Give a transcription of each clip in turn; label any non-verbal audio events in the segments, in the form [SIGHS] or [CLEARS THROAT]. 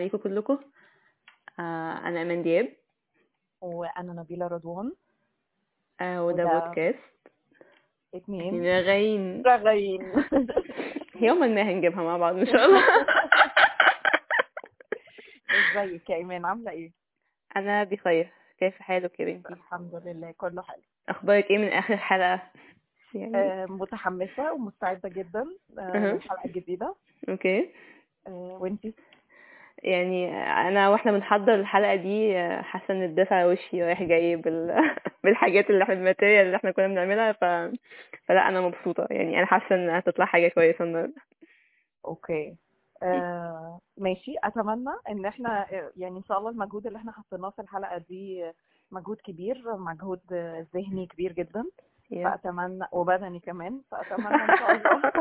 عليكم كلكم. آه أنا أمان دياب. وأنا نبيلة رضوان. آه وده وده بودكاست. اتنين رغاين رغاين يوما ما هنجيبها مع بعض إن شاء الله. [LAUGHS] إزيك يا إيمان؟ عاملة إيه؟ أنا بخير. كيف حالك يا بنتي؟ الحمد لله كله حلو. أخبارك إيه من آخر حلقة؟ يعني آه متحمسة ومستعدة جدا آه. للحلقة الجديدة. Okay. آه وإنتي؟ يعني أنا وإحنا بنحضر الحلقة دي حاسة إن الدفع وشي رايح جاي بال... [LAUGHS] بالحاجات اللي إحنا ال material اللي إحنا كنا بنعملها ف... فلا أنا مبسوطة. يعني أنا حاسة إن هتطلع حاجة كويسة النهاردة. أوكي. آه ماشي. أتمنى إن إحنا يعني إن شاء الله المجهود اللي إحنا حطيناه في الحلقة دي مجهود كبير مجهود ذهني كبير جدا. فأتمنى وبدني كمان فأتمنى إن شاء الله. [LAUGHS]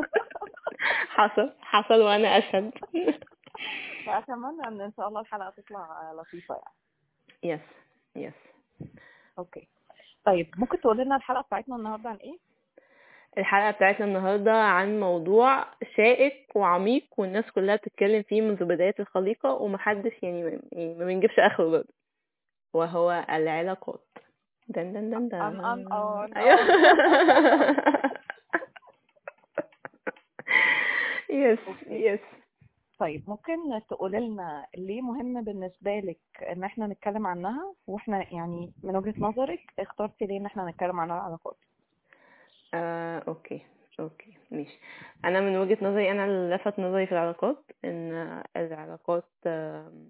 حصل حصل وأنا أشهد. [LAUGHS] فأتمنى إن إن شاء الله الحلقة تطلع لطيفة يعني. yes yes okay. طيب ممكن تقول لنا الحلقة بتاعتنا النهارده عن إيه؟ الحلقة بتاعتنا النهاردة عن موضوع شائك وعميق والناس كلها بتتكلم فيه منذ بداية الخليقة ومحدش يعني ما يعني ما بنجيبش آخره برضه. وهو العلاقات. دن دن دن دن. أن- أن- أن- أيوه. [LAUGHS] yes okay. yes طيب ممكن تقول لنا ليه مهم بالنسبة لك إن إحنا نتكلم عنها؟ وإحنا يعني من وجهة نظرك اخترتي ليه إن إحنا نتكلم عن العلاقات آه، okay okay ماشي. أنا من وجهة نظري أنا اللي لفت نظري في العلاقات إن العلاقات آم،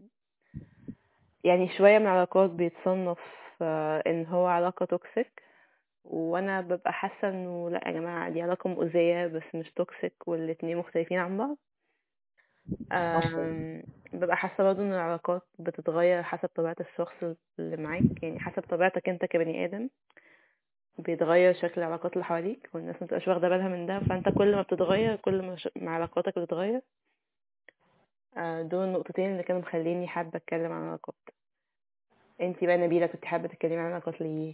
يعني شوية من العلاقات بيتصنف آه، إن هو علاقة toxic وأنا ببقى حاسة إنه لأ يا جماعة دي علاقة مؤذية بس مش toxic والاتنين مختلفين عن بعض. ببقى حاسة برضه إن العلاقات بتتغير حسب طبيعة الشخص اللي معاك. يعني حسب طبيعتك أنت كبني آدم بيتغير شكل العلاقات اللي حواليك والناس ما بتبقاش واخدة بالها من ده. فأنت كل ما بتتغير كل ما, ش... ما علاقاتك بتتغير آه، دول النقطتين اللي كانوا مخليني حابة أتكلم عن العلاقات. أنتي بقى نبيلة كنت حابة تتكلمي عن العلاقات ليه؟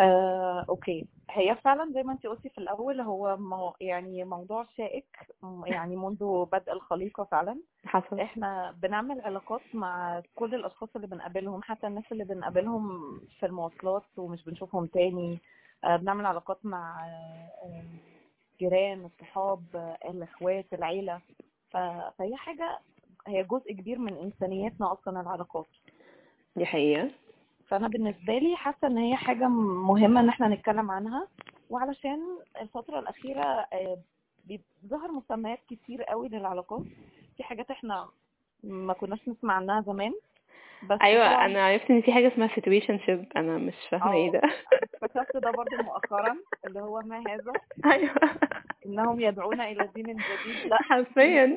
آه، أوكي. هي فعلا زي ما انت قلتي في الأول هو مو يعني موضوع شائك يعني منذ بدء الخليقة فعلا. حصل. إحنا بنعمل علاقات مع كل الأشخاص اللي بنقابلهم حتى الناس اللي بنقابلهم في المواصلات ومش بنشوفهم تاني. آه، بنعمل علاقات مع آه، جيران الصحاب الإخوات العيلة. ف- فهي حاجة هي جزء كبير من إنسانيتنا أصلا العلاقات. دي حقيقة. فأنا بالنسبة لي حاسة إن هي حاجة مهمة إن إحنا نتكلم عنها. وعلشان الفترة الأخيرة آه، بيظهر مسميات كتير قوي للعلاقات. في حاجات إحنا ما كناش نسمع عنها زمان. بس أيوه طبعاً أنا عرفت إن في حاجة اسمها situation ship أنا مش فاهمة إيه آه ده. اكتشفت ده برضو مؤخرا اللي هو ما هذا؟ [LAUGHS] أيوه. إنهم يدعون إلى دين جديد. لا. حرفيا.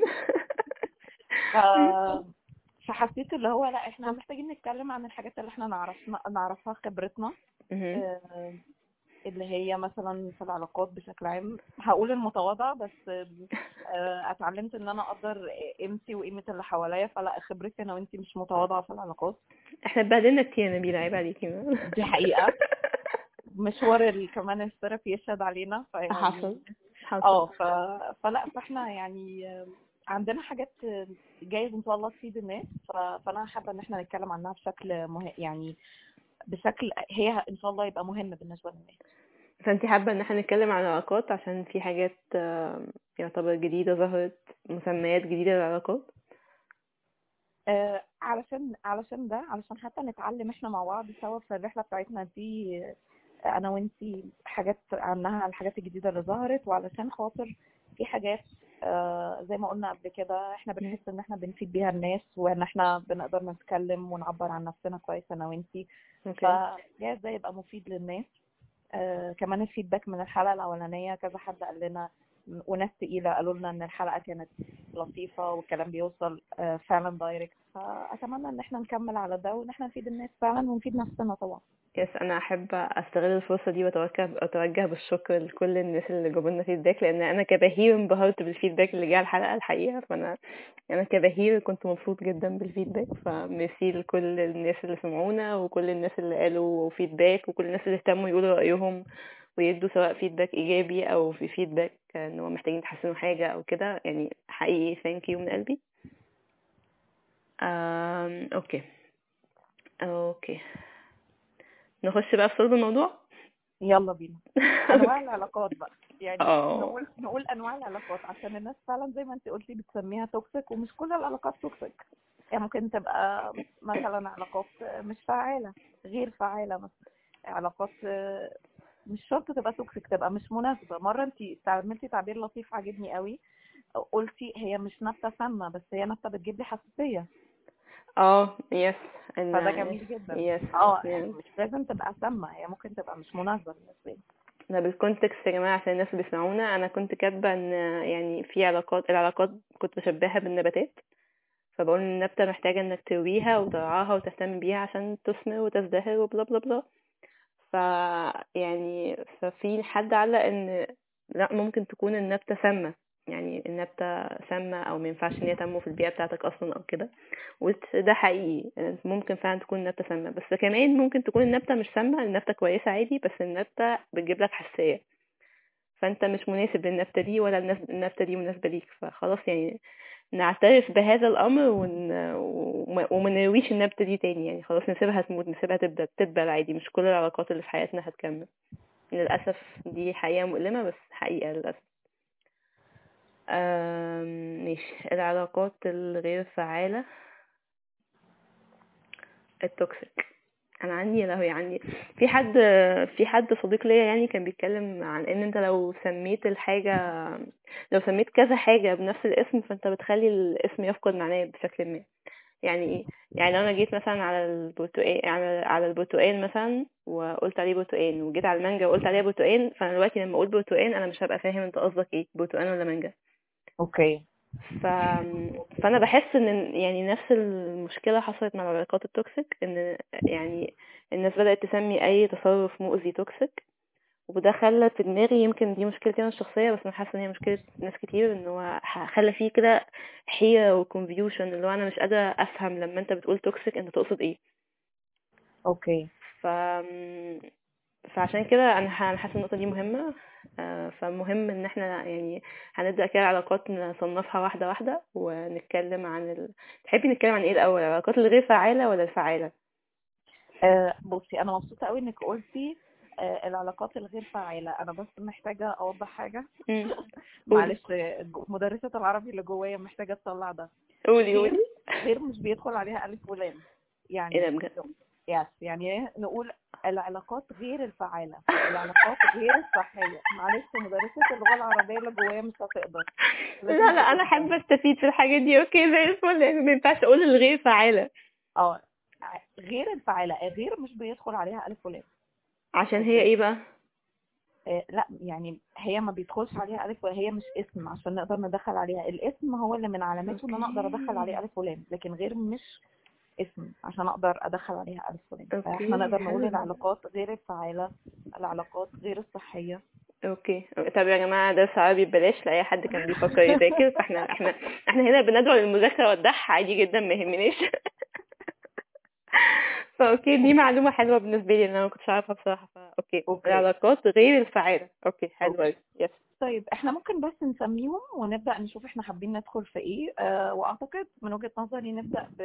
ف- [LAUGHS] فحسيت اللي هو لأ إحنا محتاجين نتكلم عن الحاجات اللي إحنا نعرفنا نعرفها خبرتنا. آه، اللي هي مثلا في العلاقات بشكل عام. هقول المتواضعة بس آه، اتعلمت إن أنا أقدر قيمتي وقيمة اللي حواليا فلأ خبرتي أنا وأنتي مش متواضعة في العلاقات. إحنا اتبهدلنا كتير يا نبيله عيب عليكي. دي حقيقة. مشوار كمان الثيرابي يشهد علينا فيعني حصل. حصل. آه. فلأ فإحنا يعني آه، عندنا حاجات جايز إن شاء الله تفيد الناس. فأنا حابة إن إحنا نتكلم عنها بشكل مه... يعني بشكل هي إن شاء الله يبقى مهم بالنسبة للناس فانت حابة إن إحنا نتكلم عن العلاقات عشان في حاجات يعتبر جديدة ظهرت مسميات جديدة للعلاقات آه، علشان علشان ده علشان حتى نتعلم إحنا مع بعض سوا في الرحلة بتاعتنا دي أنا وانتي حاجات عنها الحاجات الجديدة اللي ظهرت وعلشان خاطر في حاجات زي ما قلنا قبل كده إحنا بنحس إن إحنا بنفيد بيها الناس وإن إحنا بنقدر نتكلم ونعبر عن نفسنا كويس أنا وانتي فجايز ده يبقى مفيد للناس. آه، كمان الفيدباك من الحلقة الأولانية كذا حد قال لنا وناس تقيلة قالوا لنا إن الحلقة كانت لطيفة والكلام بيوصل آه، فعلا direct فأتمنى إن إحنا نكمل على ده وإن إحنا نفيد الناس فعلا ونفيد نفسنا طبعا. yes أنا أحب أستغل الفرصة دي وأتوجه أتوجه بالشكر لكل الناس اللي جابوا لنا feedback لأن أنا كبهير انبهرت بال feedback اللي جه على الحلقة الحقيقة فأنا أنا كبهير كنت مبسوط جدا بال feedback ف merci لكل الناس اللي سمعونا وكل الناس اللي قالوا feedback وكل الناس اللي اهتموا يقولوا رأيهم ويدوا سواء feedback إيجابي أو في feedback إن هو محتاجين تحسنوا حاجة أو كده يعني حقيقي thank you من قلبي. أم... okay. okay. نخش بقى في صلب الموضوع؟ يلا بينا. [LAUGHS] أنواع العلاقات بقى. يعني آه. نقول نقول أنواع العلاقات عشان الناس فعلا زي ما انت قلتي بتسميها toxic ومش كل العلاقات toxic يعني ممكن تبقى مثلا علاقات مش فعالة غير فعالة مثلا. علاقات آه، مش شرط تبقى toxic تبقى مش مناسبة. مرة انت استعملتي تعبير لطيف عجبني قوي. قلتي هي مش نبتة سامة بس هي نبتة بتجيب لي حساسية. آه yes إن فده جميل جدا. yes آه. يعني مش لازم تبقى سامة هي ممكن تبقى مش مناسبة بالنسبة لي. ده بال context يا جماعة عشان الناس بيسمعونا أنا كنت كاتبة إن يعني في علاقات العلاقات كنت بشبهها بالنباتات فبقول إن النبتة محتاجة إنك ترويها وترعاها وتهتم بيها عشان تثمر وتزدهر وبلا بلا بلا. ف يعني ففي حد علق إن لا ممكن تكون النبتة سامة. يعني النبتة سامة أو مينفعش إن هي تنمو في البيئة بتاعتك أصلا أو كده. وقلت ده حقيقي. ممكن فعلا تكون النبتة سامة. بس كمان ممكن تكون النبتة مش سامة النبتة كويسة عادي بس النبتة بتجيب لك حساسية. فأنت مش مناسب للنبتة دي ولا النبتة دي مناسبة ليك. فخلاص يعني نعترف بهذا الأمر ون... وما نرويش النبتة دي تاني. يعني خلاص نسيبها تموت نسيبها تبدأ تدبل عادي. مش كل العلاقات اللي في حياتنا هتكمل. للأسف دي حقيقة مؤلمة بس حقيقة للأسف. ماشي. العلاقات الغير فعالة. التوكسيك أنا عندي يا لهوي عندي في حد في حد صديق ليا يعني كان بيتكلم عن إن أنت لو سميت الحاجة لو سميت كذا حاجة بنفس الاسم فأنت بتخلي الاسم يفقد معناه بشكل ما. يعني إيه يعني لو أنا جيت مثلا على البرتقال على البرتقال مثلا وقلت عليه برتقال وجيت على المانجا وقلت عليها برتقال فأنا دلوقتي لما أقول برتقال أنا مش هبقى فاهم أنت قصدك إيه برتقال ولا مانجا. okay. ف... فأنا بحس إن يعني نفس المشكلة حصلت مع العلاقات ال toxic إن يعني الناس بدأت تسمي أي تصرف مؤذي toxic وده خلى في دماغي يمكن دي مشكلتي أنا الشخصية بس أنا حاسة إن هي مشكلة ناس كتير إن هو خلى فيه كده حيرة و confusion اللي هو أنا مش قادرة أفهم لما أنت بتقول toxic أنت تقصد إيه. okay. ف فعشان كده أنا حاسة النقطة دي مهمة آه، فمهم إن إحنا يعني هنبدأ كده العلاقات نصنفها واحدة واحدة ونتكلم عن ال... تحبي نتكلم عن إيه الأول؟ العلاقات الغير فعاله ولا الفعالة؟ آه بصي أنا مبسوطة قوي إنك قلتي آه العلاقات الغير فعاله أنا بس محتاجة أوضح حاجة. [LAUGHS] معلش مدرسة العربي اللي جوايا محتاجة تطلع ده. قولي قولي. غير مش بيدخل عليها ألف ولام. إيه يعني ده بجد؟ يس يعني إيه؟ نقول العلاقات غير الفعالة. العلاقات غير الصحية. معلش مدرسة اللغة العربية اللي جوايا مش هتقدر. لا لا أنا أحب أستفيد في الحاجات دي. okay زي الفل. يعني ما ينفعش أقول الغير فعالة. آه. غير الفعالة. غير مش بيدخل عليها ألف ولام. عشان هي إيه بقى؟ آه، لا يعني هي ما بيدخلش عليها ألف ولام. هي مش اسم عشان نقدر ندخل عليها. الاسم هو اللي من علاماته إن أنا أقدر أدخل عليه ألف ولام. لكن غير مش اسم عشان أقدر أدخل عليها ألف ولام okay، فإحنا نقدر نقول. العلاقات غير الفعاله العلاقات غير الصحيه okay طب يا جماعة درس عربي ببلاش لأي حد كان بيفكر يذاكر فإحنا إحنا إحنا هنا بندعو للمذاكرة والدح عادي جدا ما يهمناش [LAUGHS] ف okay دي معلومة حلوة بالنسبة لي إن أنا ما كنتش عارفها بصراحة ف okay okay. العلاقات غير الفعاله okay حلو okay. أوي. yes طيب إحنا ممكن بس نسميهم ونبدأ نشوف إحنا حابين ندخل في إيه آه وأعتقد من وجهة نظري نبدأ ب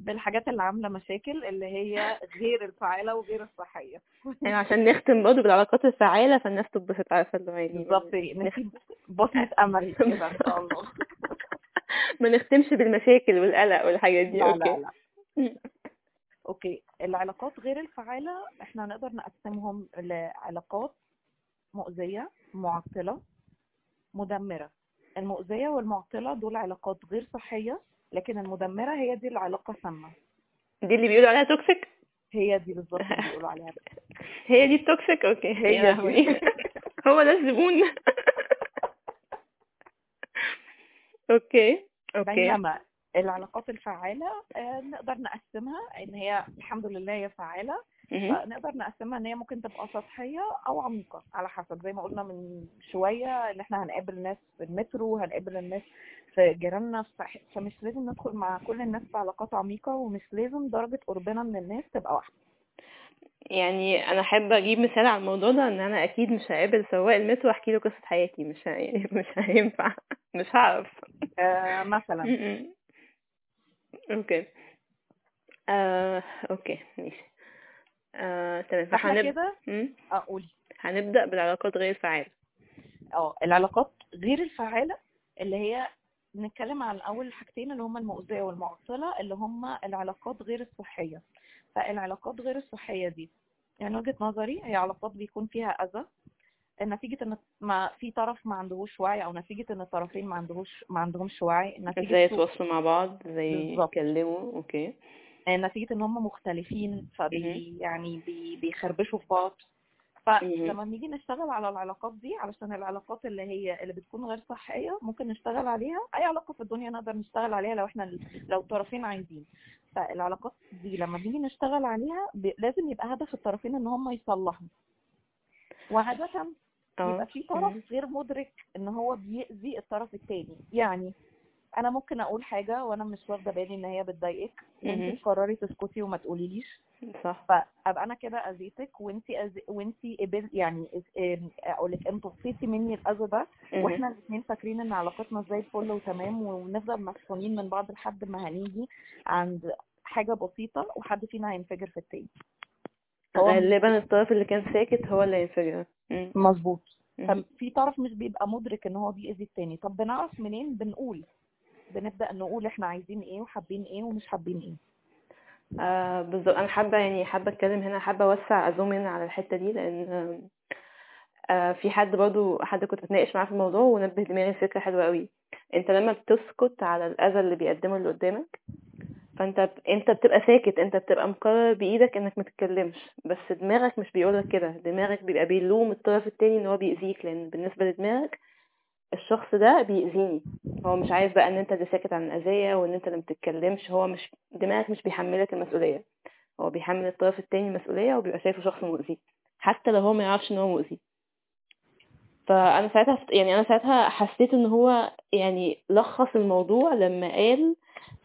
بالحاجات اللي عاملة مشاكل اللي هي غير الفعاله وغير الصحية. يعني عشان نختم برضه بالعلاقات الفعاله فالناس تتبسط عارفة اللي هو يعني بالظبط نسيب بصمة أمل كده إن شاء الله. [LAUGHS] ما نختمش بالمشاكل والقلق والحاجات دي لا okay. لا. لا okay العلاقات غير الفعالة إحنا نقدر نقسمهم لعلاقات مؤذية معطلة مدمرة. المؤذية والمعطلة دول علاقات غير صحية لكن المدمرة هي دي العلاقة سامة. دي اللي بيقولوا عليها toxic هي دي بالظبط اللي بيقولوا عليها. [LAUGHS] هي دي ال toxic okay هي. دي. [LAUGHS] هو ده الزبون [LAUGHS] okay okay. بينما العلاقات الفعالة آه، نقدر نقسمها إن هي الحمد لله هي فعالة. مهم. فنقدر نقسمها إن هي ممكن تبقى سطحية أو عميقة على حسب. زي ما قلنا من شوية إن إحنا هنقابل ناس في المترو هنقابل الناس جيراننا في- فمش لازم ندخل مع كل الناس في علاقات عميقة ومش لازم درجة قربنا من الناس تبقى واحدة. يعني أنا أحب أجيب مثال على الموضوع ده إن أنا أكيد مش هقابل سواق المترو وأحكي له قصة حياتي. مش. يعني [LAUGHS] مش هينفع. مش هعرف. آه مثلا. okay. آه، okay. ماشي. آه، تمام. فاحنا فهنب- كده مم. اقولي هنبدأ بالعلاقات غير الفعالة. آه العلاقات غير الفعالة اللي هي نتكلم عن اول حاجتين اللي هما المؤذية والمعطلة اللي هما العلاقات غير الصحية فالعلاقات غير الصحية دي يعني وجهة نظري هي علاقات بيكون فيها أذى نتيجة إن ما في طرف ما عندهوش وعي أو نتيجة إن الطرفين ما عندهوش ما عندهمش وعي إزاي نتيجة سوء يتواصلوا مع بعض إزاي. يتكلموا okay نتيجة إن هم مختلفين فبي. يعني بي بيخربشوا في بعض. فلما بنيجي نشتغل على العلاقات دي علشان العلاقات اللي هي اللي بتكون غير صحية ممكن نشتغل عليها. أي علاقة في الدنيا نقدر نشتغل عليها لو إحنا لو الطرفين عايزين. فالعلاقات دي لما بنيجي نشتغل عليها. لازم يبقى هدف الطرفين إن هم يصلحوا. وعادة آه. يبقى في. طرف غير مدرك إن هو بيأذي الطرف التاني. يعني أنا ممكن أقول حاجة وأنا مش واخدة بالي إن هي بتضايقك. وانت تقرري تسكتي وما تقوليليش. صح. فأبقى أنا كده أذيتك وانت أز... وانت قبل يعني أقول لك امتصيتي مني الأذى ده. وإحنا الاثنين فاكرين إن علاقتنا زي الفل وتمام ونفضل مفصولين من بعض لحد ما هنيجي عند حاجة بسيطة وحد فينا هينفجر في التاني. غالبا الطرف اللي كان ساكت هو اللي هينفجر. مظبوط. ففي طرف مش بيبقى مدرك إن هو بيأذي التاني. طب بنعرف منين؟ بنقول. بنبدأ نقول إحنا عايزين إيه وحابين إيه ومش حابين إيه. آه بالظبط. أنا حابة يعني حابة أتكلم هنا حابة أوسع أزوم هنا على الحتة دي لأن آه في حد برضو حد كنت بتناقش معاه في الموضوع ونبه دماغي فكرة حلوة قوي. أنت لما بتسكت على الأذى اللي بيقدمه اللي قدامك فأنت. أنت بتبقى ساكت أنت بتبقى مقرر بإيدك إنك ما تتكلمش بس دماغك مش بيقولك كده. دماغك بيبقى بيلوم الطرف التاني إن هو بيأذيك لأن بالنسبة لدماغك الشخص ده بيأذيني. هو مش عايز بقى إن أنت اللي ساكت عن الأذية وإن أنت اللي ما بتتكلمش. هو مش دماغك مش بيحملك المسؤولية. هو بيحمل الطرف التاني المسؤوليه وبيبقى شايفه شخص مؤذي حتى لو هو ما يعرفش إن هو مؤذي. فأنا ساعتها يعني أنا ساعتها حسيت إن هو يعني لخص الموضوع لما قال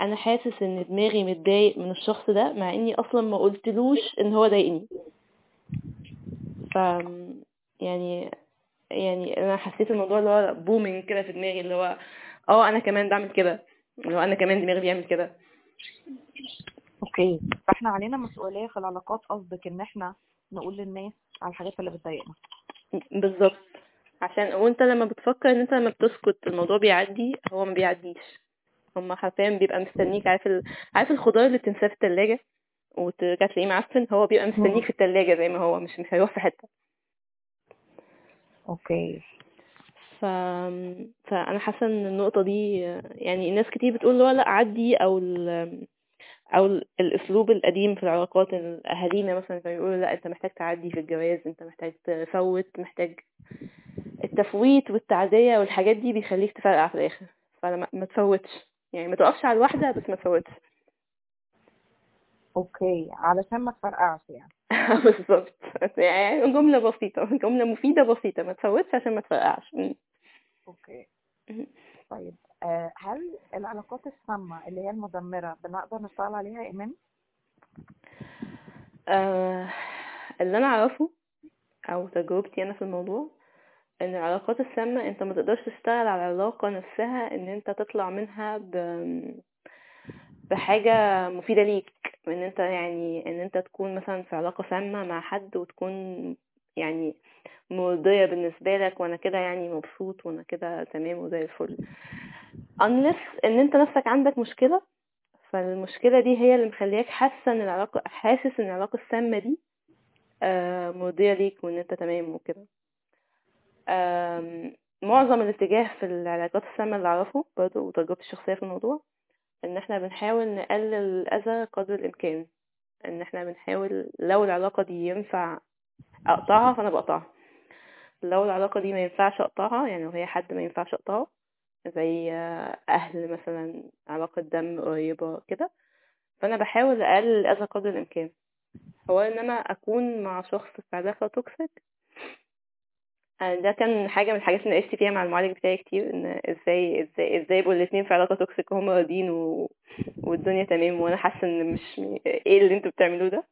أنا حاسس إن دماغي متضايق من الشخص ده مع إني أصلا ما قلتلوش إن هو ضايقني. ف يعني يعني أنا حسيت الموضوع اللي هو booming كده في دماغي اللي هو آه أنا كمان بعمل كده. اللي هو أنا كمان دماغي بيعمل كده. okay. فإحنا علينا مسؤولية في العلاقات قصدك إن إحنا نقول للناس على الحاجات اللي بتضايقنا. بالظبط. عشان وأنت لما بتفكر إن أنت لما بتسكت الموضوع بيعدي هو ما بيعديش. هما حرفيا بيبقى مستنيك عارف ال... عارف الخضار اللي بتنساه في التلاجة؟ وترجع تلاقيه معفن هو بيبقى مستنيك في التلاجة زي ما هو مش مش هيروح في حتة. أوكي. ف... فانا حاسة إن النقطة دي يعني ناس كتير بتقول له لأ عدي أو ال... أو ال- الأسلوب القديم في العلاقات اهالينا مثلا كانوا يقولوا لأ أنت محتاج تعدي في الجواز أنت محتاج تفوت محتاج التفويت والتعدية والحاجات دي بيخليك تفرقع في الآخر. فما ما تفوتش. يعني ما تقفش على الواحدة بس ما تفوتش. okay. علشان ما تفرقعش يعني. [LAUGHS] بالظبط يعني جملة بسيطة جملة مفيدة بسيطة ما تفوتش عشان ما تفرقعش م. okay طيب آه، هل العلاقات السامة اللي هي المدمرة بنقدر نشتغل عليها إيمان؟ آه اللي أنا أعرفه أو تجربتي أنا في الموضوع إن العلاقات السامة أنت ما تقدرش تشتغل على العلاقة نفسها إن أنت تطلع منها ب... بحاجة مفيدة ليك إن أنت يعني إن أنت تكون مثلا في علاقة سامة مع حد وتكون يعني مرضية بالنسبة لك وأنا كده يعني مبسوط وأنا كده تمام وزي الفل. Unless إن أنت نفسك عندك مشكلة فالمشكلة دي هي اللي مخلياك حاسة إن العلاقة حاسس إن العلاقة السامة دي آه، مرضية ليك وإن أنت تمام وكده. معظم الاتجاه في العلاقات السامة اللي أعرفه برضه وتجربتي الشخصية في الموضوع إن إحنا بنحاول نقلل الأذى قدر الإمكان. إن إحنا بنحاول لو العلاقة دي ينفع أقطعها فأنا بقطعها. لو العلاقة دي ما ينفعش أقطعها يعني لو هي حد ما ينفعش اقطعه زي آه، أهل مثلا علاقة دم قريبة كده فأنا بحاول أقلل الأذى قدر الإمكان. هو إن أنا أكون مع شخص في علاقة toxic ده كان حاجة من الحاجات اللي ناقشت فيها مع المعالج بتاعي كتير إن إزاي إزاي إزاي يبقوا الاتنين في علاقة toxic وهم راضيين و... والدنيا تمام وأنا حاسة إن مش إيه اللي أنتوا بتعملوه ده؟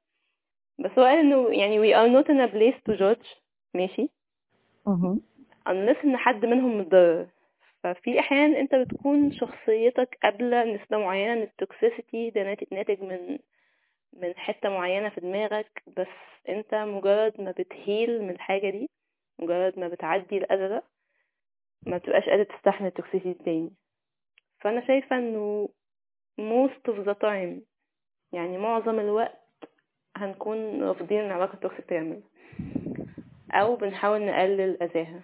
بس هو قال إنه يعني we are not in a place to judge. ماشي؟ أها. unless إن حد منهم متضرر. ففي أحيان أنت بتكون شخصيتك قابلة نسبة معينة من ال toxicity ده نات- ناتج من من حتة معينة في دماغك بس أنت مجرد ما ب ت heal من الحاجة دي مجرد ما بتعدي الأذى ده ما بتبقاش قادر تستحمل ال toxicity تاني فأنا شايفة إنه most of the time يعني معظم الوقت هنكون رافضين العلاقة ال toxic تكمل أو بنحاول نقلل أذاها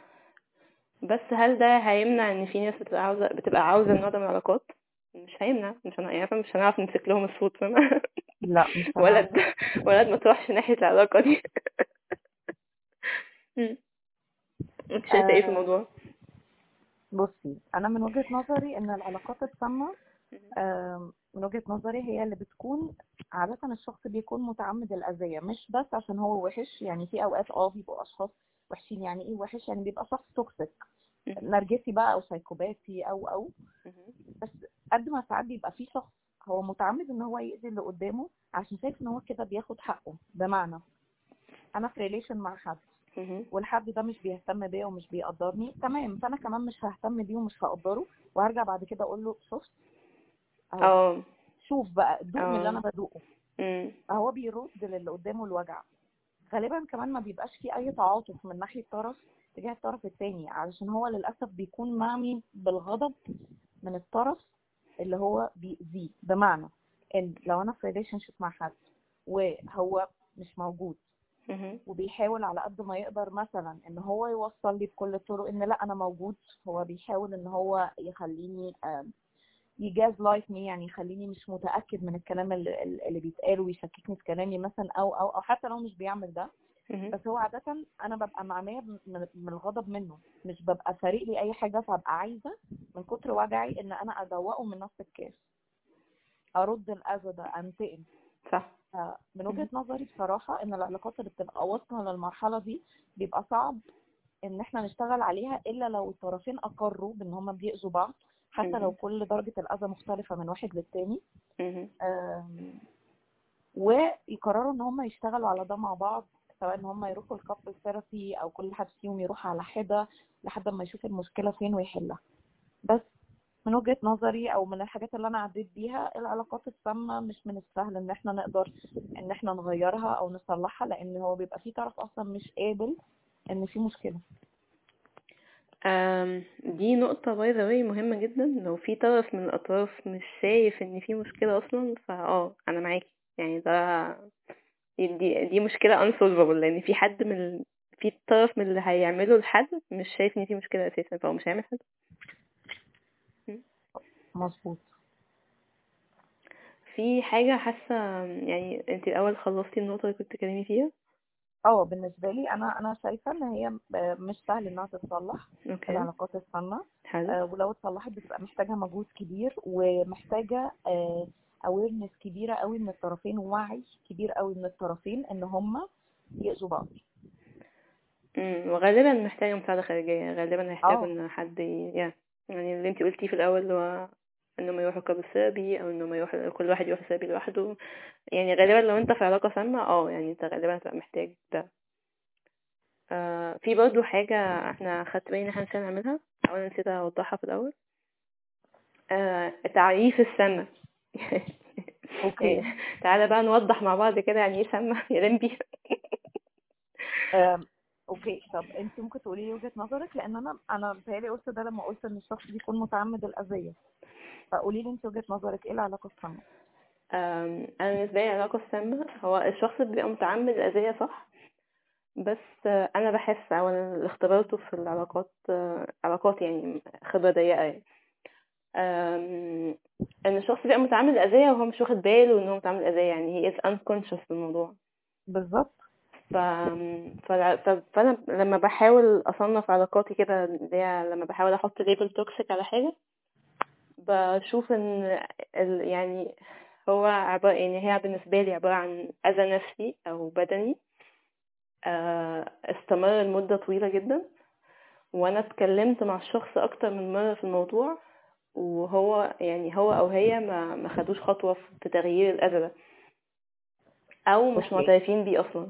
بس هل ده هيمنع إن في ناس بتبقى عاوزة بتبقى عاوزة النوع ده من العلاقات مش هيمنع مش. يعني مش هنعرف نمسك لهم الصوت فاهمة لا مش. [LAUGHS] ولد ولد ما تروحش ناحية العلاقة دي. [LAUGHS] انت شايفة إيه في آه. الموضوع؟ بصي أنا من وجهة نظري إن العلاقات السامة آم، من وجهة نظري هي اللي بتكون عادة الشخص بيكون متعمد الأذية مش بس عشان هو وحش يعني في أوقات آه بيبقوا أشخاص وحشين يعني إيه وحش يعني بيبقى شخص توكسيك نرجسي بقى أو سايكوباتي أو أو بس قد ما ساعات بيبقى في شخص هو متعمد إن هو يأذي اللي قدامه عشان شايف إن هو كده بياخد حقه بمعنى أنا في relation مع حد. والحد ده مش بيهتم بيا ومش بيقدرني. تمام فأنا كمان مش ههتم بيه ومش هقدره وهرجع بعد كده أقول له شفت؟ آه. شوف بقى دوق من اللي آه. أنا بدوقه. هو بيرد للي قدامه الوجع. غالبا كمان ما بيبقاش في أي تعاطف من ناحية طرف تجاه الطرف التاني علشان هو للأسف بيكون معمي بالغضب من الطرف اللي هو بيأذيه. بمعنى إن لو أنا في relationship مع حد وهو مش موجود. وبيحاول على قد ما يقدر مثلا إن هو يوصل لي بكل الطرق إن لأ أنا موجود. هو بيحاول إن هو يخليني ي gaslight me يعني يخليني مش متأكد من الكلام اللي, اللي بيتقال ويشككني في كلامي مثلا أو أو أو حتى لو مش بيعمل ده. بس هو عاده أنا ببقى معميه من, الغضب منه. مش ببقى فارق لي أي حاجة فببقى عايزة من كتر وجعي إن أنا أدوقه من نفس الكاس. أرد الاذى ده أنتقم. صح. من وجهة نظري بصراحة إن العلاقات اللي بتبقى واصلة للمرحلة دي بيبقى صعب إن إحنا نشتغل عليها إلا لو الطرفين أقروا بإن هما بيأذوا بعض حتى لو. كل درجة الأذى مختلفة من واحد للتاني. ويقرروا إن هما يشتغلوا على ده مع بعض سواء إن هما يروحوا ال couple therapy أو كل حد فيهم يروح على حدة لحد ما يشوف المشكلة فين ويحلها. بس من وجهة نظري أو من الحاجات اللي أنا عديت بيها العلاقات السامة مش من السهل إن إحنا نقدر إن إحنا نغيرها أو نصلحها لأن هو بيبقى في طرف أصلا مش قابل إن في مشكلة. أم، دي نقطة by the way مهمة جدا. لو في طرف من الأطراف مش شايف إن في مشكلة أصلا فآه أنا معاكي. يعني ده دي دي, مشكلة unsolvable لأن في حد من. في طرف من اللي هيعمله لحد مش شايف إن في مشكلة أساسا فهو مش هيعمل حاجة. مظبوط. في حاجة حاسة يعني انت الأول خلصتي النقطة اللي كنت تكلمي فيها؟ آه بالنسبة لي أنا أنا شايفة إن هي ب- مش سهل إنها تتصلح أوكي. العلاقات السامة حلو. آه، ولو اتصلحت بتبقى محتاجة مجهود كبير ومحتاجة awareness كبيرة قوي من الطرفين ووعي كبير قوي من الطرفين إن هما يأذوا بعض. امم وغالبا محتاجة مساعدة خارجية غالبا هيحتاجوا آه. إن حد ي... يعني يعني اللي انت قلتيه في الأول اللي هو انهم يروحوا couple therapy أو انهم يروحوا كل واحد يروح therapy لوحده. يعني غالبا لو أنت في علاقة سامة آه يعني أنت غالبا هتبقى محتاج ده. آه في برضه حاجة إحنا خدت بالي إن إحنا نسينا نعملها أو أنا نسيت أوضحها في الأول. آه تعريف السامة okay. [LAUGHS] تعالى بقى نوضح مع بعض كده يعني إيه سامة [LAUGHS] يا لمبي okay. طب أنت ممكن تقولي لي وجهة نظرك؟ لأن أنا أنا بتهيألي قلت ده لما قلت إن الشخص بيكون متعمد الأذية. فقولي لي انت وجهة نظرك إيه العلاقة السامة؟ أم، أنا بالنسبة لي العلاقة السامة هو الشخص اللي بيبقى متعمد الاذيه صح؟ بس أنا بحس أو أنا اللي اختبرته في العلاقات علاقات يعني خبرة ضيقة يعني. إن الشخص بيبقى متعمد الاذيه وهو مش واخد باله إن هو متعمد الاذيه يعني he is unconscious بالموضوع بالظبط. ف... فلا- ف... فأنا لما بحاول أصنف علاقاتي كده اللي هي لما بحاول أحط label toxic على حاجة بشوف إن ال... يعني هو عبارة يعني هي بالنسبة لي عبارة عن أذى نفسي أو بدني آه، استمر لمدة طويلة جدا وأنا اتكلمت مع الشخص أكتر من مرة في الموضوع وهو يعني هو أو هي ما ما خدوش خطوة في تغيير الأذى ده أو مش معترفين بيه أصلا.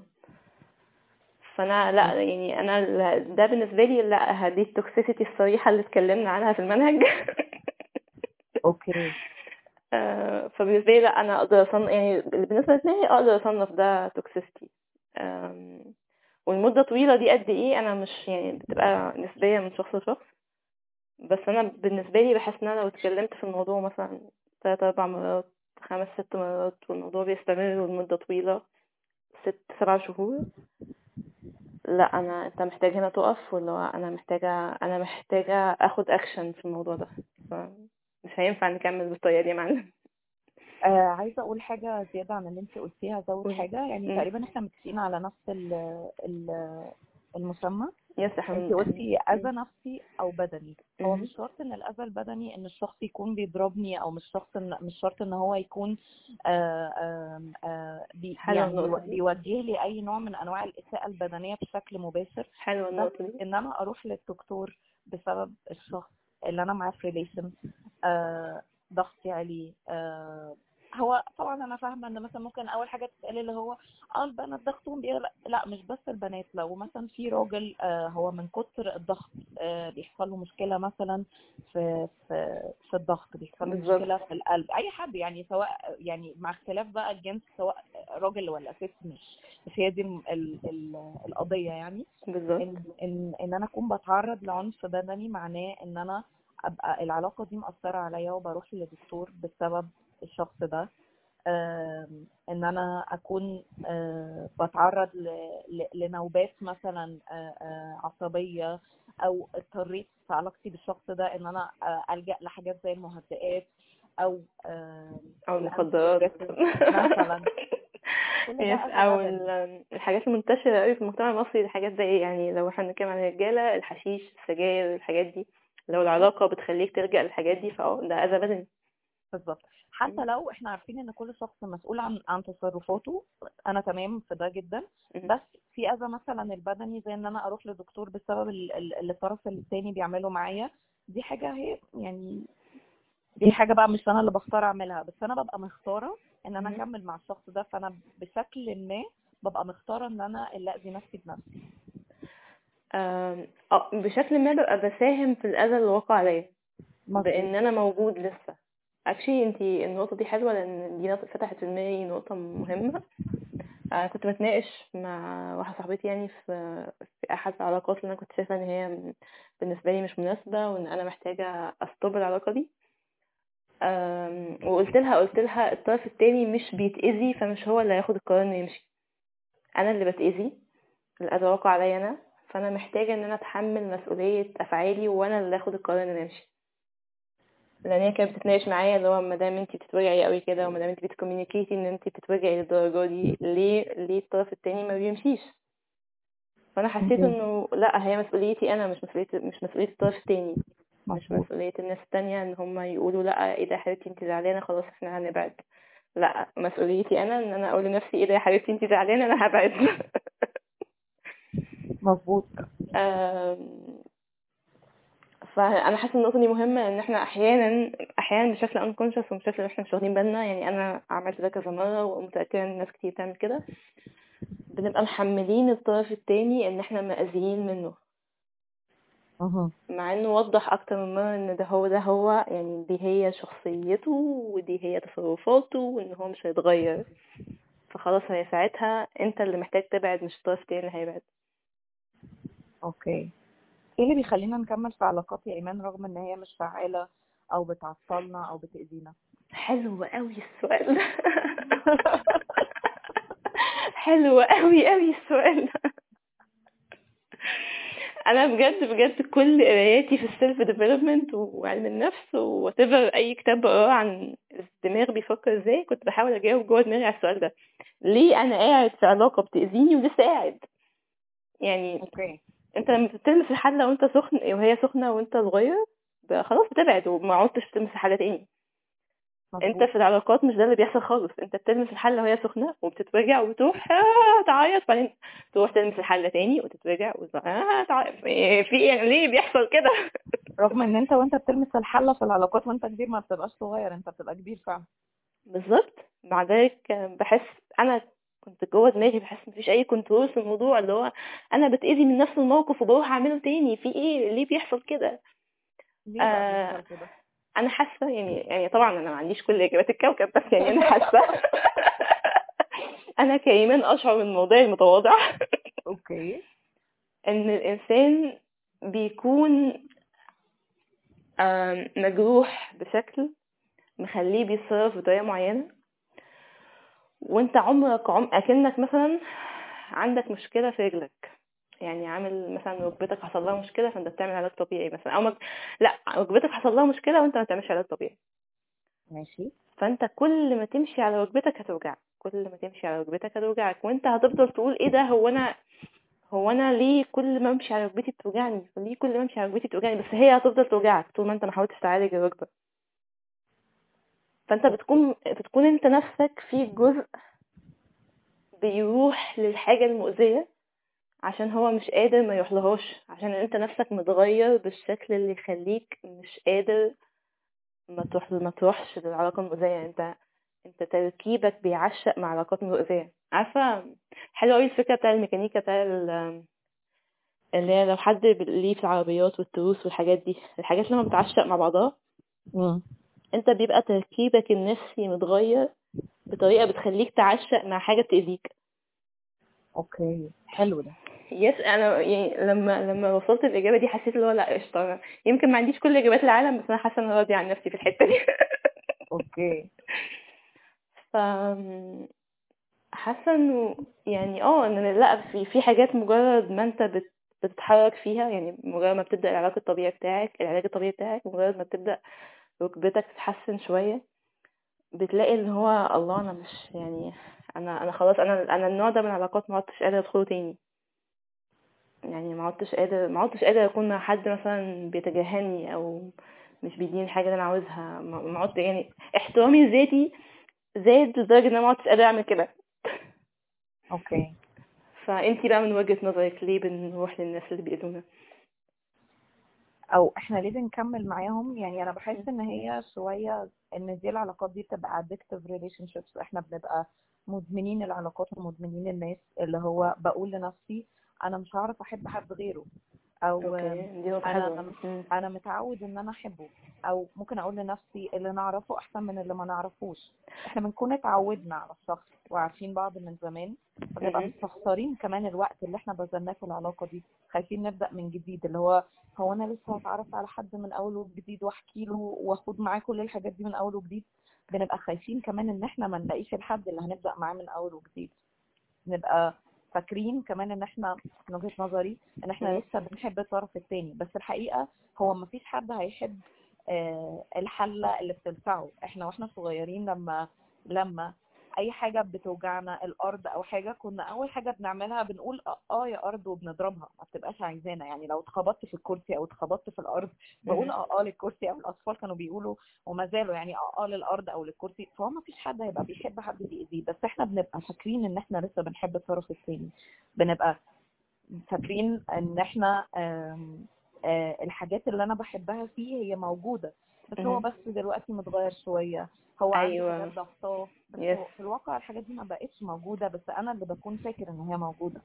فأنا لأ يعني أنا ده بالنسبة لي لأ دي ال toxicity الصريحة اللي اتكلمنا عنها في المنهج. [LAUGHS] okay. آه، فبالنسبة لي لا أنا أقدر اصنف يعني بالنسبة لدماغي أقدر أصنف ده toxicity والمدة طويلة دي قد إيه؟ أنا مش يعني بتبقى نسبية من شخص لشخص. بس أنا بالنسبة لي بحس إن أنا لو اتكلمت في الموضوع مثلا تلات أربع مرات خمس ست مرات والموضوع بيستمر لمده طويلة ست سبع شهور لا أنا أنت محتاج هنا تقف ولا أنا محتاجة أنا محتاجة أخد اكشن في الموضوع ده. مش هينفع نكمل بالطريقة دي يا معلم آه عايزة أقول حاجة زيادة عن اللي أنت قلتيها زود. حاجة يعني. تقريبا إحنا متفقين على نفس ال ال المسمى yes أنت قلتي أذى نفسي أو بدني هو. مش شرط إن الأذى البدني إن الشخص يكون بيضربني أو مش شخص إن مش شرط إن هو يكون آه آه آه بي حلوة يعني. بيوجه لي أي نوع من أنواع الاساءه البدنية بشكل مباشر النقطة دي إن أنا أروح للدكتور بسبب الشخص اللي أنا معاه في relation آه ضغطي عليه آه هو طبعا أنا فاهمة إن مثلا ممكن أول حاجة تتقال اللي هو آه البنات ضغطهم لا مش بس البنات لو مثلا في راجل آه هو من كتر الضغط آه بيحصل له مشكلة مثلا في في في الضغط بيحصل له. مشكلة في القلب أي حد يعني سواء يعني مع اختلاف بقى الجنس سواء راجل ولا ست مش مش هي دي ال ال ال القضية يعني بالظبط إن إن إن أنا أكون بتعرض لعنف بدني معناه إن أنا أبقى العلاقة دي مأثرة عليا وبروح لدكتور بسبب الشخص ده. إن أنا أكون آه، بتعرض لنوبات مثلا آه، آه، عصبية أو اضطريت في علاقتي بالشخص ده إن أنا ألجأ لحاجات زي المهدئات أو أو المخدرات. مثلا. أو الحاجات المنتشرة قوي في المجتمع المصري الحاجات زي؟ يعني لو إحنا بنتكلم عن الرجالة الحشيش السجاير الحاجات دي. لو العلاقة بتخليك تلجأ للحاجات دي فأه ده اذى بدني بالظبط. حتى لو إحنا عارفين إن كل شخص مسؤول عن عن تصرفاته أنا تمام في ده جدا. بس في اذى مثلا البدني زي إن أنا أروح لدكتور بسبب ال- ال- اللي الطرف الثاني بيعمله معايا دي حاجة هي يعني دي حاجة بقى مش أنا اللي بختار أعملها. بس أنا ببقى مختارة إن أنا. أكمل مع الشخص ده فأنا بشكل ما ببقى مختارة إن أنا اللي اذي نفسي بنفسي. آم، آه بشكل ما ببقى بساهم في الأذى اللي وقع عليا مظبوط. بإن أنا موجود لسه. اكشلي انتي النقطة دي حلوة لأن دي نقطة فتحت في دماغي نقطة مهمة. أنا كنت بتناقش مع واحدة صاحبتي يعني في في أحد العلاقات اللي أنا كنت شايفة إن هي بالنسبة لي مش مناسبة وإن أنا محتاجة أستوب العلاقة دي. أم، وقلت لها قلت لها الطرف التاني مش بيتأذي فمش هو اللي هياخد القرار إنه يمشي. أنا اللي بتأذي الأذى واقع عليا أنا. فأنا محتاجة إن أنا أتحمل مسؤولية أفعالي وأنا اللي آخد القرار إن أنا أمشي. لأن هي كانت بتتناقش معايا اللي هو ما دام انت بتتوجعي قوي كده وما دام انت بتكوميونيكيتي إن انت بتتوجعي للدرجة دي ليه ليه الطرف التاني ما بيمشيش؟ فأنا حسيت. إنه لأ هي مسؤوليتي أنا مش مسؤولية مش مسؤولية الطرف التاني. مش مسؤولية الناس التانية إن هم يقولوا لأ إيه ده يا حبيبتي انت زعلانة خلاص إحنا هنبعد. لأ مسؤوليتي أنا إن أنا أقول لنفسي إيه ده يا حبيبتي انت زعلانة أنا هبعد. [LAUGHS] مظبوط. فأنا حاسة إن النقطة دي مهمة إن إحنا أحيانا أحيانا بشكل unconscious وبشكل إحنا مش واخدين بالنا. يعني أنا عملت ده كذا مرة ومتأكدة إن ناس كتير بتعمل كده. بنبقى محملين الطرف التاني إن إحنا مأذيين منه. مهم. مع إنه وضح أكتر من مرة إن ده هو ده هو يعني دي هي شخصيته ودي هي تصرفاته وإن هو مش هيتغير. فخلاص هي ساعتها أنت اللي محتاج تبعد مش الطرف التاني اللي هيبعد. okay. إيه اللي بيخلينا نكمل في علاقات يا إيمان رغم إن هي مش فعالة أو بتعطلنا أو بتأذينا؟ حلو قوي السؤال. حلو قوي قوي السؤال. أنا بجد بجد كل قراياتي في ال self development وعلم النفس what أي كتاب بقراه عن الدماغ بيفكر إزاي كنت بحاول أجاوب جوه دماغي على السؤال ده. ليه أنا قاعد في علاقة بتأذيني ولسه قاعد؟ يعني أوكي. انت لما بتلمس الحلة وانت سخن وهي سخنة وانت صغير خلاص بتبعد وما عدتش تلمس الحلة تاني. انت. في العلاقات مش ده اللي بيحصل خالص. انت بتلمس الحلة وهي سخنة وبتتوجع وتروح آه تعيط. بعدين تروح تلمس الحلة تاني وتتوجع وت- آه تعيط إيه، في إيه ليه بيحصل كده؟ [LAUGHS] رغم ان انت وانت بتلمس الحلة في العلاقات وانت كبير ما بتبقاش صغير انت بتبقى كبير فعلا. بالظبط. مع ذلك بحس أنا كنت جوه دماغي بحس مفيش أي control في الموضوع اللي هو أنا بتأذي من نفس الموقف وبروح أعمله تاني في إيه؟ ليه بيحصل كده؟ آه، أنا حاسة يعني يعني طبعا أنا ما عنديش كل اجابات الكوكب بس يعني أنا حاسة [LAUGHS] أنا كإيمان أشعر من موضوعي المتواضع [LAUGHS] okay. إن الإنسان بيكون مجروح بشكل مخليه بيتصرف بطريقة معينة. وانت عمرك عم أكنك مثلا عندك مشكلة في رجلك. يعني عامل مثلا ركبتك حصل لها مشكلة فأنت بتعمل علاج طبيعي مثلا. أو مج... لا ركبتك حصل لها مشكلة وانت ما بتعملش علاج طبيعي. ماشي. فأنت كل ما تمشي على ركبتك هتوجعك كل ما تمشي على ركبتك هتوجعك. وانت هتفضل تقول إيه ده هو أنا هو أنا ليه كل ما أمشي على ركبتي بتوجعني؟ ليه كل ما أمشي على ركبتي بتوجعني؟ بس هي هتفضل توجعك طول ما أنت ما حاولتش تعالج الركبة. فأنت بتكون بتكون أنت نفسك في جزء بيروح للحاجة المؤذية عشان هو مش قادر ما يروحلهاش عشان أنت نفسك متغير بالشكل اللي يخليك مش قادر ما تروح ما تروحش للعلاقة المؤذية. يعني أنت أنت تركيبك بيعشق مع علاقات مؤذية. عارفة حلوة قوي الفكرة بتاع الميكانيكا بتاع ال- اللي هي لو حد ليه في العربيات والتروس والحاجات دي الحاجات لما بتعشق مع بعضها انت بيبقى تركيبك النفسي متغير بطريقة بتخليك تعشق مع حاجة بتأذيك. okay حلو ده. yes أنا يعني لما لما وصلت الإجابة دي حسيت اللي هو لأ قشطة. يمكن ما عنديش كل إجابات العالم بس أنا حاسة إن أنا راضية عن نفسي في الحتة دي. [LAUGHS] okay. ف حاسة إنه يعني آه إن لأ في في حاجات مجرد ما أنت بت بتتحرك فيها يعني مجرد ما بتبدأ العلاج الطبيعي بتاعك العلاج الطبيعي بتاعك مجرد ما بتبدأ ركبتك تتحسن شوية بتلاقي اللي هو الله أنا مش يعني أنا أنا خلاص أنا أنا النوع ده من العلاقات ما عدتش قادره أدخله تاني. يعني ما عدتش قادر ما عدتش قادر أكون مع حد مثلا بيتجاهلني أو مش بيديني الحاجة اللي أنا عاوزها. ما عدت يعني احترامي الذاتي زاد لدرجة إن أنا ما عدتش قادره أعمل كده. أوكي. فأنتي بقى من وجهة نظرك ليه بنروح للناس اللي بيأذونا؟ أو إحنا ليه بنكمل معاهم؟ يعني أنا بحس إن هي شوية إن دي العلاقات دي بتبقى addictive relationships إحنا بنبقى مدمنين العلاقات ومدمنين الناس اللي هو بقول لنفسي أنا مش هعرف أحب حد غيره. أو مم. أنا متعود إن أنا أحبه أو ممكن أقول لنفسي اللي نعرفه أحسن من اللي ما نعرفوش. إحنا بنكون اتعودنا على الشخص وعارفين بعض من زمان فبنبقى. مستخسرين كمان الوقت اللي إحنا بذلناه في العلاقة دي. خايفين نبدأ من جديد اللي هو هو أنا لسه هتعرف على حد من اول وجديد وأحكي له واخد معاه كل الحاجات دي من اول وجديد؟ بنبقى خايفين كمان إن إحنا ما نلاقيش الحد اللي هنبدأ معاه من اول وجديد. نبقى فاكرين كمان إن إحنا من وجهة نظري إن إحنا. لسه بنحب الطرف التاني بس الحقيقة هو ما فيش حد هيحب آه، الحلة اللي بتلسعه إحنا وإحنا صغيرين لما لما أي حاجة بتوجعنا الأرض أو حاجة كنا أول حاجة بنعملها بنقول آه آه يا أرض وبنضربها ما بتبقاش عايزانا. يعني لو اتخبطت في الكرسي أو اتخبطت في الأرض بقول. آه آه للكرسي أو الأطفال كانوا بيقولوا وما زالوا يعني آه آه للأرض أو للكرسي. فهو ما فيش حد هيبقى بيحب حد بيأذيه بس إحنا بنبقى فاكرين إن إحنا لسه بنحب الطرف الثاني بنبقى فاكرين إن إحنا آم، آه، الحاجات اللي أنا بحبها فيه هي موجودة. بس هو. بس دلوقتي متغير شوية هو أيوة. عنده ضغطاه بس Yes. في الواقع الحاجات دي ما بقتش موجودة بس أنا اللي بكون فاكر إن هي موجودة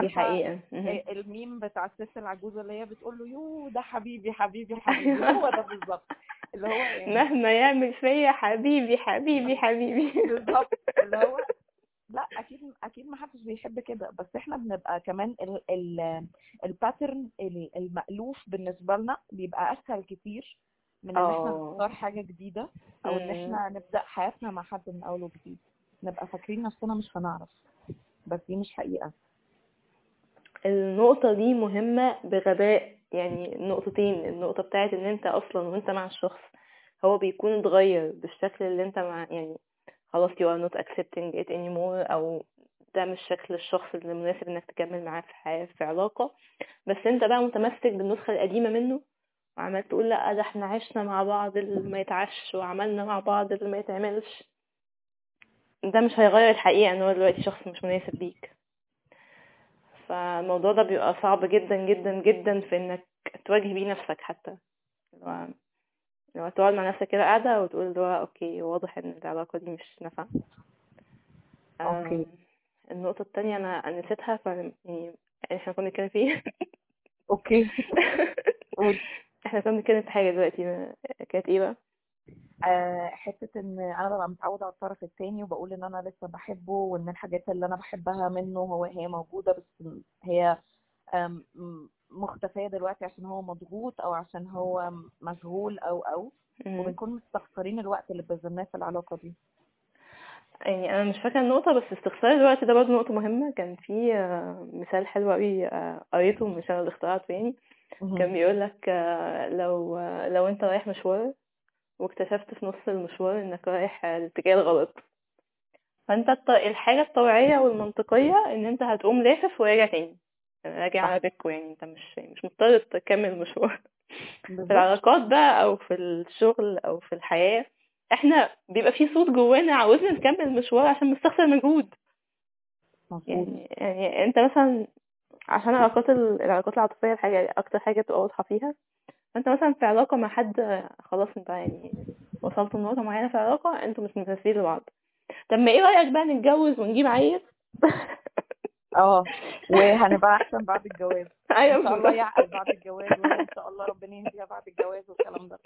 دي حقيقة. آه، الميم بتاع الست العجوزة اللي هي بتقول له you ده حبيبي حبيبي [LAUGHS] حبيبي. هو ده بالظبط اللي هو يعني مهما يعمل فيا حبيبي حبيبي حبيبي بالظبط [LAUGHS] اللي هو لا أكيد أكيد ما حدش بيحب كده بس إحنا بنبقى كمان ال ال ال pattern ال- المألوف بالنسبة لنا بيبقى أسهل كتير من إن إحنا آه. نختار حاجة جديدة أو إن. إحنا نبدأ حياتنا مع حد من اول وجديد نبقى فاكرين نفسنا مش هنعرف بس دي مش حقيقة النقطة دي مهمة بغباء يعني نقطتين النقطة بتاعت إن أنت أصلا وأنت مع الشخص هو بيكون اتغير بالشكل اللي أنت مع يعني خلاص you are not accepting it anymore أو ده مش شكل الشخص اللي مناسب إنك تكمل معاه في حياة في علاقة بس أنت بقى متمسك بالنسخة القديمة منه وعمال تقول لا ده إحنا عشنا مع بعض اللي ما يتعش وعملنا مع بعض اللي ما يتعملش. ده مش هيغير الحقيقة إن هو دلوقتي شخص مش مناسب ليك. فالموضوع ده بيبقى صعب جدا جدا جدا في إنك تواجه بيه نفسك حتى. هو لو تقعد مع نفسك كده قاعدة وتقول اللي هو okay واضح إن العلاقة دي مش نافعة. okay. آم، النقطة التانية أنا نسيتها ف يعني إحنا كنا بنتكلم فيه okay. [LAUGHS] إحنا كنا بنتكلم في حاجة دلوقتي كانت إيه بقى؟ آه، حتة إن أنا ببقى متعودة على الطرف التاني وبقول إن أنا لسه بحبه وإن الحاجات اللي أنا بحبها منه هو هي موجودة بس هي آم، م- مختفية دلوقتي عشان هو مضغوط أو عشان هو مشغول أو أو. وبنكون مستخسرين الوقت اللي بذلناه في العلاقة دي يعني أنا مش فاكرة النقطة بس استخسار الوقت ده برضه نقطة مهمة كان في آه، مثال حلو قوي آه، قريته مش أنا اللي اخترعته يعني كان بيقول لك لو آه، لو انت رايح مشوار واكتشفت في نص المشوار انك رايح آه، الاتجاه الغلط. فانت الط- الحاجة الطبيعية والمنطقية ان انت هتقوم لافف وراجع تاني. راجع صح. على بيتكو يعني انت مش مش مضطر تكمل المشوار. [LAUGHS] في العلاقات بقى أو في الشغل أو في الحياة إحنا بيبقى في صوت جوانا عاوزنا نكمل المشوار عشان مستخسر مجهود. يعني يعني انت مثلا عشان العلاقات ال- العلاقات العاطفية الحاجة أكتر حاجة تبقى واضحة فيها. فأنت مثلا في علاقة مع حد خلاص أنت يعني وصلت لنقطة معينة في العلاقة أنتوا مش مناسبين لبعض. طب ما إيه رأيك بقى نتجوز ونجيب عيل؟ [LAUGHS] آه وهنبقى أحسن بعد الجواز. [LAUGHS] أيوه إن شاء الله. يعقل بعد الجواز وهي ان شاء الله ربنا يهديها بعد الجواز والكلام ده.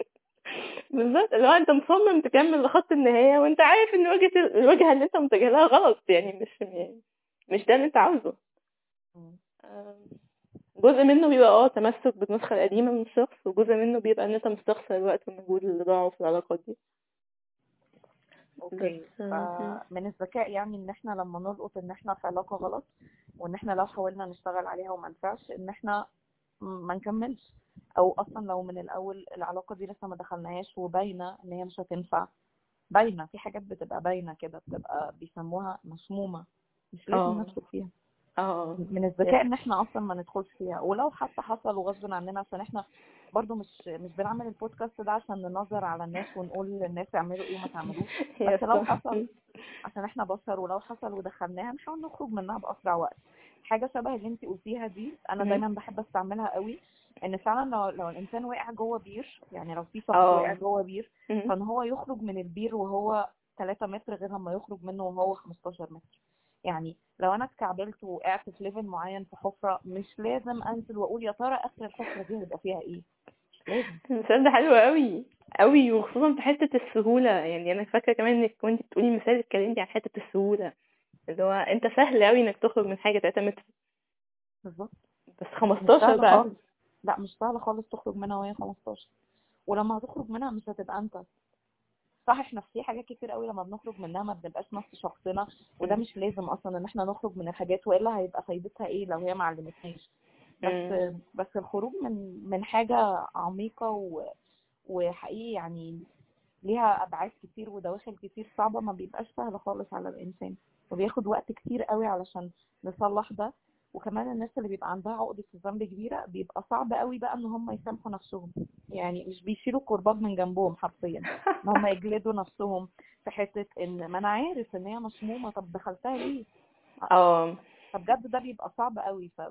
بالظبط. اللي هو أنت مصمم تكمل لخط النهاية وأنت عارف إن وجهة ال- الوجهة اللي أنت متجه لها غلط. يعني مش مش ده اللي أنت عاوزه. جزء منه بيبقى آه تمسك بالنسخة القديمة من الشخص وجزء منه بيبقى إن أنت مستخسر الوقت والمجهود اللي ضاعوا في العلاقات دي. أوكي. آه، فمن الذكاء يعني إن إحنا لما نلقط إن إحنا في علاقة غلط وإن إحنا لو حاولنا نشتغل عليها وما نفعش إن إحنا ما نكملش. أو أصلا لو من الأول العلاقة دي لسه ما دخلناهاش وباينة إن هي مش هتنفع. باينة. في حاجات بتبقى باينة كده بتبقى بيسموها مسمومة. مش لازم آه. ندخل فيها. آه من الذكاء إن إحنا أصلا ما ندخلش فيها ولو حتى حصل وغصب عننا عشان إحنا برضو مش مش بنعمل البودكاست ده عشان ننظر على الناس ونقول للناس اعملوا إيه وما تعملوش [LAUGHS] بس لو حصل عشان إحنا بشر ولو حصل ودخلناها نحاول نخرج منها بأسرع وقت حاجة شبه اللي انت قلتيها دي أنا. دايما بحب أستعملها قوي إن فعلا لو لو الإنسان وقع جوه بير يعني لو في شخص. وقع جوه بير. فإن هو يخرج من البير وهو 3 متر غير لما يخرج منه وهو 15 متر يعني لو أنا اتكعبلت وقعت في ليفل معين في حفرة مش لازم أنزل وأقول يا ترى آخر الحفرة دي هيبقى فيها إيه؟ المثال ده حلو قوي قوي وخصوصا في حتة السهولة. يعني أنا فاكرة كمان إنك كنت بتقولي مثال اتكلمتي عن حتة السهولة اللي هو أنت سهل قوي إنك تخرج من حاجة 3 متر. بالظبط. بس مش 15 سهل بقى. خالص. لا مش سهل خالص تخرج منها وهي 15 ولما هتخرج منها مش هتبقى أنت. صح إحنا في حاجات كتير قوي لما بنخرج منها ما بنبقاش نفس شخصنا وده. مش لازم أصلا إن إحنا نخرج من الحاجات وإلا هيبقى فايدتها إيه لو هي ما علمتناش بس. بس الخروج من من حاجة عميقة و وحقيقي يعني ليها أبعاد كتير ودواخل كتير صعبة ما بيبقاش سهل خالص على الإنسان وبياخد وقت كتير قوي علشان نصلح ده وكمان الناس اللي بيبقى عندها عقدة الذنب كبيرة بيبقى صعب قوي بقى إن هم يسامحوا نفسهم. يعني مش بيشيلوا الكرباج من جنبهم حرفيا. [LAUGHS] إن هم يجلدوا نفسهم في حتة إن ما أنا عارف إن هي مسمومة طب دخلتها ليه؟ آه. فبجد ده بيبقى صعب قوي. ف...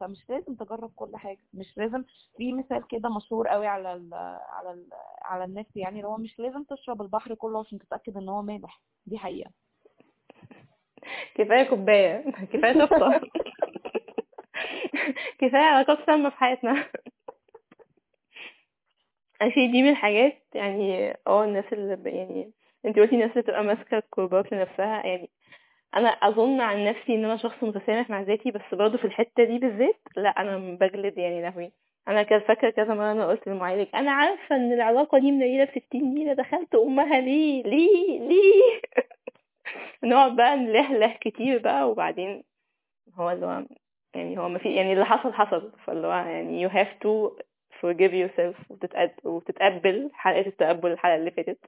فمش لازم تجرب كل حاجة. مش لازم في مثال كده مشهور قوي على ال... على ال... على النت يعني اللي هو مش لازم تشرب البحر كله عشان تتأكد إن هو مالح. دي حقيقة. [LAUGHS] كفاية كوباية. [LAUGHS] كفاية شفطة كفاية علاقات سامة في حياتنا. [LAUGHS] أكيد دي من الحاجات يعني آه الناس اللي يعني انت قلتي الناس اللي بتبقى ماسكة الكربات لنفسها يعني أنا أظن عن نفسي إن أنا شخص متسامح مع ذاتي بس برضه في الحتة دي بالذات لأ أنا بجلد يعني لهوي. أنا كان فاكرة كذا مرة أنا قلت للمعالج أنا عارفة إن العلاقة دي منيلة بستين نيلة دخلت أمها ليه؟ ليه؟ ليه؟ [LAUGHS] نقعد بقى نلهله كتير بقى وبعدين هو اللي يعني هو ما في يعني اللي حصل حصل. فاللي هو يعني you have to forgive yourself وتتقبل, وتتقبل حلقة التقبل الحلقة اللي فاتت.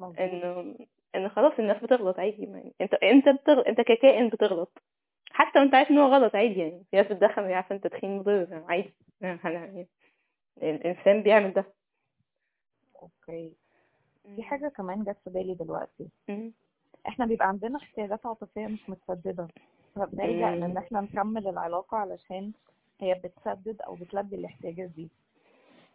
إنه إن خلاص الناس بتغلط عادي. يعني أنت أنت بتغلط أنت ككائن بتغلط. حتى وأنت عارف إن هو غلط عادي يعني. في ناس بتدخن وهي عارفة إن التدخين مضر. عادي. يعني يعني الإنسان بيعمل ده. أوكي. في حاجة كمان جت في بالي دلوقتي. إحنا بيبقى عندنا احتياجات عاطفية مش متسددة. فبنلجأ مم. ان إحنا نكمل العلاقة علشان هي بتسدد أو بتلبي الاحتياجات دي.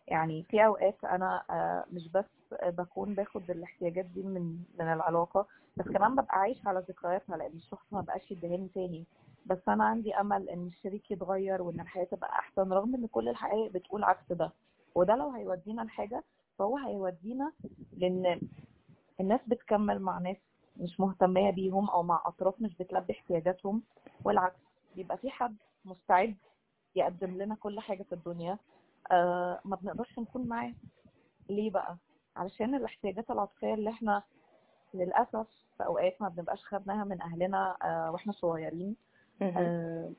يعني في اوقات أنا آه، مش بس بكون باخد الاحتياجات دي من من العلاقة بس كمان ببقى عايش على ذكرياتها لأن الشخص ما بقاش يديهاني تاني. بس أنا عندي امل ان الشريك يتغير وان الحياة تبقى احسن رغم ان كل الحقائق بتقول عكس ده. وده لو هيودينا لحاجة فهو هيودينا لأن الناس بتكمل مع ناس مش مهتمية بيهم أو مع أطراف مش بتلبي احتياجاتهم والعكس بيبقى في حد مستعد يقدم لنا كل حاجة في الدنيا آه ما بنقدرش نكون معاه ليه بقى؟ علشان الاحتياجات العاطفية اللي إحنا للأسف في أوقات ما بنبقاش خدناها من أهلنا آه وإحنا صغيرين. آه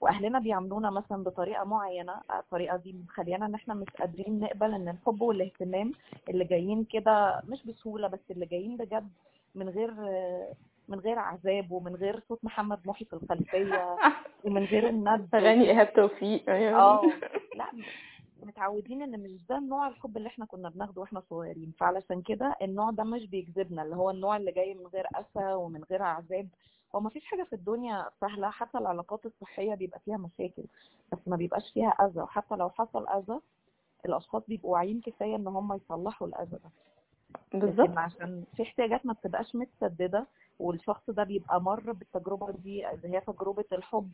واهلنا بيعاملونا مثلا بطريقة معينة الطريقة دي مخلينا إن إحنا مش قادرين نقبل إن الحب والاهتمام اللي جايين كده مش بسهولة بس اللي جايين بجد من غير من غير عذاب ومن غير صوت محمد محي في الخلفية [LAUGHS] ومن غير الند أغاني إيهاب توفيق. أيوة. آه [LAUGHS] لأ متعودين إن مش ده النوع الحب اللي إحنا كنا بناخده وإحنا صغيرين فعلشان كده النوع ده مش بيجذبنا اللي هو النوع اللي جاي من غير أسى ومن غير عذاب. هو ما فيش حاجة في الدنيا سهلة حتى العلاقات الصحية بيبقى فيها مشاكل بس ما بيبقاش فيها أذى. وحتى لو حصل أذى الأشخاص بيبقوا واعيين كفاية إن هم يصلحوا الأذى ده. بالظبط. عشان في احتياجات ما بتبقاش متسددة والشخص ده بيبقى مر بالتجربة دي اللي هي تجربة الحب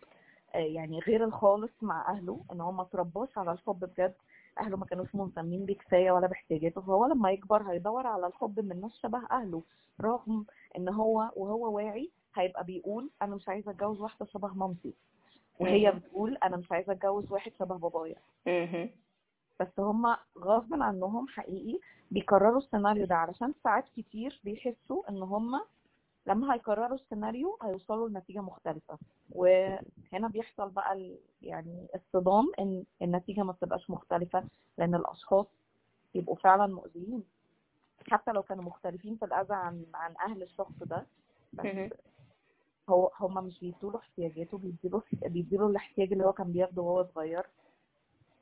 آه، يعني غير الخالص مع أهله إن هو ما ترباش على الحب بجد. أهله ما كانوش مهتمين بيه كفاية ولا باحتياجاته. فهو لما يكبر هيدور على الحب من ناس شبه أهله رغم إن هو وهو واعي هيبقى بيقول أنا مش عايزة أتجوز واحدة شبه مامتي وهي. بتقول أنا مش عايزة أتجوز واحد شبه بابايا. بس هم غصب عنهم حقيقي بيكرروا السيناريو ده علشان ساعات كتير بيحسوا إن هم لما هيكرروا السيناريو هيوصلوا لنتيجة مختلفة وهنا بيحصل بقى يعني الصدام إن النتيجة ما بتبقاش مختلفة لأن الأشخاص يبقوا فعلا مؤذيين حتى لو كانوا مختلفين في الأذى عن عن أهل الشخص ده. بس هو هما مش بيدوله احتياجاته بيديله بيديله الاحتياج اللي هو كان بياخده وهو صغير.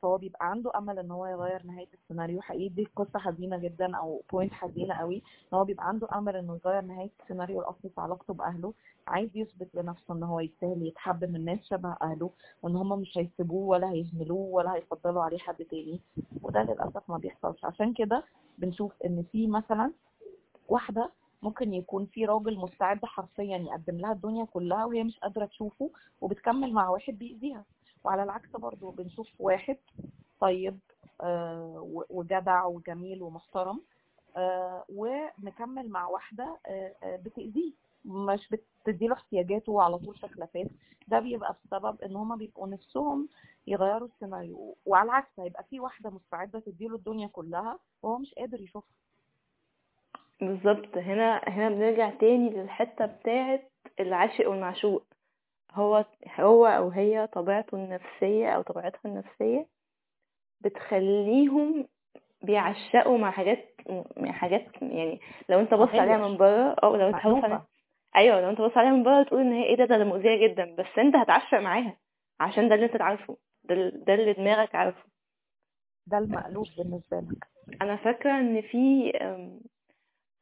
فهو بيبقى عنده أمل إن هو يغير نهاية السيناريو. حقيقي دي قصة حزينة جدا أو بوينت حزينة قوي. إن هو بيبقى عنده أمل إنه يغير نهاية السيناريو الاصلي في علاقته بأهله. عايز يثبت لنفسه إن هو يستاهل يتحب من ناس شبه أهله وإن هم مش هيسيبوه ولا هيهملوه ولا هيفضلوا عليه حد تاني. وده للأسف ما بيحصلش. عشان كده بنشوف إن في مثلا واحدة ممكن يكون في راجل مستعد حرفيا يقدم لها الدنيا كلها وهي مش قادرة تشوفه وبتكمل مع واحد بيأذيها. وعلى العكس برضه بنشوف واحد طيب آه، وجدع وجميل ومحترم آه، ومكمل مع واحدة آه، بتأذيه. مش بتديله احتياجاته على طول شكلفات ده بيبقى بسبب إن هما بيبقوا نفسهم يغيروا السيناريو. وعلى العكس هيبقى في واحدة مستعدة تديله الدنيا كلها وهو مش قادر يشوفها. بالظبط. هنا هنا بنرجع تاني للحتة بتاعت العاشق والمعشوق. هو هو أو هي طبيعته النفسية أو طبيعتها النفسية بتخليهم بيعشقوا مع حاجات مع حاجات يعني لو انت بص. عليها من بره أو لو انت بص. عليها أيوه لو انت بص عليها من بره تقول إن هي إيه ده ده مؤذية جدا. بس أنت هتعشق معاها عشان ده اللي أنت عارفه ده, ده اللي دماغك عارفه. ده المألوف بالنسبة لك. أنا فاكرة إن في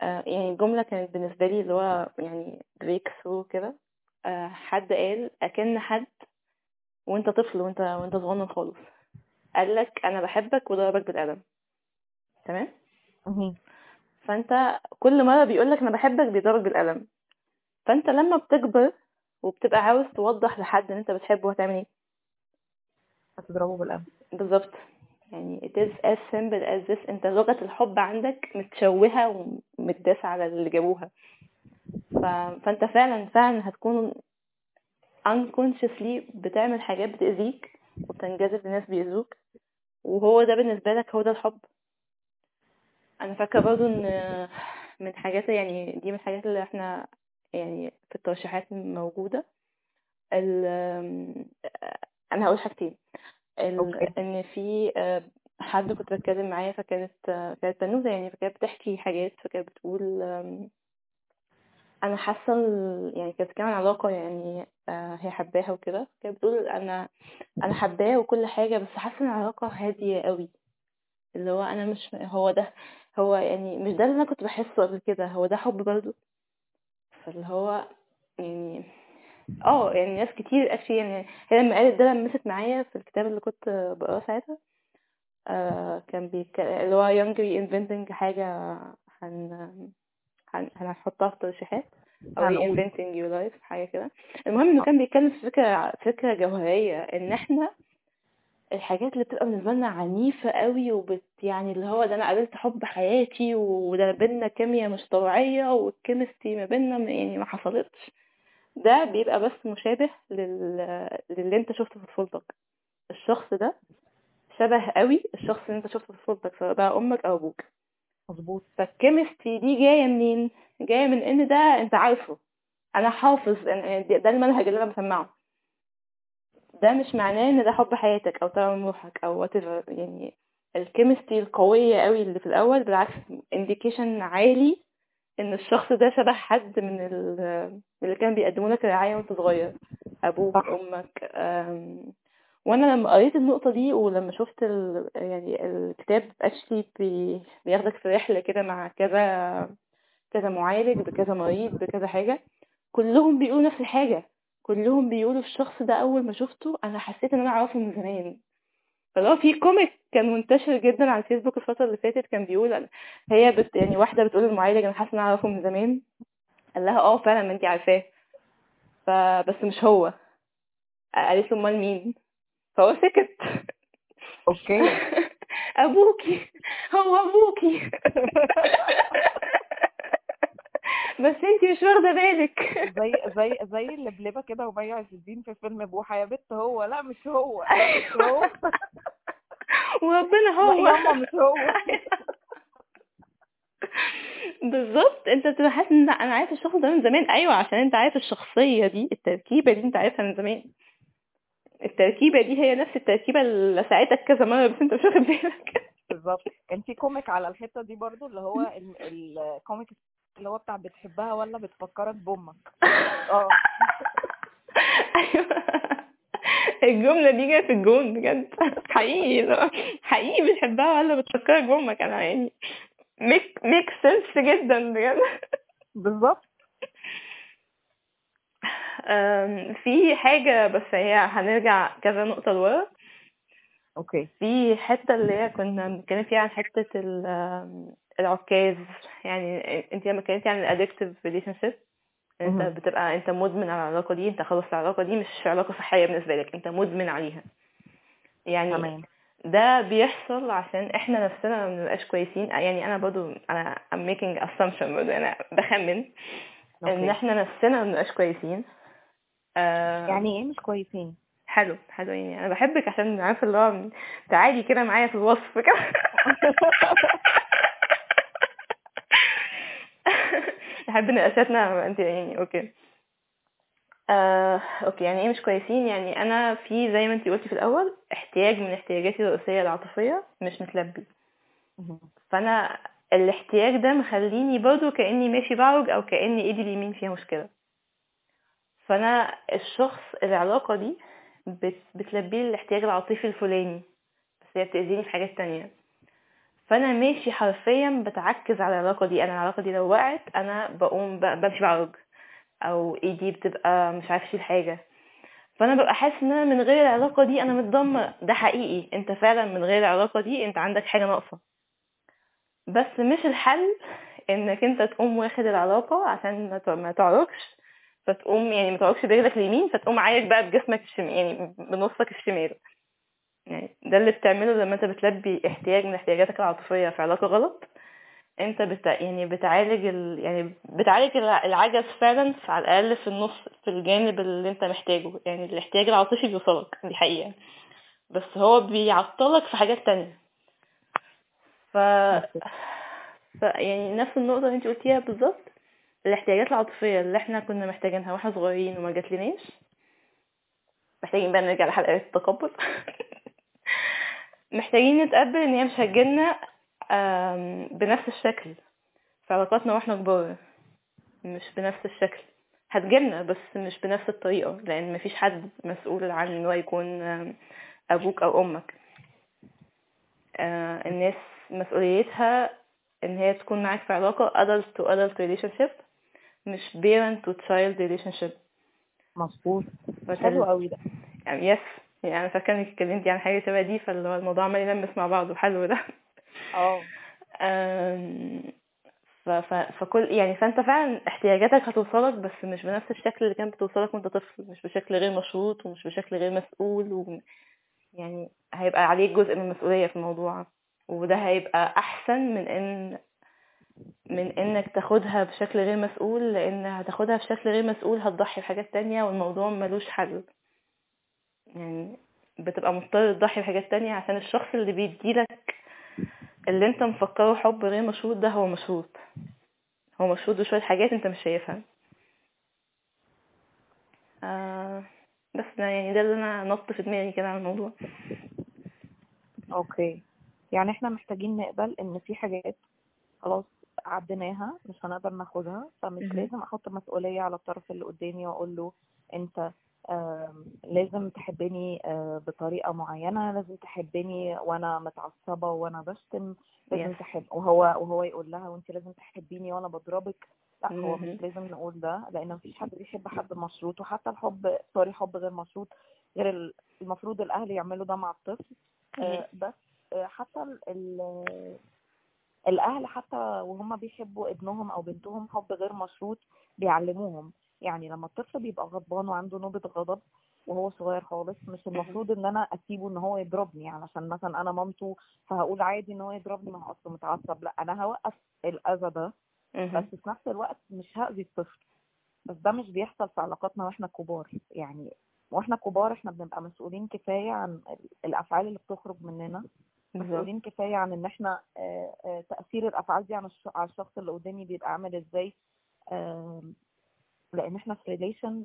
يعني جمله كانت بالنسبة لي اللي هو يعني بريك ثرو كده. آه، حد قال أكن حد وأنت طفل وانت وأنت صغنن خالص. قال لك أنا بحبك وضربك بالقلم. تمام. فأنت كل مرة بيقول لك أنا بحبك بيضربك بالقلم. فأنت لما بتكبر وبتبقى عاوز توضح لحد إن أنت بتحبه هتعمل إيه؟ هتضربه بالقلم. بالظبط. يعني it is as simple as this. انت لغة الحب عندك متشوهة ومتداس على اللي جابوها. ف... فانت فعلا فعلا هتكون unconsciously بتعمل حاجات بتأذيك وبتنجذب لناس بيأذوك. وهو ده بالنسبة لك هو ده الحب. أنا فاكرة برضو إن من حاجات يعني دي من الحاجات اللي إحنا يعني في الترشيحات موجودة. ال... أنا هقول حاجتين. ال... أوكي. إن في آه، حد كنت بتكلم معاه فكانت آه، كانت بنوتة يعني فكانت بتحكي حاجات فكانت بتقول أنا حاسة يعني كانت عن علاقة يعني آه، هي حباها وكده. كانت بتقول أنا أنا حباه وكل حاجة بس حاسة إن العلاقة هادية قوي. اللي هو أنا مش هو ده هو يعني مش ده اللي أنا كنت بحسه قبل كده هو ده حب برضه. فاللي هو يعني آه يعني ناس كتير اكشلي يعني هي لما قالت ده لمست معايا في الكتاب اللي كنت بقراه ساعتها آه كان بيك... اللي هو young reinventing حاجة هن... هن... هنحطها في ترشيحات أو هنقول. reinventing your life حاجة كده المهم إنه كان بيتكلم في فكرة فكرة جوهرية إن إحنا الحاجات اللي بتبقى بالنسبة لنا عنيفة قوي وبت يعني اللي هو ده أنا قابلت حب حياتي وده بينا كيمياء مش طبيعية وال chemistry ما بينا يعني ما حصلتش ده بيبقى بس مشابه لل... للي انت شفته في طفولتك الشخص ده شبه قوي الشخص اللي انت شفته في طفولتك سواء بقى أمك أو أبوك. مظبوط. فال chemistry دي جاية منين؟ جاية من إن ده أنت عارفه. أنا حافظ إن- ده المنهج اللي أنا بسمعه. ده مش معناه إن ده حب حياتك أو طموحك أو what يعني ال chemistry القوية قوي اللي في الأول بالعكس indication عالي إن الشخص ده شبه حد من ال- اللي كان بيقدموا لك رعاية وأنت صغير أبوك. أمك وأنا لما قريت النقطة دي ولما شفت ال... يعني الكتاب actually بي... بياخدك في رحلة كده مع كذا كذا معالج بكذا مريض بكذا حاجة كلهم بيقولوا نفس الحاجة كلهم بيقولوا الشخص ده أول ما شفته أنا حسيت إن أنا أعرفه من زمان فلو في comic كان منتشر جدا على الفيسبوك الفترة اللي فاتت كان بيقول هي بت يعني واحدة بتقول للمعالج أنا حاسة إن أنا أعرفه من زمان. قال لها آه فعلا ما انتي عارفاه. فبس مش هو. قالت له أمال مين؟ فهو سكت. okay. [LAUGHS] أبوكي. هو أبوكي. [LAUGHS] بس انتي مش واخدة بالك. زي زي زي اللبلبه كده ومي عز الدين في فيلم بوحة يا بت هو. لا مش هو. لا مش هو. وربنا هو. ياما مش هو. بالظبط. انت بتبقى حاسس إن أنا عارف الشخص ده من زمان. أيوه عشان انت عارف الشخصية دي التركيبة دي انت عارفها من زمان. التركيبة دي هي نفس التركيبة اللي ساعدتك كذا مرة بس انت مش واخد بالك. بالظبط. كان في comic على الحتة دي برضو اللي هو ال- ال comic اللي هو بتاع بتحبها ولا بتفكرك بأمك؟ [LAUGHS] آه. أيوه. الجملة دي في الجون بجد. حقيقي. حقيقي بتحبها ولا بتفكرك بأمك؟ أنا يعني make make sense جدا بجد. بالظبط. في حاجة بس هي هنرجع كذا نقطة لورا. Okay. في حتة اللي هي كنا بنتكلم فيها عن حتة العكاز يعني انت لما اتكلمتي عن ال addictive relationship انت. بتبقى انت مدمن على العلاقة دي انت خلاص العلاقة دي مش علاقة صحية بالنسبة لك انت مدمن عليها. يعني تمام. ده بيحصل عشان إحنا نفسنا ما بنبقاش كويسين. يعني أنا برضو أنا I'm making assumption برضو أنا بخمن ان إحنا نفسنا ما بنبقاش كويسين. آه. يعني إيه مش كويسين؟ حلو حلو يعني أنا بحبك عشان عارفه اللي هو تعالي كده معايا في الوصف كده. [LAUGHS] بحب نقاشاتنا أنت يعني okay. آه، okay يعني إيه مش كويسين؟ يعني أنا في زي ما أنت قلتي في الأول احتياج من احتياجاتي الرئيسية العاطفية مش متلبي. فأنا الاحتياج ده مخليني برضو كأني ماشي بعوج أو كأني ايدي اليمين فيها مشكلة. فأنا الشخص العلاقة دي بت... بتلبي الاحتياج العاطفي الفلاني بس هي بتأذيني في حاجات تانية. فأنا ماشي حرفيا بتعكز على العلاقة دي. أنا العلاقة دي لو وقعت أنا بقوم. بمشي بعوج أو ايدي بتبقى مش عارف اشيل حاجة. فأنا ببقى حاسس إن أنا من غير العلاقة دي أنا متدمر ده حقيقي. أنت فعلا من غير العلاقة دي أنت عندك حاجة ناقصة. بس مش الحل إنك أنت تقوم واخد العلاقة عشان ما تعرجش. فتقوم يعني ما تعرجش برجلك اليمين فتقوم عايج بقى بجسمك الشمال يعني بنصك الشمال. يعني ده اللي بتعمله لما انت بتلبي احتياج من احتياجاتك العاطفية في علاقة غلط. انت بت يعني بتعالج ال... يعني بتعالج الع- العجز فعلا على الأقل في النص في الجانب اللي انت محتاجه. يعني الاحتياج العاطفي بيوصلك دي حقيقة. بس هو بيعطلك في حاجات تانية. ف... ف يعني نفس النقطة اللي انت قلتيها بالظبط. الاحتياجات العاطفية اللي إحنا كنا محتاجينها وإحنا صغيرين وما جاتلناش. محتاجين بقى نرجع لحلقات التقبل. [LAUGHS] محتاجين نتقبل إن هي مش هتجيلنا بنفس الشكل في علاقاتنا وإحنا كبار. مش بنفس الشكل. هتجيلنا بس مش بنفس الطريقة لأن مفيش حد مسؤول عن إن هو يكون أبوك أو أمك. آه، الناس مسؤوليتها إن هي تكون معاك في علاقة adult to adult relationship مش parent to child relationship. مظبوط. حلو قوي ده. يعني يس يعني أنا فاكرة إنك اتكلمتي عن حاجة شبه دي فاللي هو الموضوع عمال يلمس مع بعض وحلو ده. آه. فكل يعني فأنت فعلا احتياجاتك هتوصلك بس مش بنفس الشكل اللي كانت بتوصلك وأنت طفل مش بشكل غير مشروط ومش بشكل غير مسؤول و يعني هيبقى عليك جزء من المسؤولية في الموضوع. وده هيبقى أحسن من إن من إنك تاخدها بشكل غير مسؤول لأن هتاخدها بشكل غير مسؤول هتضحي بحاجات تانية والموضوع ملوش حل. يعني بتبقى مضطر تضحي بحاجات تانية عشان الشخص اللي بيديلك اللي انت مفكره حب غير مشروط ده هو مشروط هو مشروط بشوية حاجات انت مش شايفها. آه بس ده يعني ده اللي أنا نط في دماغي كده على الموضوع. أوكي. يعني إحنا محتاجين نقبل ان في حاجات خلاص عديناها مش هنقدر ناخدها فمش. لازم أحط مسؤولية على الطرف اللي قدامي واقول له انت لازم تحبني آه، بطريقة معينة لازم تحبني وأنا متعصبة وأنا بشتم لازم Yes. تحب وهو وهو يقول لها وانت لازم تحبيني وأنا بضربك لأ هو. مش لازم نقول ده لأن مفيش حد [LAUGHS] بيحب حد مشروط وحتى الحب سوري حب غير مشروط غير ال- المفروض الأهل يعملوا ده مع الطفل آه، بس آه، حتى ال- ال- الأهل حتى وهم بيحبوا ابنهم أو بنتهم حب غير مشروط بيعلموهم يعني لما الطفل بيبقى غضبان وعنده نوبة غضب وهو صغير خالص مش المفروض إن أنا أسيبه إن هو يضربني. علشان مثلا أنا مامته فهقول عادي إن هو يضربني ما هو أصله متعصب. لأ أنا هوقف الأذى ده بس. في نفس الوقت مش هأذي الطفل. بس ده مش بيحصل في علاقاتنا وإحنا كبار. يعني وإحنا كبار إحنا بنبقى مسؤولين كفاية عن ال- الأفعال اللي بتخرج مننا. مسؤولين كفاية عن إن إحنا تأثير الأفعال دي على الشخص اللي قدامي بيبقى عامل إزاي. آم، لأن إحنا في ريليشن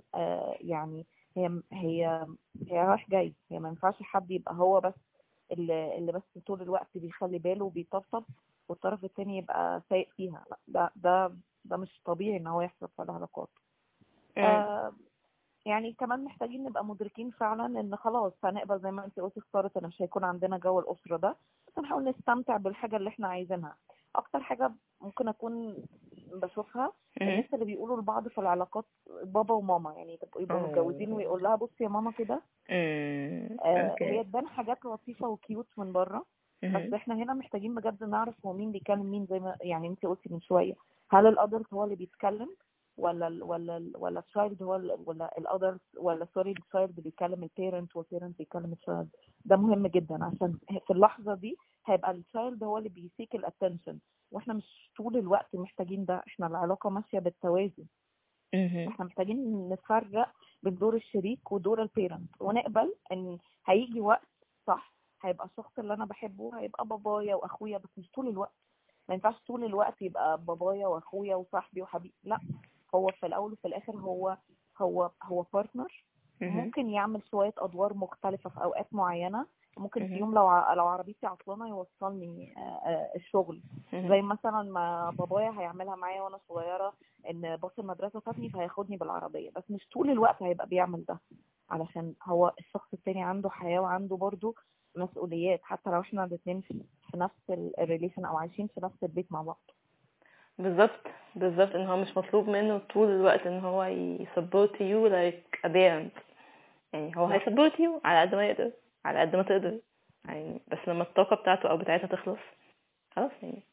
يعني هي هي هي رايح جاي. هي ما ينفعش حد يبقى هو بس اللي, اللي بس طول الوقت بيخلي باله وبيطبطب والطرف التاني يبقى سايق فيها. لا ده ده ده مش طبيعي إن هو يحصل في العلاقات. مم. آه يعني كمان محتاجين نبقى مدركين فعلا إن خلاص هنقبل زي ما انت قلتي اختارت إن مش هيكون عندنا جو الأسرة ده. بس نحاول نستمتع بالحاجة اللي إحنا عايزينها. أكتر حاجة ممكن أكون بشوفها. الناس اللي بيقولوا لبعض في العلاقات بابا وماما يعني يبقوا أوه. متجوزين ويقول لها بصي يا ماما كده. آه okay هي تبان حاجات لطيفة و cute من بره بس. إحنا هنا محتاجين بجد نعرف هو مين بيكلم مين زي ما يعني انت قلتي من شوية هل ال adult هو اللي بيتكلم ولا ال ولا ال ولا ال child هو ال ولا ال adult ولا sorry ال child بيكلم ال parent وال parent بيكلم ال child ده مهم جدا عشان في اللحظة دي هيبقى ال child هو اللي بي seek ال attention وإحنا مش طول الوقت محتاجين ده إحنا العلاقة ماشية بالتوازي. إحنا محتاجين نفرق بين دور الشريك ودور ال parent ونقبل إن هيجي وقت صح هيبقى الشخص اللي أنا بحبه هيبقى بابايا وأخويا بس مش طول الوقت. ما ينفعش طول الوقت يبقى بابايا وأخويا وصاحبي وحبيبي لا هو في الأول وفي الآخر هو هو هو partner. ممكن يعمل شوية أدوار مختلفة في أوقات معينة. ممكن في. يوم لو لو عربيتي عطلانة يوصلني الشغل. زي مثلا ما بابايا هيعملها معايا وأنا صغيرة إن باص المدرسة فاتني فهياخدني بالعربية بس مش طول الوقت هيبقى بيعمل ده علشان هو الشخص التاني عنده حياة وعنده برضه مسؤوليات حتى لو إحنا الاتنين في نفس ال relation أو عايشين في نفس البيت مع بعض بالظبط بالظبط إن هو مش مطلوب منه طول الوقت إن هو ي support you like a parent يعني هو. هي support you على قد ما يقدر على قد ما تقدر. يعني بس لما الطاقة بتاعته أو بتاعتها تخلص خلاص يعني.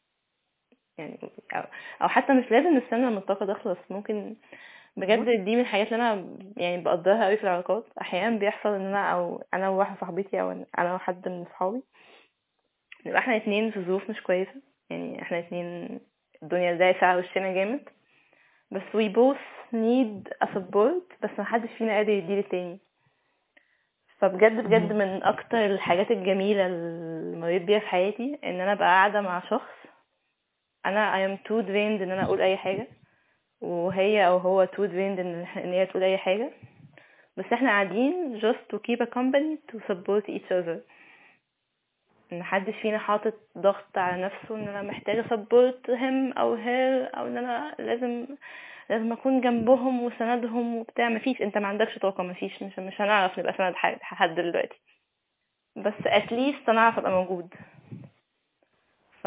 يعني أو, أو حتى مش لازم نستنى لما الطاقة تخلص. ممكن بجد دي من الحاجات اللي أنا يعني بقدرها قوي في العلاقات. أحيانا بيحصل إن أنا أو أنا وواحدة صاحبتي أو أنا وحد من صحابي نبقى إحنا اتنين في ظروف مش كويسة. يعني إحنا اتنين الدنيا دايسة على وشنا جامد. بس we both need a support. بس محدش فينا قادر يديه للتاني فبجد بجد. من أكتر الحاجات الجميلة اللي مريت بيها في حياتي إن أنا أبقى قاعدة مع شخص أنا I am too drained إن أنا أقول أي حاجة وهي أو هو too drained إن هي تقول أي حاجة بس إحنا قاعدين just to keep a company to support each other إن محدش فينا حاطط ضغط على نفسه إن أنا محتاجة support him أو her أو إن أنا لازم لازم أكون جنبهم وسندهم وبتاع. مفيش أنت ما عندكش طاقة مفيش. مش مش هنعرف نبقى سند حد دلوقتي. بس least أنا اعرف أبقى موجود. ف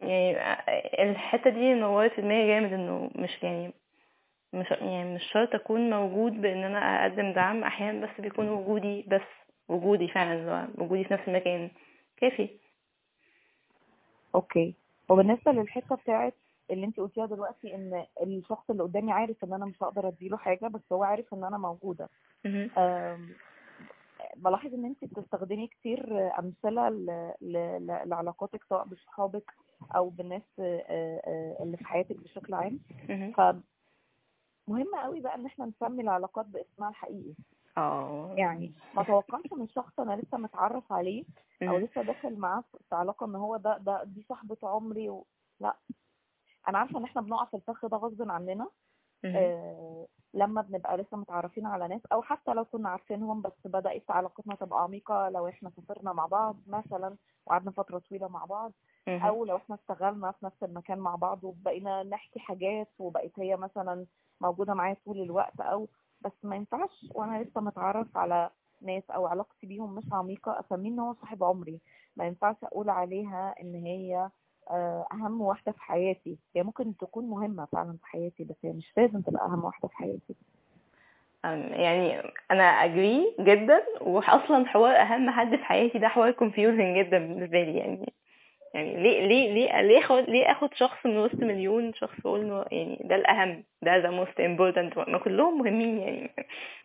يعني الحتة دي نورت في دماغي جامد إنه مش يعني مش يعني مش شرط أكون موجود بإن أنا أقدم دعم. أحيانا بس بيكون وجودي بس وجودي فعلا وجودي في نفس المكان. كافي. Okay. وبالنسبة للحتة بتاعت اللي انت قلتيها دلوقتي ان الشخص اللي قدامي عارف ان أنا مش هقدر اديله حاجة بس هو عارف ان أنا موجودة. بلاحظ ان انت بتستخدمي كتير أمثلة لعلاقاتك سواء بصحابك أو بالناس اللي في حياتك بشكل عام. مهم. فمهم قوي بقى إن إحنا نسمي العلاقات باسمها الحقيقي. آه. يعني ما توقعش من شخص أنا لسه متعرف عليه أو. لسه داخل معاه في علاقة إن هو ده ده دي صاحبة عمري و... لأ. أنا عارفة إن إحنا بنقع في الفخ ده غصب عننا. آه لما بنبقى لسه متعرفين على ناس أو حتى لو كنا عارفينهم بس بدأت علاقتنا تبقى عميقة لو إحنا سافرنا مع بعض مثلا وقعدنا فترة طويلة مع بعض. أو لو إحنا اشتغلنا في نفس المكان مع بعض وبقينا نحكي حاجات وبقت هي مثلا موجودة معايا طول الوقت أو بس ما ينفعش وأنا لسه متعرف على ناس أو علاقتي بيهم مش عميقة أسميه إن هو صاحب عمري ما ينفعش أقول عليها إن هي أهم واحدة في حياتي. هي ممكن تكون مهمة فعلا في حياتي بس هي مش لازم تبقى أهم واحدة في حياتي. يعني أنا اجري جدا واصلا حوار أهم حد في حياتي ده حوار confusing جدا بالنسبة لي يعني يعني ليه ليه ليه ليه أخد ليه أخد شخص من وسط مليون شخص أقول يعني ده الأهم ده the most important ما كلهم مهمين يعني.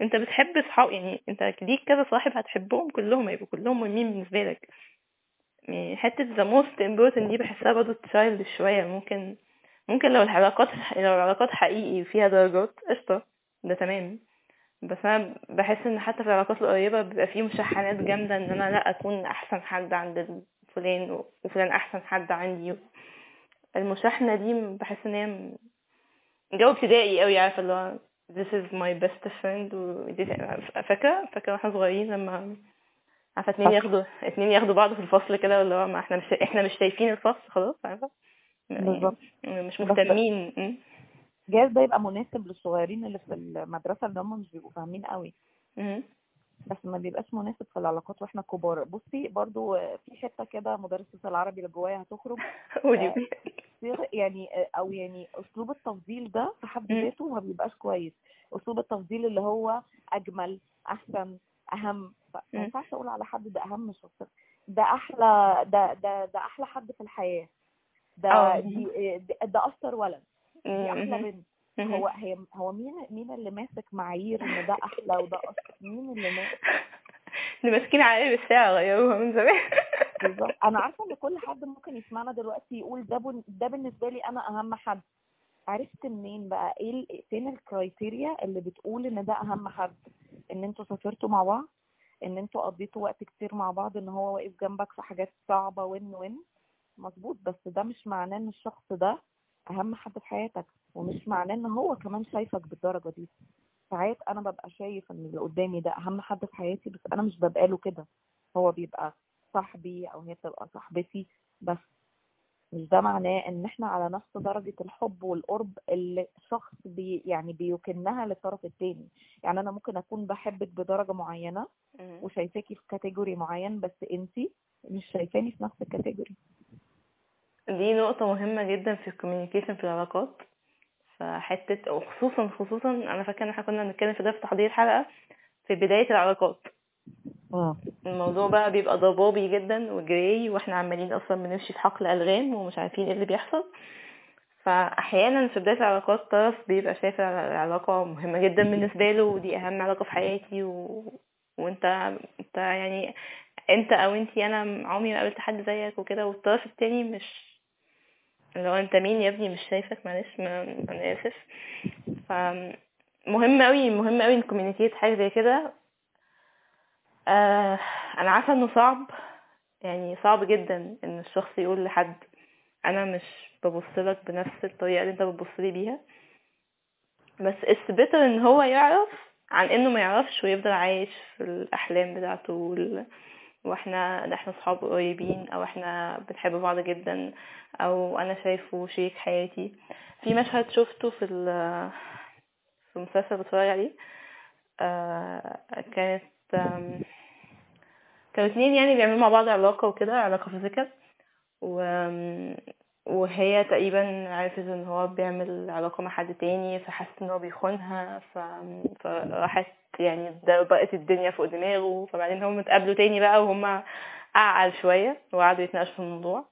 أنت بتحب صحاب يعني أنت ليك كذا صاحب هتحبهم كلهم هيبقوا كلهم مهمين بالنسبة لك. يعني حتة the most important دي بحسها برضه تشايلد شوية. ممكن ممكن لو العلاقات لو العلاقات حقيقي وفيها درجات قشطة ده تمام. بس أنا بحس إن حتى في العلاقات القريبة بيبقى فيه مشاحنات جامدة إن أنا لأ أكون أحسن حد عند فلان وفلان أحسن حد عندي. المشاحنة دي بحس إن هي جو ابتدائي قوي عارفة اللي هو this is my best friend و فاكرة؟ فاكرة وإحنا صغيرين لما عارفة اتنين. ياخدوا اتنين ياخدوا بعض في الفصل كده اللي هو ما إحنا مش إحنا مش شايفين الفصل خلاص عارفة يعني بالظبط مش بس- مهتمين. جايز ده يبقى مناسب للصغيرين اللي في المدرسة اللي هم مش بيبقوا فاهمين قوي. بس ما بيبقاش مناسب في العلاقات وإحنا كبار بصي برضو في حتة كده مدرسة العربي اللي جوايا هتخرج [LAUGHS] آه، يعني آه، أو يعني أسلوب التفضيل ده في حد. ذاته ما بيبقاش كويس أسلوب التفضيل اللي هو أجمل أحسن أهم ما. ينفعش أقول على حد ده أهم شخص ده أحلى ده ده ده أحلى حد في الحياة ده آه. دي ده- اشطر ولد دي أحلى. بنت. هو هي هو مين مين اللي ماسك معايير إن ده أحلى وده اشطر مين اللي ماسك اللي ماسكين عليه بالساعة غيروها من زمان بالظبط أنا عارفة إن كل حد ممكن يسمعنا دلوقتي يقول ده. ده بالنسبة لي أنا أهم حد عرفت منين بقى؟ إيه. فين الكرايتيريا اللي بتقول إن ده أهم حد؟ إن أنتوا سافرتوا مع بعض إن أنتوا قضيتوا وقت كتير مع بعض إن هو واقف جنبك في حاجات صعبة وين وين؟ مظبوط بس ده مش معناه إن الشخص ده أهم حد في حياتك ومش معناه إن هو كمان شايفك بالدرجة دي. ساعات أنا ببقى شايف إن اللي قدامي ده أهم حد في حياتي بس أنا مش ببقى له كده. هو بيبقى صاحبي أو هي بتبقى صاحبتي بس مش ده معناه إن إحنا على نفس درجة الحب والقرب اللي الشخص بي يعني بيكنها للطرف التاني. يعني أنا ممكن أكون بحبك بدرجة معينة وشايفاكي في category معين بس أنتي مش شايفاني في نفس ال category دي نقطة مهمة جدا في ال communication في العلاقات. فحتة وخصوصا خصوصا أنا فاكرة إن إحنا كنا بنتكلم في ده في تحضير الحلقة في بداية العلاقات. الموضوع بقى بيبقى ضبابي جدا و gray وإحنا عمالين أصلا بنمشي في حقل ألغام ومش عارفين إيه اللي بيحصل. فاحيانا في بداية العلاقات طرف بيبقى شايف العلاقة مهمة جدا بالنسبة له ودي أهم علاقة في حياتي و... وأنت أنت يعني أنت أو أنتي أنا عمري ما قابلت حد زيك وكده. والطرف التاني مش اللي هو أنت مين يا ابني؟ مش شايفك معلش ما... أنا آسف. فمهم قوي مهم قوي نكوميونيكيت حاجة زي كده. آه أنا عارفة إنه صعب يعني صعب جدا إن الشخص يقول لحد أنا مش ببص لك بنفس الطريقة اللي أنت بتبص لي بيها. بس it's إن هو يعرف عن إنه ما يعرفش ويفضل عايش في الأحلام بتاعته وال... وإحنا ده إحنا صحاب قريبين أو إحنا بنحب بعض جدا أو أنا شايفه شريك حياتي. في مشهد شفته في ال... في مسلسل بتفرج عليه آه كانت كانوا اتنين يعني بيعملوا مع بعض علاقة وكده علاقة فيزيكال. و وهي تقريبا عرفت إن هو بيعمل علاقة مع حد تاني فحست إن هو بيخونها ف... فراحت يعني بقت الدنيا فوق دماغه. فبعدين هم اتقابلوا تاني بقى وهم أعقل شوية وقعدوا يتناقشوا في الموضوع.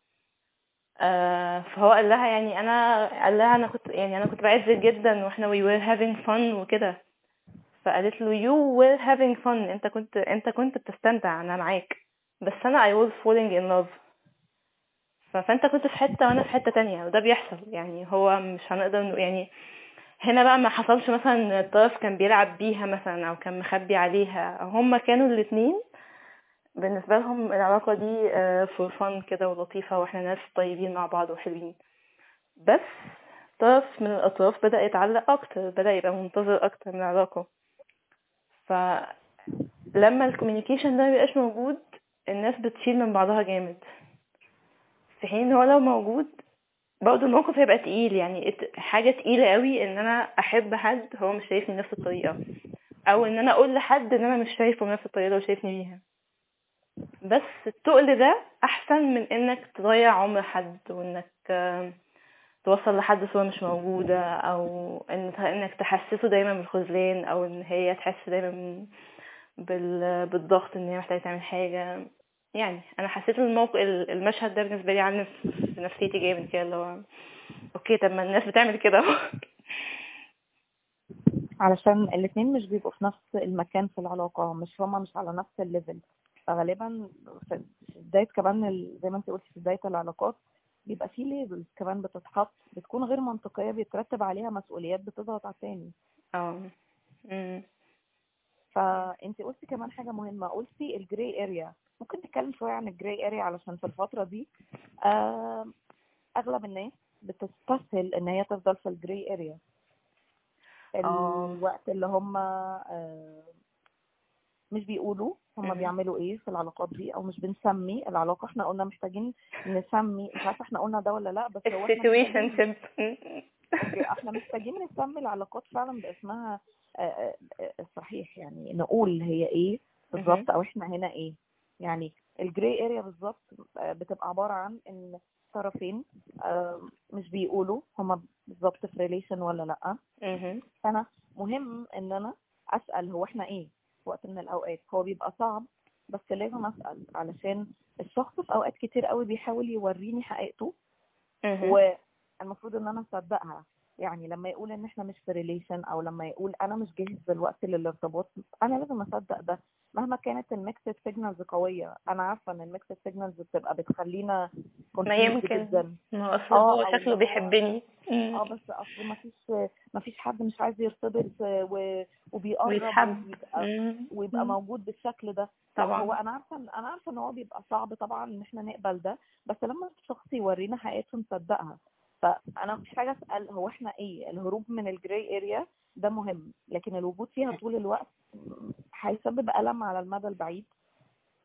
آه فهو قال لها يعني أنا قال لها أنا كنت يعني أنا كنت بعزك جدا وإحنا we were having fun وكده. فقالت له you were having fun. انت كنت انت كنت بتستمتع أنا معاك. بس أنا I was falling in love. فأنت كنت في حتة وأنا في حتة تانية وده بيحصل. يعني هو مش هنقدر يعني هنا بقى ما حصلش مثلا الطرف كان بيلعب بيها مثلا أو كان مخبي عليها. هما كانوا الاتنين بالنسبة لهم العلاقة دي فور فن كده ولطيفة وإحنا ناس طيبين مع بعض وحلوين. بس طرف من الأطراف بدأ يتعلق أكتر بدأ يبقى منتظر أكتر من العلاقة. فلما الكوميونيكيشن ده مبيبقاش موجود الناس بتشيل من بعضها جامد. في حين إن هو لو موجود برضه الموقف هيبقى تقيل. يعني حاجة تقيلة قوي إن أنا أحب حد هو مش شايفني بنفس الطريقة. أو إن أنا أقول لحد إن أنا مش شايفه بنفس الطريقة اللي هو شايفني بيها. بس التقل ده أحسن من إنك تضيع عمر حد وإنك توصل لحد صورة مش موجودة أو إن إنك تحسسه دايما بالخذلان أو إن هي تحس دايما بالضغط إن هي محتاجة تعمل حاجة. يعني أنا حسيت الموقف المشهد ده بالنسبة لي عامل في نفسيتي جامد كده اللي هو okay طب ما الناس بتعمل كده [LAUGHS] علشان الاثنين مش بيبقوا في نفس المكان في العلاقة مش هما مش على نفس ال level فغالبا في بداية كمان زي ما انت قلتي في بداية العلاقات بيبقى في labels كمان بتتحط بتكون غير منطقية بيترتب عليها مسؤوليات بتضغط على التاني. آه. فانت قلتي كمان حاجة مهمة قلتي ال gray area ممكن نتكلم شوية عن ال gray area علشان في الفترة دي؟ آه أغلب الناس بتستسهل إن هي تفضل في ال gray area الوقت اللي هم آه مش بيقولوا هم بيعملوا إيه في العلاقات دي أو مش بنسمي العلاقة؟ إحنا قلنا محتاجين نسمي مش عارفة إحنا قلنا ده ولا لأ بس هو okay إحنا محتاجين نسمي العلاقات فعلا باسمها الصحيح يعني نقول هي إيه بالظبط أو إحنا هنا إيه. يعني ال gray area بالظبط بتبقى عبارة عن إن طرفين مش بيقولوا هما بالظبط في relation ولا لأ. فأنا مهم إن أنا أسأل هو إحنا إيه؟ وقت من الأوقات. هو بيبقى صعب بس لازم أسأل علشان الشخص في أوقات كتير قوي بيحاول يوريني حقيقته والمفروض إن أنا أصدقها. يعني لما يقول إن إحنا مش في relation أو لما يقول أنا مش جاهز دلوقتي للارتباط أنا لازم أصدق ده. مهما كانت ال mixed signals قوية أنا عارفة إن ال mixed signals بتبقى بتخلينا ما يمكن. جدا. ما أصل هو شكله بيحبني. آه بس أصل ما فيش ما فيش حد مش عايز يرتبط و... وبيقرب ويتحب. ويبقى, ويبقى موجود بالشكل ده. طبعا. هو أنا عارفة أنا عارفة إن هو بيبقى صعب طبعا إن إحنا نقبل ده بس لما الشخص يورينا حقيقته نصدقها. فأنا مش حاجة أسأل هو إحنا إيه؟ الهروب من الجراي اريا ده مهم لكن الوجود فيها طول الوقت هيسبب ألم على المدى البعيد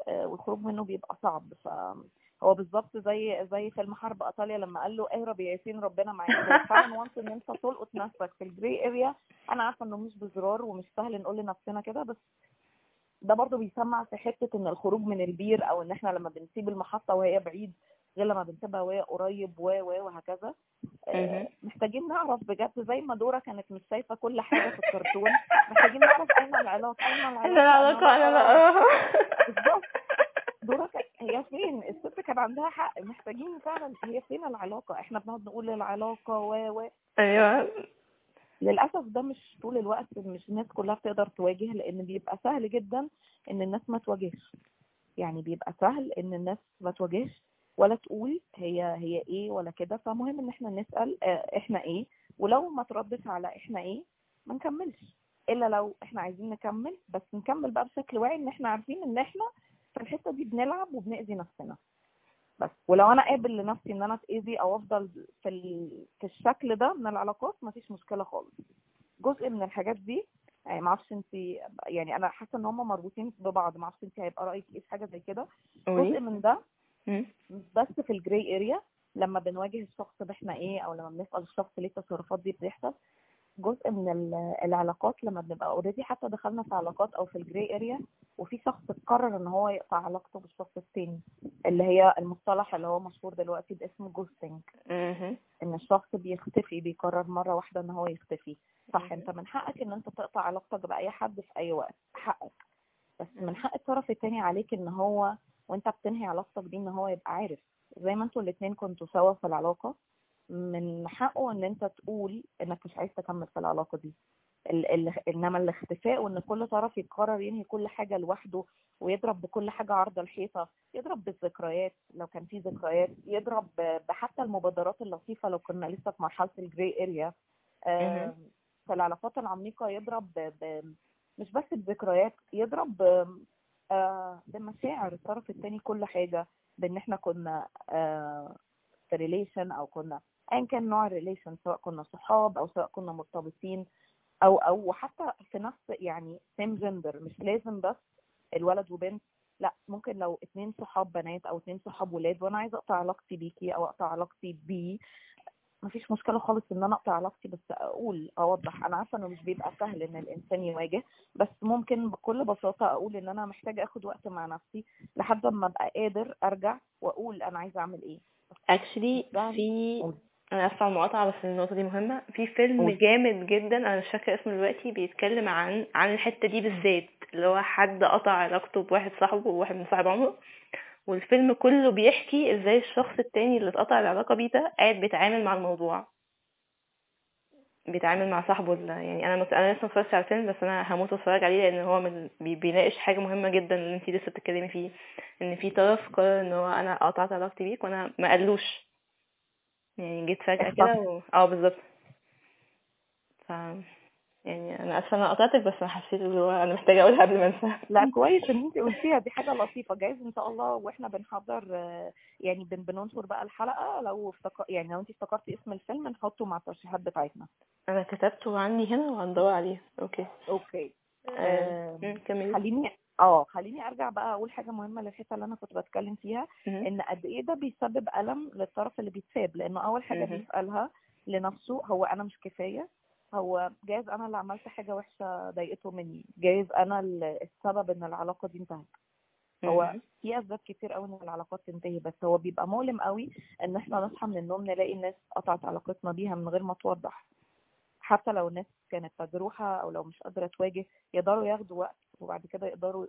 والخروج منه بيبقى صعب. فهو بالظبط زي زي فيلم حرب إيطاليا لما قال له اهرب يا ياسين ربنا معاك. هو فعلا وانت ان انت تلقط نفسك. في الجراي اريا أنا عارفة إنه مش بزرار ومش سهل نقول لنفسنا كده بس ده برضو بيسمع في حتة إن الخروج من البير أو إن إحنا لما بنسيب المحطة وهي بعيد غير لما بنسيبها وهي قريب و و وهكذا. آه محتاجين نعرف بجد زي ما دورة كانت مش شايفة كل حاجة في الكرتون محتاجين نعرف أين العلاقة أين العلاقة العلاقة أنا بقى. بالظبط. دورة هي فين؟ الست كان عندها حق. محتاجين فعلا هي فين العلاقة؟ إحنا بنقعد نقول العلاقة و و. أيوه. للأسف ده مش طول الوقت مش الناس كلها بتقدر تواجه لأن بيبقى سهل جدا إن الناس ما تواجهش. يعني بيبقى سهل إن الناس ما تواجهش. ولا تقول هي هي إيه ولا كده فمهم إن إحنا نسأل إحنا إيه ولو ما تردش على إحنا إيه ما نكملش. إلا لو إحنا عايزين نكمل بس نكمل بقى بشكل واعي إن إحنا عارفين إن إحنا في الحتة دي بنلعب وبنأذي نفسنا. بس ولو أنا قابل لنفسي إن أنا أتأذي أو أفضل في. في الشكل ده من العلاقات مفيش مشكلة خالص. جزء من الحاجات دي يعني ما أعرفش أنت يعني أنا حاسة إن هم مربوطين ببعض ما أعرفش أنت هيبقى رأيك إيه في حاجة زي كده. جزء من ده بس في ال gray area لما بنواجه الشخص ده إحنا إيه أو لما بنسأل الشخص ليه التصرفات دي بتحصل جزء من ال- العلاقات لما بنبقى already حتى دخلنا في علاقات أو في ال gray area وفي شخص قرر إن هو يقطع علاقته بالشخص التاني اللي هي المصطلح اللي هو مشهور دلوقتي باسم ghosting. إن الشخص بيختفي بيقرر مرة واحدة إن هو يختفي صح. أنت من حقك إن أنت تقطع علاقتك بأي حد في أي وقت حقك بس من حق الطرف التاني عليك إن هو وانت بتنهي علاقتك دي ان هو يبقى عارف زي ما أنتوا الاتنين كنتوا سوا في العلاقة من حقه ان انت تقول انك مش عايز تكمل في العلاقة دي ال ال انما الاختفاء وان كل طرف يقرر ينهي كل حاجة لوحده ويضرب بكل حاجة عرض الحيطة يضرب بالذكريات لو كان في ذكريات يضرب بحتى المبادرات اللطيفة لو كنا لسه في مرحلة الجري اريا. في العلاقات العميقة يضرب. مش بس بذكريات يضرب ب... آه، بمشاعر الطرف التاني كل حاجة بإن إحنا كنا آه، في relation أو كنا ايا كان نوع ال relation سواء كنا صحاب أو سواء كنا مرتبطين أو أو حتى في نفس يعني same gender مش لازم بس الولد وبنت لأ ممكن لو اتنين صحاب بنات أو اتنين صحاب ولاد وأنا عايزة أقطع علاقتي بيكي أو أقطع علاقتي بيه مفيش مشكلة خالص إن أنا أقطع علاقتي بس أقول أوضح أنا عارفة إنه مش بيبقى سهل إن الإنسان يواجه بس ممكن بكل بساطة أقول إن أنا محتاجة آخد وقت مع نفسي لحد ما أبقى قادر أرجع وأقول أنا عايزة أعمل إيه actually ده- في. أنا آسفة على المقاطعة بس النقطة دي مهمة في فيلم قول. جامد جدا أنا مش فاكرة اسمه دلوقتي بيتكلم عن عن الحتة دي بالذات اللي هو حد قطع علاقته بواحد صاحبه وواحد من صاحب عمره والفيلم كله بيحكي إزاي الشخص التاني اللي اتقطع العلاقة بيه ده قاعد بيتعامل مع الموضوع. بيتعامل مع صاحبه ال- يعني أنا مت... أنا لسه متفرجتش على الفيلم بس أنا هموت وأتفرج عليه لأن هو من بي... بيناقش حاجة مهمة جدا اللي أنتي لسه بتتكلمي فيه. إن في طرف قرر إن هو أنا قطعت علاقتي بيك وأنا ما قالوش. يعني جيت فجأة. كده و... آه بالظبط. ف يعني أنا أسفة أنا قطعتك بس أنا حسيت اللي هو أنا محتاجة أقولها قبل ما انسى لا [LAUGHS] كويس إن انت قلتيها دي حاجة لطيفة. جايز إن شاء الله وإحنا بنحضر يعني بن بننشر بقى الحلقة. لو افتكر يعني لو انت افتكرتي اسم الفيلم نحطه مع الترشيحات بتاعتنا. أنا كتبته عندي هنا وهندور عليه okay. okay. آه، كملي. خليني آه خليني أرجع بقى أقول حاجة مهمة للحتة اللي أنا كنت بتكلم فيها. إن قد إيه ده بيسبب ألم للطرف اللي بيتساب. لأنه أول حاجة. بيسألها لنفسه هو أنا مش كفاية؟ هو جايز أنا اللي عملت حاجة وحشة ضايقته مني جايز أنا ال- السبب إن العلاقة دي انتهت هو. في أسباب كتير قوي إن العلاقات تنتهي بس هو بيبقى مؤلم قوي إن إحنا نصحى من النوم نلاقي الناس قطعت علاقتنا بيها من غير ما توضح حتى لو الناس كانت مجروحه أو لو مش قادرة تواجه يقدروا ياخدوا وقت وبعد كده يقدروا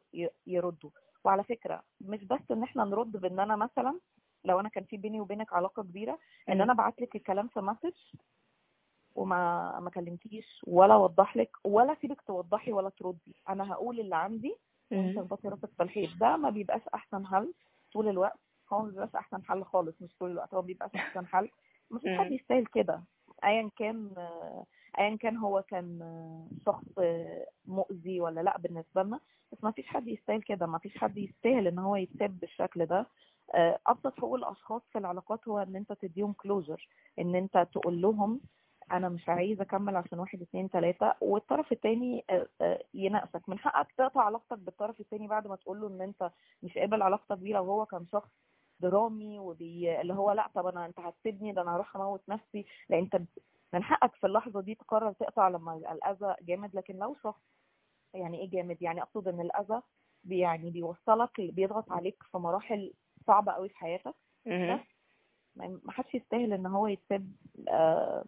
يردوا وعلى فكرة مش بس إن إحنا نرد بإن أنا مثلا لو أنا كان في بيني وبينك علاقة كبيرة إن. أنا أبعت لك الكلام في مسج وما ما كلمتيش ولا أوضح لك ولا سيبك توضحي ولا تردي. أنا هقول اللي عندي وانت مهم. تخبطي راسك في الحيط. ده ما بيبقاش أحسن حل طول الوقت. هو ما بيبقاش أحسن حل خالص مش طول الوقت هو بيبقاش [LAUGHS] أحسن حل. مفيش حد. يستاهل كده. ايا كان ايا كان هو كان شخص مؤذي ولا لأ بالنسبة لنا بس ما فيش حد يستاهل كده. ما فيش حد يستاهل إن هو يتساب بالشكل ده. آه، أبسط حقوق الأشخاص في العلاقات هو إن أنت تديهم كلوجر إن أنت تقول لهم أنا مش عايز أكمل عشان واحد اتنين تلاتة والطرف التاني آه، آه، يناقشك. من حقك تقطع علاقتك بالطرف التاني بعد ما تقول له إن أنت مش قابل علاقتك بيه لو هو كان شخص درامي وبي اللي هو لأ طب أنا أنت هتسيبني ده أنا هروح أموت نفسي. لا أنت من حقك في اللحظة دي تقرر تقطع لما يبقى الأذى جامد. لكن لو شخص يعني إيه جامد؟ يعني أقصد إن الأذى يعني بيوصلك بيضغط عليك في مراحل صعبة قوي في حياتك. ما حدش يستاهل إن هو يتساب آه،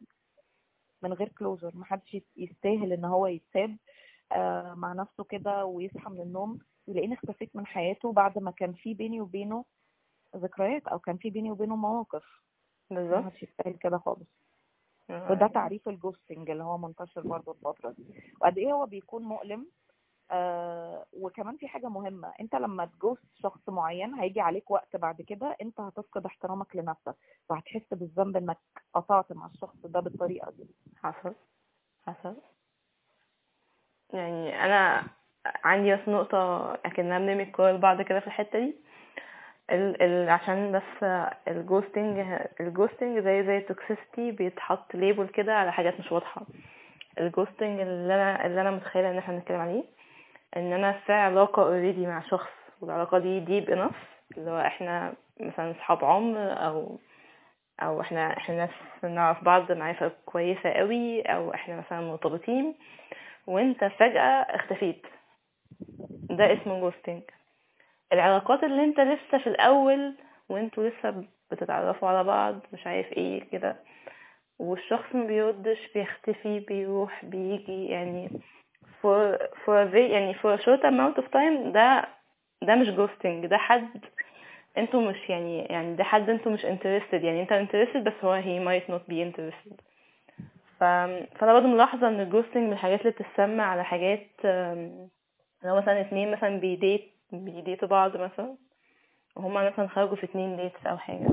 من غير closure ما حدش يستاهل إن هو يتساب آه، مع نفسه كده ويصحى من النوم. يلاقيني اختفيت من حياته بعد ما كان في بيني وبينه ذكريات أو كان في بيني وبينه مواقف. ما بالظبط. حدش يستاهل كده خالص. آه. وده تعريف الجوستنج اللي هو منتشر برضه الفترة دي. وقد إيه هو بيكون مؤلم؟ آه وكمان في حاجة مهمة. انت لما تجوست شخص معين هيجي عليك وقت بعد كده انت هتفقد احترامك لنفسك وهتحس بالذنب انك قطعت مع الشخص ده بالطريقة دي. حصل. حصل. يعني أنا عندي بس نقطة أكنها بنرمي الكورة لبعض كده في الحتة دي. ال ال عشان بس ال ghosting ال ghosting زي زي ال toxicity بيتحط label كده على حاجات مش واضحة. ال ghosting اللي أنا اللي أنا متخيلة إن إحنا بنتكلم عليه إن أنا في علاقة already مع شخص والعلاقة دي deep enough اللي هو إحنا مثلا اصحاب عمر أو أو إحنا إحنا ناس نعرف بعض معرفة كويسة قوي أو إحنا مثلا مرتبطين. وإنت فجأة اختفيت. ده اسمه جوستنج العلاقات اللي إنت لسه في الأول وإنتوا لسه بتتعرفوا على بعض مش عارف إيه كده والشخص ما بيردش بيختفي بيروح بيجي يعني for for a very يعني for a short amount of time ده ده مش ghosting ده حد أنتوا مش يعني يعني ده حد أنتوا مش interested يعني انت interested بس هو he might not be interested. ف... فأنا برضه ملاحظة إن ال ghosting من الحاجات اللي بتتسمى على حاجات لو مثلا اتنين مثلا بي date بي date وا بعض مثلا وهما مثلا خرجوا في اتنين dates أو حاجة.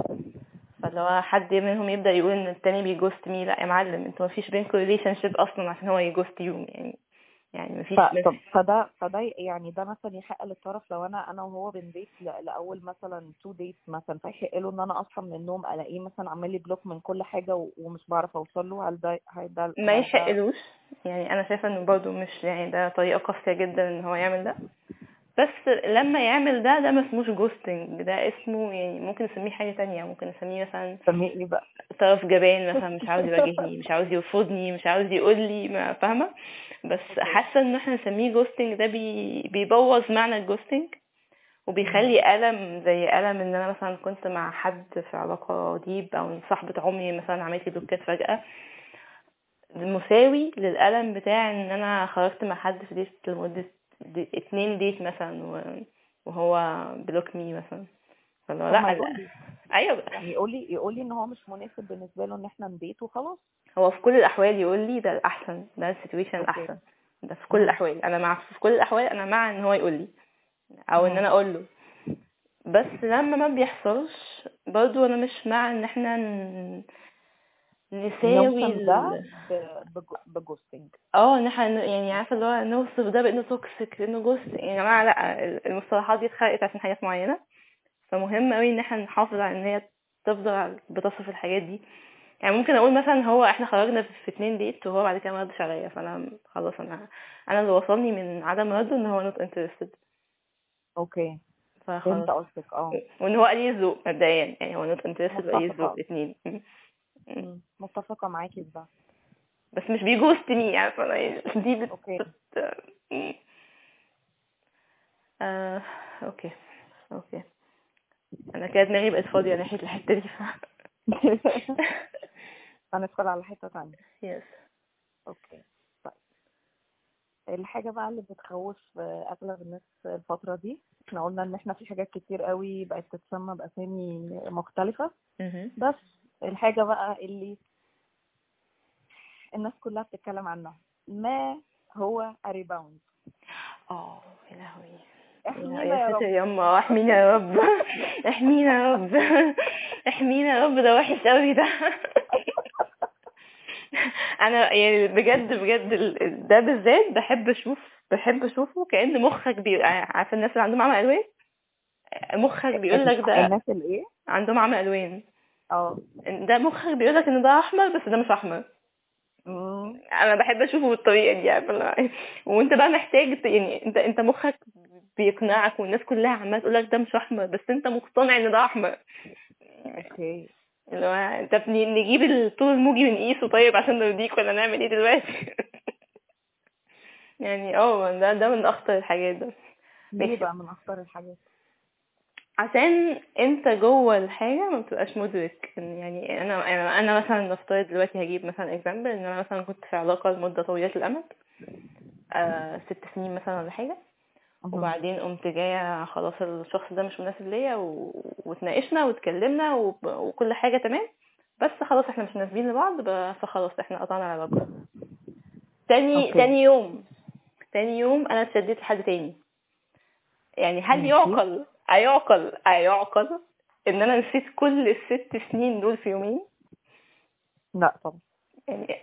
فاللي هو حد منهم يبدأ يقول إن التاني بي ghost me لأ يا معلم أنتوا مفيش بينكم relationship أصلا عشان هو ي ghost you يعني يعني مفيش طب فده فده يعني ده مثلا يحق للطرف لو أنا أنا وهو بن date لأول مثلا two date مثلا فيحق له إن أنا أصحى من النوم ألاقيه مثلا عامل لي block من كل حاجة ومش بعرف أوصل له هل ده هل ده ما يحقلوش؟ يعني أنا شايفة إنه برضه مش يعني ده طريقة قاسية جدا إن هو يعمل ده. بس لما يعمل ده ده ما اسموش ghosting ده اسمه يعني ممكن نسميه حاجة تانية ممكن نسميه مثلا سميه إيه بقى؟ طرف جبان مثلا مش عاوز يواجهني مش عاوز يرفضني مش عاوز يقول لي ما فاهمة؟ بس. حاسة إن إحنا نسميه ghosting ده بي بيبوظ معنى ال ghosting وبيخلي ألم زي ألم إن أنا مثلا كنت مع حد في علاقة deep أو صاحبة عمري مثلا عملت لي block ات فجأة. مساوي للألم بتاع إن أنا خرجت مع حد في date لمدة دي اتنين date مثلا وهو block me مثلا. فاللي هو لأ يقول لا لي. أيوه. يعني يقول لي يقول لي إن هو مش مناسب بالنسبة له إن إحنا ن date وخلاص؟ هو في كل الأحوال يقول لي ده الأحسن ده ال situation. الأحسن. ده في كل الأحوال. أنا مع في كل الأحوال أنا مع إن هو يقول لي. أو إن. أنا أقول له. بس لما ما بيحصلش برضو أنا مش مع إن إحنا ن- نساوي ده ب ghosting آه إن إحنا ن- يعني عارفة اللي هو نوصف ده بإنه toxic انه ghost يعني يا جماعة لأ المصطلحات دي اتخلقت عشان حاجات معينة. فمهم قوي إن إحنا نحافظ على إن هي تفضل بتصف الحاجات دي. يعني ممكن أقول مثلا هو إحنا خرجنا في اتنين date وهو بعد كده ما ردش عليا فأنا خلاص أنا أنا اللي وصلني من عدم رده إن هو not interested. okay. فخلاص. قصدك آه. وإن هو قليل الذوق مبدئيا. يعني هو interested وقليل متفقة. الذوق اتنين. م. م. مم. متفقة معاكي في ده بس مش بي ghost me عارفة أنا [LAUGHS] دي بت... okay بت... آه... okay okay أنا كده دماغي بقت فاضية ناحية الحتة دي. [LAUGHS] هندخل على حتة تانية yes okay طيب الحاجة بقى اللي بتخوف آه، أغلب الناس الفترة دي إحنا قلنا إن إحنا في حاجات كتير قوي بقت تتسمى بأسامي مختلفة مهم. بس الحاجة بقى اللي الناس كلها بتتكلم عنها. ما هو ال rebound آه يا لهوي. إحمينا يا ساتر رب. يا اما إحمينا يا رب. [LAUGHS] إحمينا يا رب. [LAUGHS] إحمينا يا رب ده وحش قوي ده. [LAUGHS] أنا يعني بجد بجد ده بالذات بحب أشوف بحب أشوفه كأن مخك بي عارفة الناس اللي عندهم عمى ألوان؟ مخك بيقول لك ده الناس الايه عندهم عمى ألوان. آه ده مخك بيقول لك إن ده أحمر بس ده مش أحمر. أنا بحب أشوفه بالطريقة دي هو- وأنت بقى محتاج يعني أنت أنت مخك بيقنعك والناس كلها عمالة تقول لك ده مش أحمر بس أنت مقتنع إن ده أحمر. أوكي. اللي هو طب نجيب الطول الموجي ونقيسه طيب عشان نرضيك ولا نعمل إيه دلوقتي؟ [LAUGHS] يعني آه ده ده من أخطر الحاجات ده. ليه. بقى من أخطر الحاجات؟ عشان انت جوه الحاجة ما بتبقاش مدرك إن يعني أنا أنا أنا مثلا نفترض دلوقتي هجيب مثلا example إن أنا مثلا كنت في علاقة لمدة طويلة الأمد آه ست سنين مثلا ولا حاجة. وبعدين قمت جاية خلاص الشخص ده مش مناسب ليا و... واتناقشنا واتكلمنا وب... وكل حاجة تمام بس خلاص إحنا مش مناسبين لبعض. فخلاص إحنا قطعنا العلاقة تاني okay. تاني يوم تاني يوم أنا اتشديت لحد تاني يعني هل. يعقل ايعقل ايعقل إن أنا نسيت كل الست سنين دول في يومين؟ لا طبعا. يعني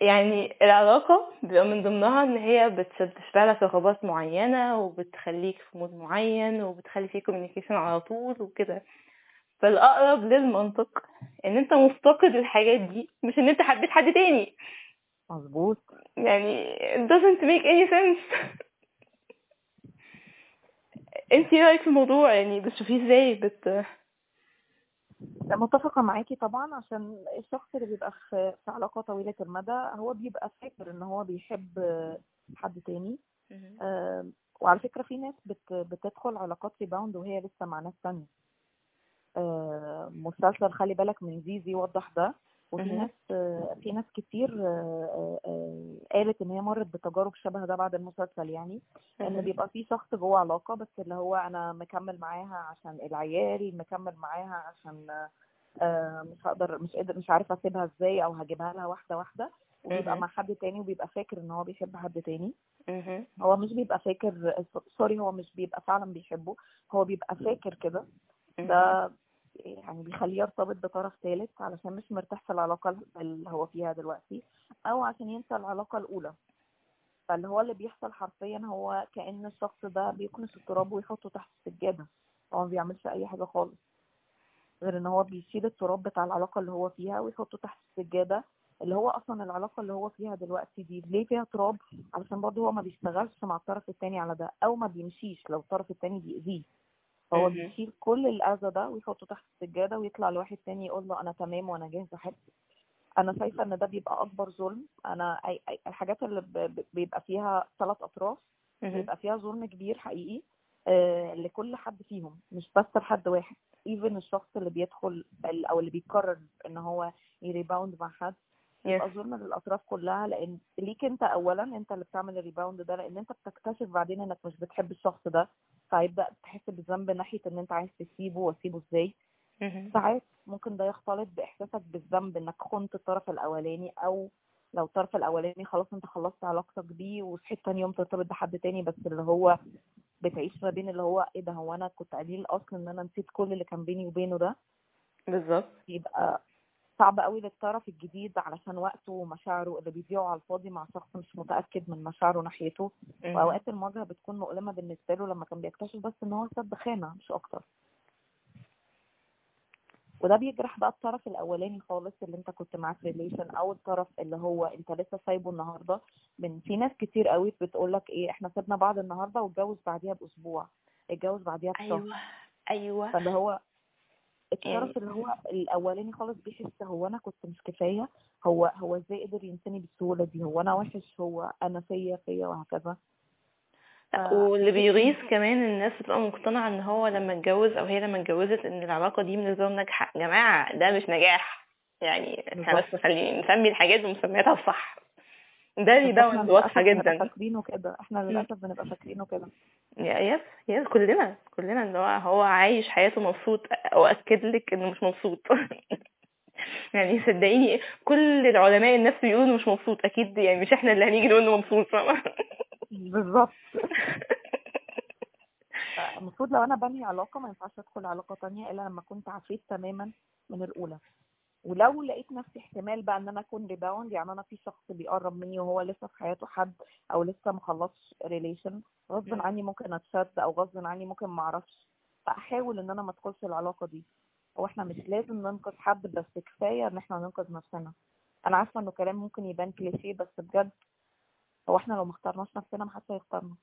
يعني العلاقة بيبقى من ضمنها إن هي بتشبع لك رغبات معينة وبتخليك في mood معين وبتخلي فيه communication على طول وكده. فالأقرب للمنطق إن أنت مفتقد الحاجات دي مش إن أنت حبيت حد تاني. مظبوط. يعني it doesn't make any sense. [LAUGHS] انت إيه رأيك في الموضوع يعني بتشوفيه إزاي؟ بت متفقة معاكي طبعا عشان الشخص اللي بيبقى في علاقة طويلة المدى هو بيبقى فاكر إن هو بيحب حد تاني. آه، وعلى فكرة في ناس بت بتدخل علاقات ريباوند وهي لسه مع ناس تانية. آه، مسلسل خلي بالك من زيزي وضح ده. وفي. ناس آه، في ناس كتير آه، آه، قالت إن هي مرت بتجارب شبه ده بعد المسلسل يعني إن. بيبقى في شخص جوه علاقة بس اللي هو أنا مكمل معاها عشان العيال مكمل معاها عشان آه، مش هقدر مش قادر مش عارفة أسيبها إزاي أو هجيبها لها واحدة واحدة وبيبقى. مع حد تاني وبيبقى فاكر إن هو بيحب حد تاني. هو مش بيبقى فاكر سوري هو مش بيبقى فعلا بيحبه هو بيبقى فاكر كده ده يعني بيخليه يرتبط بطرف ثالث علشان مش مرتاح في العلاقة اللي هو فيها دلوقتي أو عشان ينسى العلاقة الأولى. فاللي هو اللي بيحصل حرفيا هو كأن الشخص ده بيكنس التراب ويحطه تحت السجادة. هو ما بيعملش أي حاجة خالص. غير إن هو بيشيل التراب بتاع العلاقة اللي هو فيها ويحطه تحت السجادة اللي هو أصلا العلاقة اللي هو فيها دلوقتي دي ليه فيها تراب؟ علشان برضه هو ما بيشتغلش مع الطرف التاني على ده أو ما بيمشيش لو الطرف التاني بيأذيه. هو مهم. بيشيل كل الأذى ده ويحطه تحت السجادة ويطلع لواحد تاني يقول له أنا تمام وأنا جاهز أحب أنا شايفة إن ده بيبقى أكبر ظلم أنا أي أي الحاجات اللي بيبقى فيها ثلاث أطراف مهم. بيبقى فيها ظلم كبير حقيقي آه لكل حد فيهم مش بس لحد واحد even الشخص اللي بيدخل أو اللي بيقرر إن هو ي rebound مع حد يبقى. ظلم للأطراف كلها لأن ليك أنت اولا أنت اللي بتعمل ال rebound ده لأن أنت بتكتشف بعدين إنك مش بتحب الشخص ده فهيبدا تحس بالذنب ناحية إن أنت عايز تسيبه وأسيبه إزاي. ساعات ممكن ده يختلط بإحساسك بالذنب إنك خنت الطرف الأولاني أو لو الطرف الأولاني خلاص أنت خلصت علاقتك بيه وصحيت تاني يوم ترتبط بحد تاني بس اللي هو بتعيش ما بين اللي هو إيه ده هو أنا كنت قليل الاصل إن أنا نسيت كل اللي كان بيني وبينه ده؟ بالظبط. يبقى صعب قوي للطرف الجديد علشان وقته ومشاعره اللي بيضيعوا على الفاضي مع شخص مش متأكد من مشاعره ناحيته. مهم. وأوقات المواجهة بتكون مؤلمة بالنسبة له لما كان بيكتشف بس إن هو سد خانة مش أكتر. وده بيجرح بقى الطرف الأولاني خالص اللي أنت كنت معاه في ريليشن أو الطرف اللي هو أنت لسه سايبه النهاردة. من في ناس كتير قوي بتقولك إيه إحنا سيبنا بعض النهاردة واتجوز بعديها بأسبوع اتجوز بعديها بشهر. أيوه أيوه. فاللي هو الطرف اللي هو الأولاني خالص بيحس هو أنا كنت مش كفاية. هو هو إزاي قدر ينساني بالسهولة دي؟ هو أنا وحش؟ هو أنا فيا فيا وهكذا. واللي بيغيظ كمان الناس بتبقى مقتنعة إن هو لما اتجوز أو هي لما اتجوزت إن العلاقة دي بالنسبة لهم ناجحة. يا جماعة ده مش نجاح. يعني إحنا. بس نخلي نسمي الحاجات بمسمياتها الصح ده إحنا للأسف بنبقى جدا فاكرينه كده. إحنا للأسف بنبقى فاكرينه كده. يا- يس يس كلنا كلنا ان هو هو عايش حياته مبسوط واكد لك إنه مش مبسوط. [LAUGHS] يعني صدقيني كل العلماء الناس بيقولوا إنه مش مبسوط. أكيد يعني مش إحنا اللي هنيجي نقول إنه مبسوط بالظبط. [LAUGHS] المفروض لو أنا بنهي علاقة ما ينفعش أدخل علاقة تانية إلا لما كنت اتعافيت تماما من الأولى. ولو لقيت نفسي احتمال بقى إن أنا أكون rebound يعني أنا في شخص بيقرب مني وهو لسه في حياته حد أو لسه مخلصش relation غصب. عني ممكن أتشد أو غصب عني ممكن ما أعرفش فأحاول إن أنا ما ادخلش العلاقة دي. هو إحنا مش لازم ننقذ حد بس كفاية إن إحنا ننقذ نفسنا. أنا عارفة إنه كلام ممكن يبان كليشيه بس بجد هو إحنا لو ما اخترناش نفسنا ما حدش هيختارنا.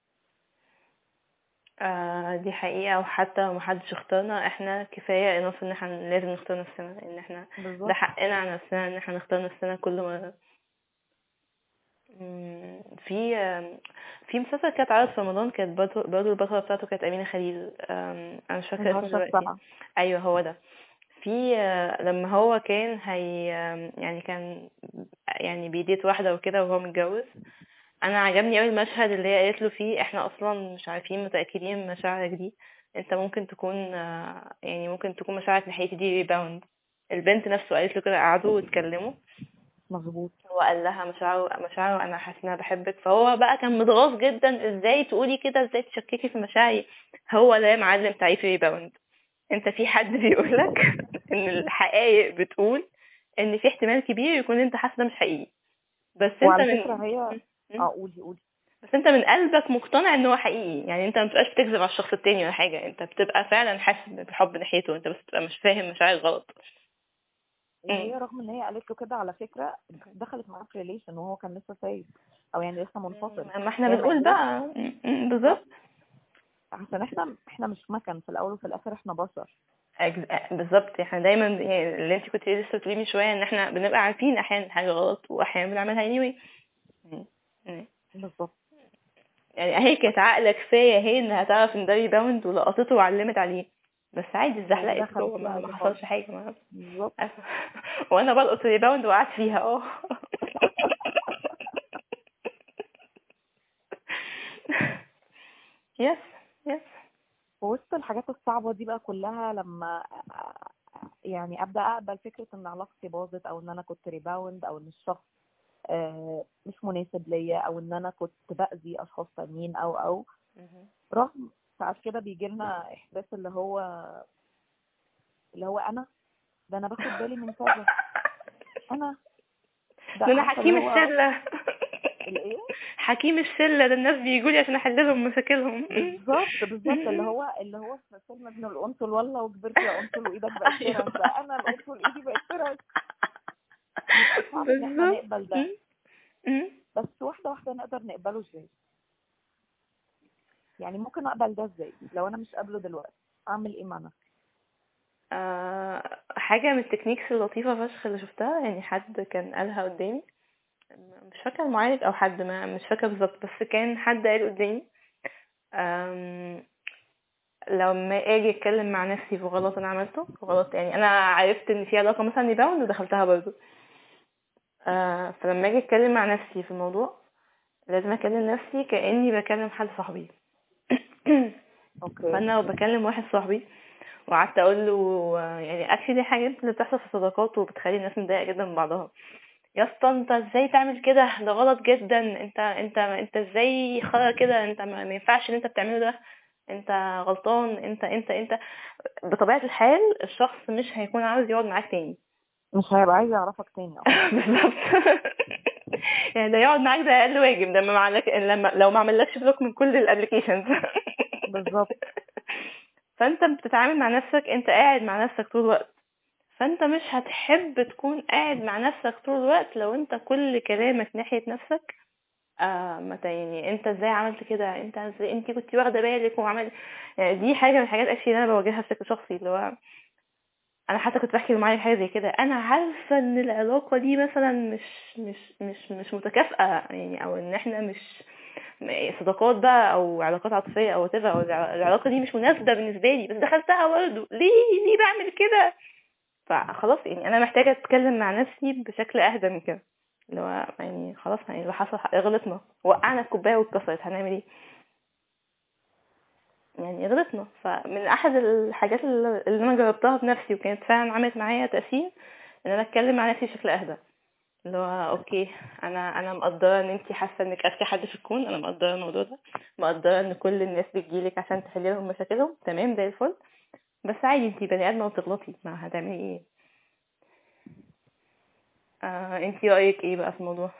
آه دي حقيقة. وحتى لو محدش اختارنا إحنا كفاية انف إن إحنا لازم نختار نفسنا إن إحنا بالظبط. ده حقنا على نفسنا إن إحنا نختار نفسنا كل مرة. مم، في آم، في مسلسل كانت عرض في رمضان كانت برضه برضه البطلة بتاعته كانت أمينة خليل. آم، أنا مش فاكرة اسمه دلوقتي. أيوه هو ده. في آه، لما هو كان هي آم، يعني كان يعني بيديت واحدة وكده وهو متجوز. أنا عجبني أوي المشهد اللي هي قالت له فيه إحنا أصلا مش عارفين متأكدين من مشاعرك دي. أنت ممكن تكون آه، يعني ممكن تكون مشاعرك ناحيتي دي ريباوند البنت نفسه قالت له كده قعدوا واتكلموا. مظبوط. هو قال لها مشاعره مشاعره أنا حاسه إن أنا بحبك. فهو بقى كان متغاظ جدا إزاي تقولي كده؟ إزاي تشككي في مشاعري؟ هو ده يا معلم تعريف ريباوند أنت في حد بيقولك [LAUGHS] إن الحقائق بتقول إن في احتمال كبير يكون أنت حاسس ده مش حقيقي. بس أنت وعلى من فكرة هي م- آه قولي قولي. بس انت من قلبك مقتنع إن هو حقيقي. يعني انت ما بتبقاش بتكذب على الشخص التاني ولا حاجة. انت بتبقى فعلا حاسس بالحب ناحيته. انت بس بتبقى مش فاهم مشاعرك غلط. وهي رغم إن هي قالت له كده على فكرة دخلت معاه في relation وهو كان لسه سايب. أو يعني لسه منفصل. ما إحنا هي بنقول بقى. بالظبط. عشان إحنا إحنا مش مكن في الأول وفي الآخر إحنا بشر. بالظبط. إحنا دايما يعني اللي أنت كنت لسه بتقولي من شوية إن إحنا بنبقى عارفين أحيانا حاجة غلط واحيانا بنعملها anyway. بالظبط. يعني هي كانت عاقله كفاية هي إنها تعرف إن ده rebound ولقطته وعلمت عليه. بس عادي اتزحلقت جوه ما حصلش حاجة ما بالظبط. [LAUGHS] وأنا بلقط rebound وقعت فيها. آه yes yes وسط الحاجات الصعبة دي بقى كلها لما يعني أبدأ أقبل فكرة إن علاقتي باظت أو إن أنا كنت rebound أو إن الشخص مش مناسب ليا أو إن أنا كنت بأذي أشخاص تانيين أو أو. رغم ساعات كده بيجي لنا إحساس اللي هو اللي هو أنا؟ ده أنا باخد بالي من كذا. أنا؟ ده أنا حكيم الإيه؟ حكيم الشله ده الناس بيجولي عشان احل لهم مشاكلهم. بالظبط بالظبط. اللي هو اللي هو في فيلم ابن القنصل والله وكبرت يا قنصل وإيدك بقت [LAUGHS] بقى أنا القنصل إيدي بقت يبقى صعب ان إحنا [LAUGHS] بالظبط. نقبل ده. بس واحدة واحدة نقدر نقبله إزاي؟ يعني ممكن أقبل ده إزاي؟ لو أنا مش قابله دلوقتي أعمل إيه مع نفسي؟ آه، حاجة من ال techniques اللطيفة فشخ اللي شفتها يعني حد كان قالها قدامي. مش فاكرة المعالج أو حد ما مش فاكرة بالظبط بس كان حد قال قدامي لما آجي أتكلم مع نفسي في غلط أنا عملته غلط يعني أنا عرفت إن في علاقة مثلا rebound ودخلتها برضه. فلما أجي أتكلم مع نفسي في الموضوع لازم أكلم نفسي كأني بكلم حد صاحبي. [CLEARS THROAT] أوكي. فأنا لو بكلم واحد صاحبي وقعدت أقول له يعني أكشلي دي حاجة اللي بتحصل في الصداقات وبتخلي الناس متضايقة جدا من بعضها. يا اسطى أنت إزاي تعمل كده؟ ده غلط جدا. أنت أنت أنت إزاي كده؟ أنت ما ما ينفعش اللي أنت بتعمله ده. أنت غلطان. أنت أنت أنت. بطبيعة الحال الشخص مش هيكون عاوز يقعد معاك تاني. مش هيبقى عايز يعرفك تاني [LAUGHS] بالظبط. [LAUGHS] يعني ده يقعد معاك ده أقل واجب ده ما لما لو ما عملكش block من كل ال applications [LAUGHS] بالظبط. فأنت بتتعامل مع نفسك أنت قاعد مع نفسك طول الوقت. فأنت مش هتحب تكون قاعد مع نفسك طول الوقت لو أنت كل كلامك ناحية نفسك. آه متى يعني أنت إزاي عملت كده؟ أنت إزاي أنت كنت واخدة بالك وعمل يعني دي حاجة من الحاجات actually اللي أنا بواجهها بشكل شخصي اللي هو أنا حتى كنت بحكي معايا حاجة زي كده. أنا عارفة إن العلاقة دي مثلا مش مش مش مش متكافئة يعني أو إن إحنا مش صداقات بقى أو علاقات عاطفية أو whatever أو الع- العلاقة دي مش مناسبة بالنسبة لي بس دخلتها برضه. ليه؟ ليه بعمل كده؟ فخلاص يعني أنا محتاجة أتكلم مع نفسي بشكل أهدى من كده. اللي هو يعني خلاص يعني اللي حصل غلطنا وقعنا الكوباية واتكسرت هنعمل إيه؟ يعني غلطنا. فمن أحد الحاجات اللي أنا جربتها بنفسي وكانت فعلا عملت معايا تاثير إن أنا أتكلم مع نفسي بشكل أهدى. اللي هو أوكي أنا أنا مقدرة إن انت حاسة إنك أذكى حد في الكون أنا مقدرة الموضوع ده. مقدرة إن كل الناس بتجيلك عشان تحلي لهم مشاكلهم. تمام زي الفل. بس عادي انت بني آدمة وبتغلطي ما هتعملي إيه؟ آه انت رأيك إيه بقى في الموضوع؟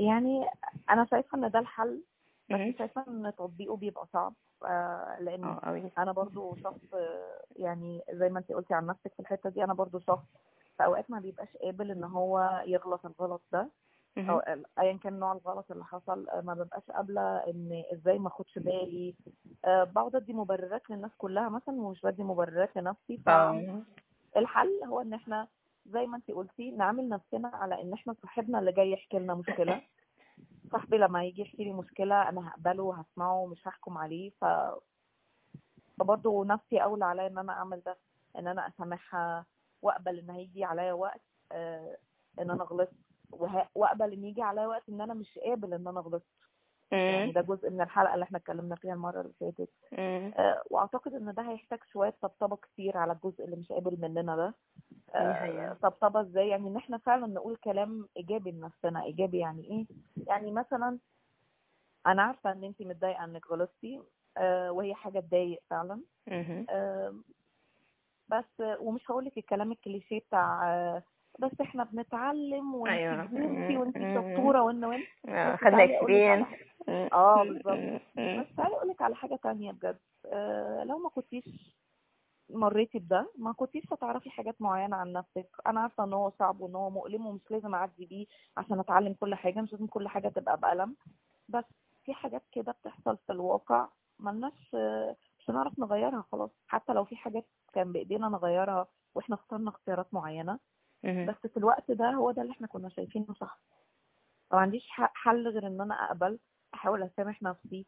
يعني أنا شايفة إن ده الحل. بس. شايفة إن تطبيقه بيبقى صعب آه، لأن قوي أنا برضو شخص آه، يعني زي ما انت قلتي عن نفسك في الحتة دي أنا برضو شخص في أوقات ما بيبقاش قابل إن هو يغلط الغلط ده أو ايا كان نوع الغلط اللي حصل آه، ما ببقاش قابلة إن إزاي ما أخدش بالي آه، بقعد أدي مبررات للناس كلها مثلا ومش بدي مبررات لنفسي فالحل هو إن إحنا زي ما انت قلتي نعمل نفسنا على إن إحنا صاحبنا اللي جاي يحكي لنا مشكلة صاحبي لما يجي يحكي لي مشكلة أنا هقبله وهسمعه مش هحكم عليه ف فبرضه نفسي اولى عليا إن أنا أعمل ده إن أنا أسامحها وأقبل إن هيجي عليا وقت آه إن أنا غلطت وأقبل إن يجي عليا وقت إن أنا مش قابل إن أنا غلطت. يعني ده جزء من الحلقة اللي إحنا اتكلمنا فيها المرة اللي فاتت. آه وأعتقد إن ده هيحتاج شوية طبطبة كتير على الجزء اللي مش قابل مننا ده. آه،. طبطبة إزاي؟ يعني إن إحنا فعلا نقول كلام إيجابي لنفسنا. إيجابي يعني إيه؟ يعني مثلا أنا عارفة إن انت متضايقة انك غلطتي آه، وهي حاجة تضايق فعلا. آه، بس ومش هقول لك الكلام الكليشيه بتاع آه، بس إحنا بنتعلم وانت أيوة. كبرتي وانت مم. شطوره وان وان آه، خدنا حاجة. آه بالظبط بس تعالي أقول لك على حاجة تانية بجد. آه، لو ما كنتيش مريتي بده ما كنتيش هتعرفي حاجات معينة عن نفسك. أنا عارفة إن هو صعب وإن هو مؤلم ومش لازم أعدي بيه عشان أتعلم كل حاجة. مش لازم كل حاجة تبقى بألم بس في حاجات كده بتحصل في الواقع ملناش آه، مش هنعرف نغيرها خلاص. حتى لو في حاجات كان بإيدينا نغيرها وإحنا اخترنا اختيارات معينة. بس في الوقت ده هو ده اللي إحنا كنا شايفينه صح. ما عنديش حل غير إن أنا أقبل أحاول أسامح نفسي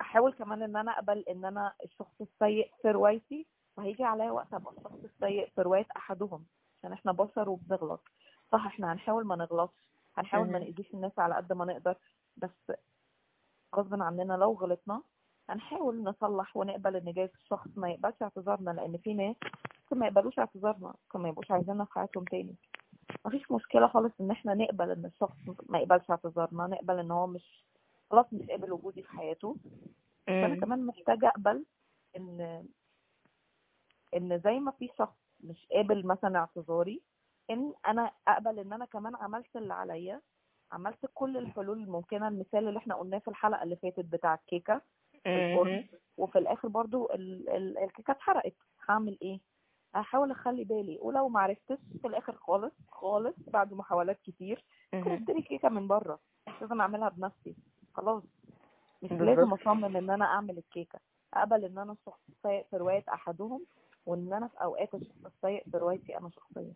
أحاول كمان إن أنا أقبل إن أنا الشخص السيء في روايتي وهيجي عليا وقت أبقى الشخص السيء في روايه أحدهم عشان إحنا بشر وبنغلط. صح إحنا هنحاول ما نغلطش هنحاول ما. نأذيش الناس على قد ما نقدر بس غصب عننا لو غلطنا هنحاول نصلح ونقبل إن جايز الشخص ما يقبلش اعتذارنا لأن في ناس ممكن ما يقبلوش اعتذارنا ممكن ما يبقوش عايزيننا في حياتهم تاني. مفيش مشكلة خالص إن إحنا نقبل إن الشخص ما يقبلش اعتذارنا نقبل إن هو مش خلاص مش قابل وجودي في حياته. فأنا. كمان محتاجة أقبل إن إن زي ما في شخص مش قابل مثلا اعتذاري إن أنا أقبل إن أنا كمان عملت اللي عليا عملت كل الحلول الممكنة المثال اللي إحنا قلناه في الحلقة اللي فاتت بتاع الكيكة. في الفرن. وفي الآخر برضو ال- ال- الكيكة اتحرقت. هعمل إيه؟ هحاول أخلي بالي. ولو ما عرفتش في الآخر خالص خالص بعد محاولات كتير ممكن. اشتري كيكة من بره. مش لازم أعملها بنفسي. خلاص. مش. لازم أصمم إن أنا أعمل الكيكة. أقبل إن أنا الشخص السيء في رواية أحدهم وإن أنا في أوقات الشخص السيء في روايتي أنا شخصيا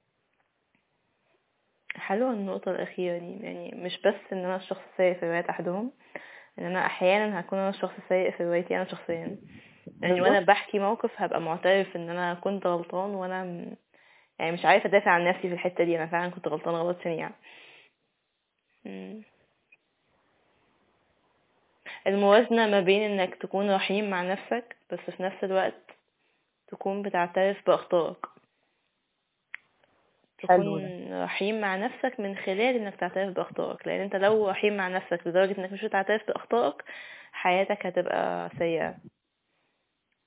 حلوة النقطة الأخيرة دي. يعني مش بس إن أنا الشخص السيء في رواية أحدهم. إن أنا أحيانا هكون أنا الشخص السيء في روايتي أنا شخصيا يعني بالظبط. بحكي موقف هبقى معترف إن أنا كنت غلطان وأنا م- يعني مش عارفة أدافع عن نفسي في الحتة دي أنا فعلا كنت غلطان غلط شنيع مم. الموازنة ما بين إنك تكون رحيم مع نفسك بس في نفس الوقت تكون بتعترف بأخطائك حلو ده. تكون رحيم مع نفسك من خلال إنك تعترف بأخطائك. لأن أنت لو رحيم مع نفسك لدرجة إنك مش بتعترف بأخطائك حياتك هتبقى سيئة.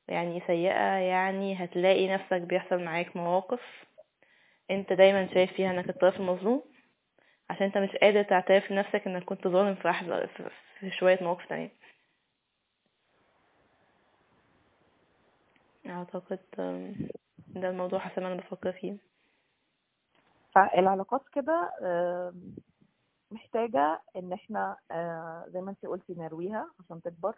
يعني سيئة يعني هتلاقي نفسك بيحصل معاك مواقف أنت دايما شايف فيها إنك الطرف المظلوم عشان أنت مش قادر تعترف لنفسك إنك كنت ظالم في لحظة في- شوية مواقف تانية. أعتقد ده الموضوع حسب ما أنا بفكر فيه. فالعلاقات كده محتاجة إن إحنا زي ما انت قلتي نرويها عشان تكبر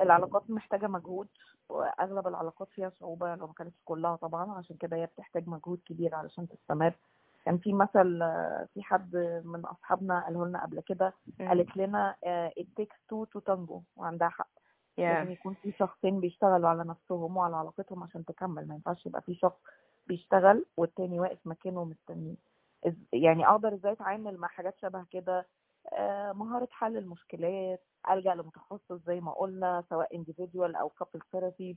العلاقات محتاجة مجهود وأغلب العلاقات فيها صعوبة لو ما كانتش كلها طبعا عشان كده هي بتحتاج مجهود كبير علشان تستمر كان في مثل في حد من أصحابنا قاله لنا قبل كده. قالت لنا it takes two to tango وعندها حق لازم yeah. يكون في شخصين بيشتغلوا على نفسهم وعلى علاقتهم عشان تكمل ما ينفعش يبقى في شخص بيشتغل والتاني واقف مكانه مستنيه يعني أقدر إزاي أتعامل مع حاجات شبه كده؟ آه، مهارة حل المشكلات ألجأ لمتخصص زي ما قلنا سواء individual أو couple therapy.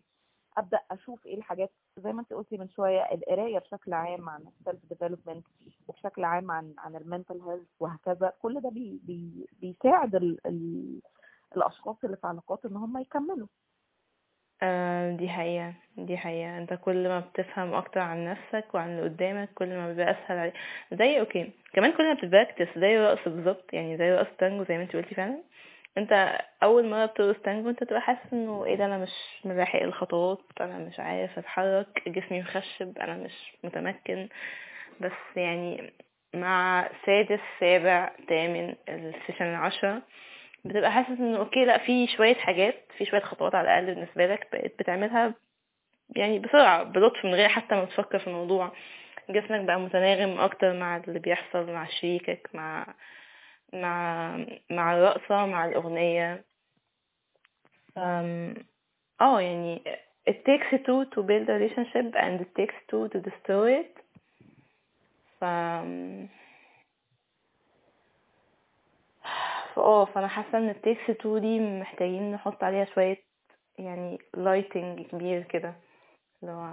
أبدأ أشوف إيه الحاجات زي ما أنت قلتي من شوية القراية بشكل عام عن ال self development وبشكل عام عن عن ال mental health وهكذا. كل ده بي بي بيساعد ال ال الأشخاص اللي في علاقات إن هم يكملوا. آه، دي حقيقة دي حقيقة. انت كل ما بتفهم أكتر عن نفسك وعن اللي قدامك كل ما بيبقى أسهل عليك. زي okay كمان كل ما بت practice زي الرقص بالظبط يعني زي رقص تانجو زي ما انت قلتي فعلا. انت أول مرة بترقص تانجو انت تبقى حاسس إنه إيه ده أنا مش ملاحق الخطوات أنا مش عارف أتحرك جسمي مخشب أنا مش متمكن. بس يعني مع سادس سابع تامن ال session العشرة بتبقى حاسس إنه أوكي لأ في شوية حاجات في شوية خطوات على الأقل بالنسبة لك بقيت بتعملها يعني بسرعة بلطف من غير حتى ما تفكر في الموضوع. جسمك بقى متناغم أكتر مع اللي بيحصل مع شريكك مع مع مع الرقصة مع الأغنية. أم، آه يعني it takes two to build a relationship and it takes two to destroy it. ف فاه فأنا حاسة إن ال takes two دي محتاجين نحط عليها شوية يعني lighting كبير كده. لو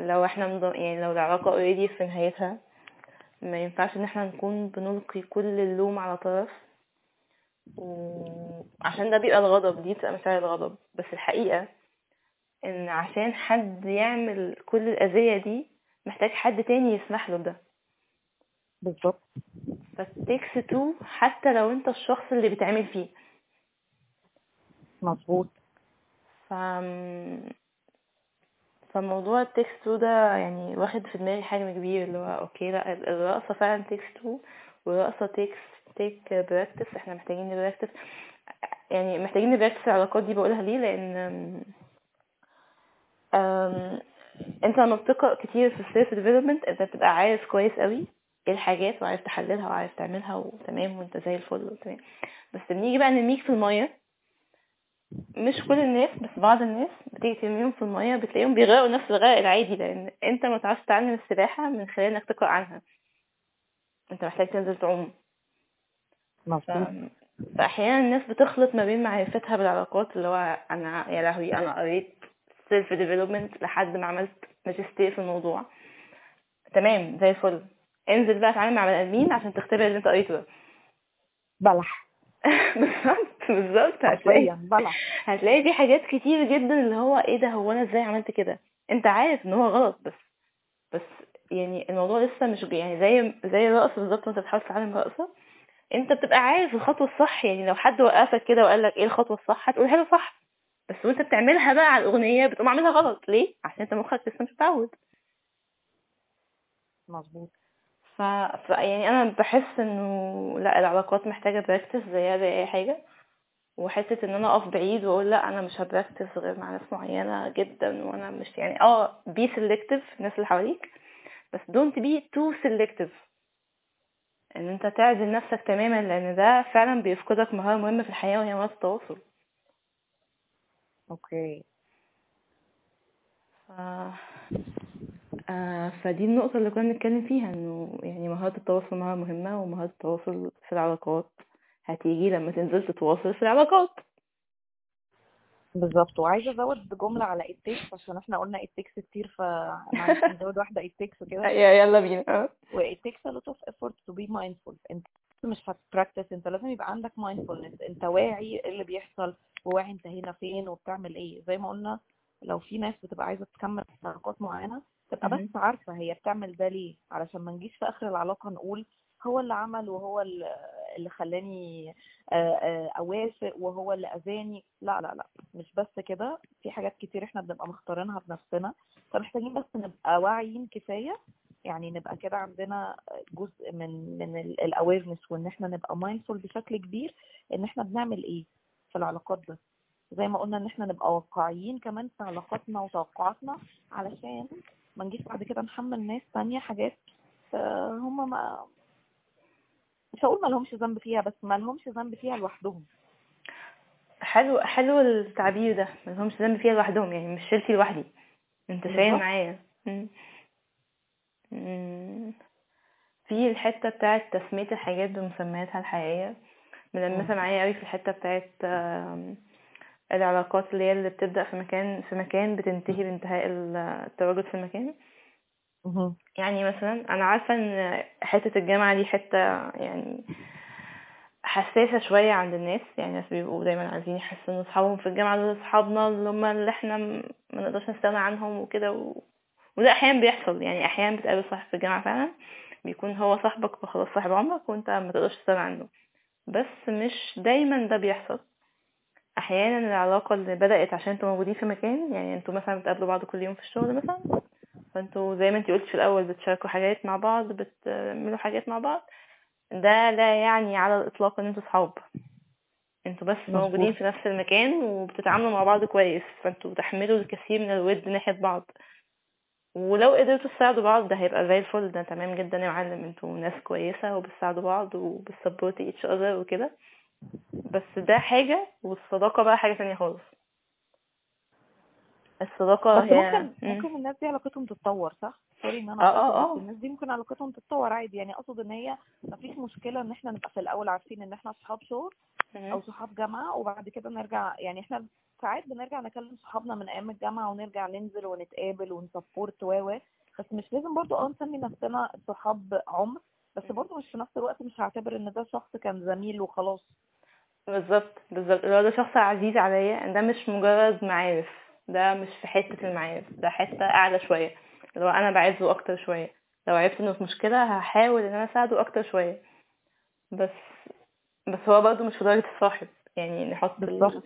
لو إحنا. يعني لو العلاقة already في نهايتها ما ينفعش إن إحنا نكون بنلقي كل اللوم على طرف. وعشان ده بيبقى الغضب دي بتبقى مشاعر الغضب. بس الحقيقة إن عشان حد يعمل كل الأذية دي محتاج حد تاني يسمح له بده بالظبط. فال takes two حتى لو انت الشخص اللي بتعمل فيه. مظبوط. ف فموضوع ال takes two ده يعني واخد في دماغي حجم كبير اللي هو okay لا الرقصة فعلا takes two والرقصة takes take practice إحنا محتاجين ن practice يعني محتاجين ن practice العلاقات دي بقولها ليه؟ لأن أم... أنت لما بتقرأ كتير في ال self development أنت بتبقى عارف كويس قوي. إيه الحاجات وعارف تحللها وعارف تعملها وتمام وأنت زي الفل وتمام. بس بنيجي بقى نرميك في المية مش كل الناس بس بعض الناس بتيجي ترميهم في المية بتلاقيهم بيغرقوا نفس الغرق العادي لأن أنت ما تعرفش تتعلم السباحة من خلال إنك تقرأ عنها. أنت محتاج تنزل تعوم. مظبوط. فأحيانا الناس بتخلط ما بين معرفتها بالعلاقات اللي هو أنا يا لهوي أنا قريت self development لحد ما عملت ماجستير في الموضوع. تمام زي الفل. انزل بقى اتعامل مع بني آدمين عشان تختبر اللي انت قريته ده بلح. [LAUGHS] بالظبط بالظبط هتلاقي بلح. هتلاقي في حاجات كتير جدا اللي هو إيه ده هو أنا إزاي عملت كده؟ أنت عارف إن هو غلط بس بس يعني الموضوع لسه مش يعني زي زي الرقص بالظبط وأنت بتحاول تتعلم رقصة أنت بتبقى عارف الخطوة الصح. يعني لو حد وقفك كده وقال لك إيه الخطوة الصح هتقولها له صح بس وأنت بتعملها بقى على الأغنية بتقوم عاملها غلط. ليه؟ عشان أنت مخك لسه مش متعود. مظبوط. ف... ف يعني أنا بحس إنه لا العلاقات محتاجة practice زيها زي أي حاجة. وحتة إن أنا أقف بعيد وأقول لا أنا مش ه practice غير مع ناس معينة جدا وأنا مش يعني آه be selective الناس اللي حواليك بس don't be too selective إن أنت تعزل نفسك تماما لأن ده فعلا بيفقدك مهارة مهمة في الحياة وهي مهارة التواصل. okay ف... آه فدي النقطة اللي كنا بنتكلم فيها إنه يعني مهارة التواصل مهارة مهمة ومهارة التواصل في العلاقات هتيجي لما تنزل تتواصل في العلاقات. بالظبط. وعايزة أزود جملة على takes عشان إحنا قلنا takes كتير فمعلش نزود [LAUGHS] واحدة it takes كده [LAUGHS] يا- يلا بينا. و it takes a lot of effort to be mindful. أنت مش ه practice أنت لازم يبقى عندك mindfulness. أنت واعي إيه اللي بيحصل وواعي أنت هنا فين وبتعمل إيه. زي ما قلنا لو في ناس بتبقى عايزة تكمل علاقات معينة تبقى. بس عارفة هي بتعمل ده ليه؟ علشان ما نجيش في آخر العلاقة نقول هو اللي عمل وهو اللي اللي خلاني آه، آه، أوافق وهو اللي أذاني. لا لا لا مش بس كده. في حاجات كتير إحنا بنبقى مختارينها بنفسنا. فمحتاجين بس نبقى واعيين كفاية. يعني نبقى كده عندنا جزء من من ال awareness وإن إحنا نبقى mindful بشكل كبير إن إحنا بنعمل إيه في العلاقات ده. زي ما قلنا إن إحنا نبقى واقعيين كمان في علاقاتنا وتوقعاتنا علشان ما نجيش بعد كده نحمل ناس تانية حاجات آه، هم ما مش هقول ما لهمش ذنب فيها بس ما لهمش ذنب فيها لوحدهم. حلو حلو التعبير ده ما لهمش ذنب فيها لوحدهم يعني مش شيلتي لوحدي. انت فاهم. معايا. في الحتة بتاعت تسمية الحاجات بمسمياتها الحقيقية. ملمسة معايا قوي في الحتة بتاعت العلاقات اللي هي اللي بتبدأ في مكان في مكان بتنتهي بانتهاء التواجد في المكان. يعني مثلا أنا عارفة إن حتة الجامعة دي حتة يعني حساسة شوية عند الناس. يعني الناس بيبقوا دايما عايزين يحسوا ان أصحابهم في الجامعة دول أصحابنا اللي هم اللي إحنا ما نقدرش نستغنى عنهم وكده و... وده أحيانا بيحصل. يعني أحيانا بتقابل صاحب في الجامعة فعلا بيكون هو صاحبك فخلاص صاحب عمرك وأنت ما تقدرش تستغنى عنه. بس مش دايما ده بيحصل. أحيانا العلاقة اللي بدأت عشان أنتوا موجودين في مكان يعني أنتوا مثلا بتقابلوا بعض كل يوم في الشغل مثلا فانتوا زي ما انتي قلت في الأول بتشاركوا حاجات مع بعض بتعملوا حاجات مع بعض ده لا يعني على الإطلاق إن أنتوا صحاب. أنتوا بس مظبوط. موجودين في نفس المكان وبتتعاملوا مع بعض كويس فانتوا بتحملوا الكثير من الود ناحية بعض. ولو قدرتوا تساعدوا بعض ده هيبقى زي الفل ده تمام جدا يا معلم أنتوا ناس كويسة وبتساعدوا بعض وبت support each other وكده. بس ده حاجة والصداقة بقى حاجة تانية خالص الصداقة بس هي ممكن مم. ممكن الناس دي علاقتهم تتطور صح؟ sorry إن أنا آه آه قاطعة، آه الناس دي ممكن علاقتهم تتطور عادي يعني أقصد إن هي مفيش مشكلة إن إحنا نبقى في الأول عارفين إن إحنا صحاب شغل أو. صحاب جامعة وبعد كده نرجع يعني إحنا ساعات بنرجع نكلم صحابنا من أيام الجامعة ونرجع ننزل ونتقابل ونسبورت و بس مش لازم برضو أه نسمي نفسنا صحاب عمر بس برضو مش في نفس الوقت مش هعتبر إن ده شخص كان زميل وخلاص بالظبط بالظبط اللي هو ده شخص عزيز عليا ده مش مجرد معارف ده مش في حتة المعارف ده حتة أعلى شوية اللي هو أنا بعزه أكتر شوية لو عرفت إنه في مشكلة هحاول إن أنا أساعده أكتر شوية بس بس هو برضه مش في درجة الصاحب يعني نحط ال... بالظبط.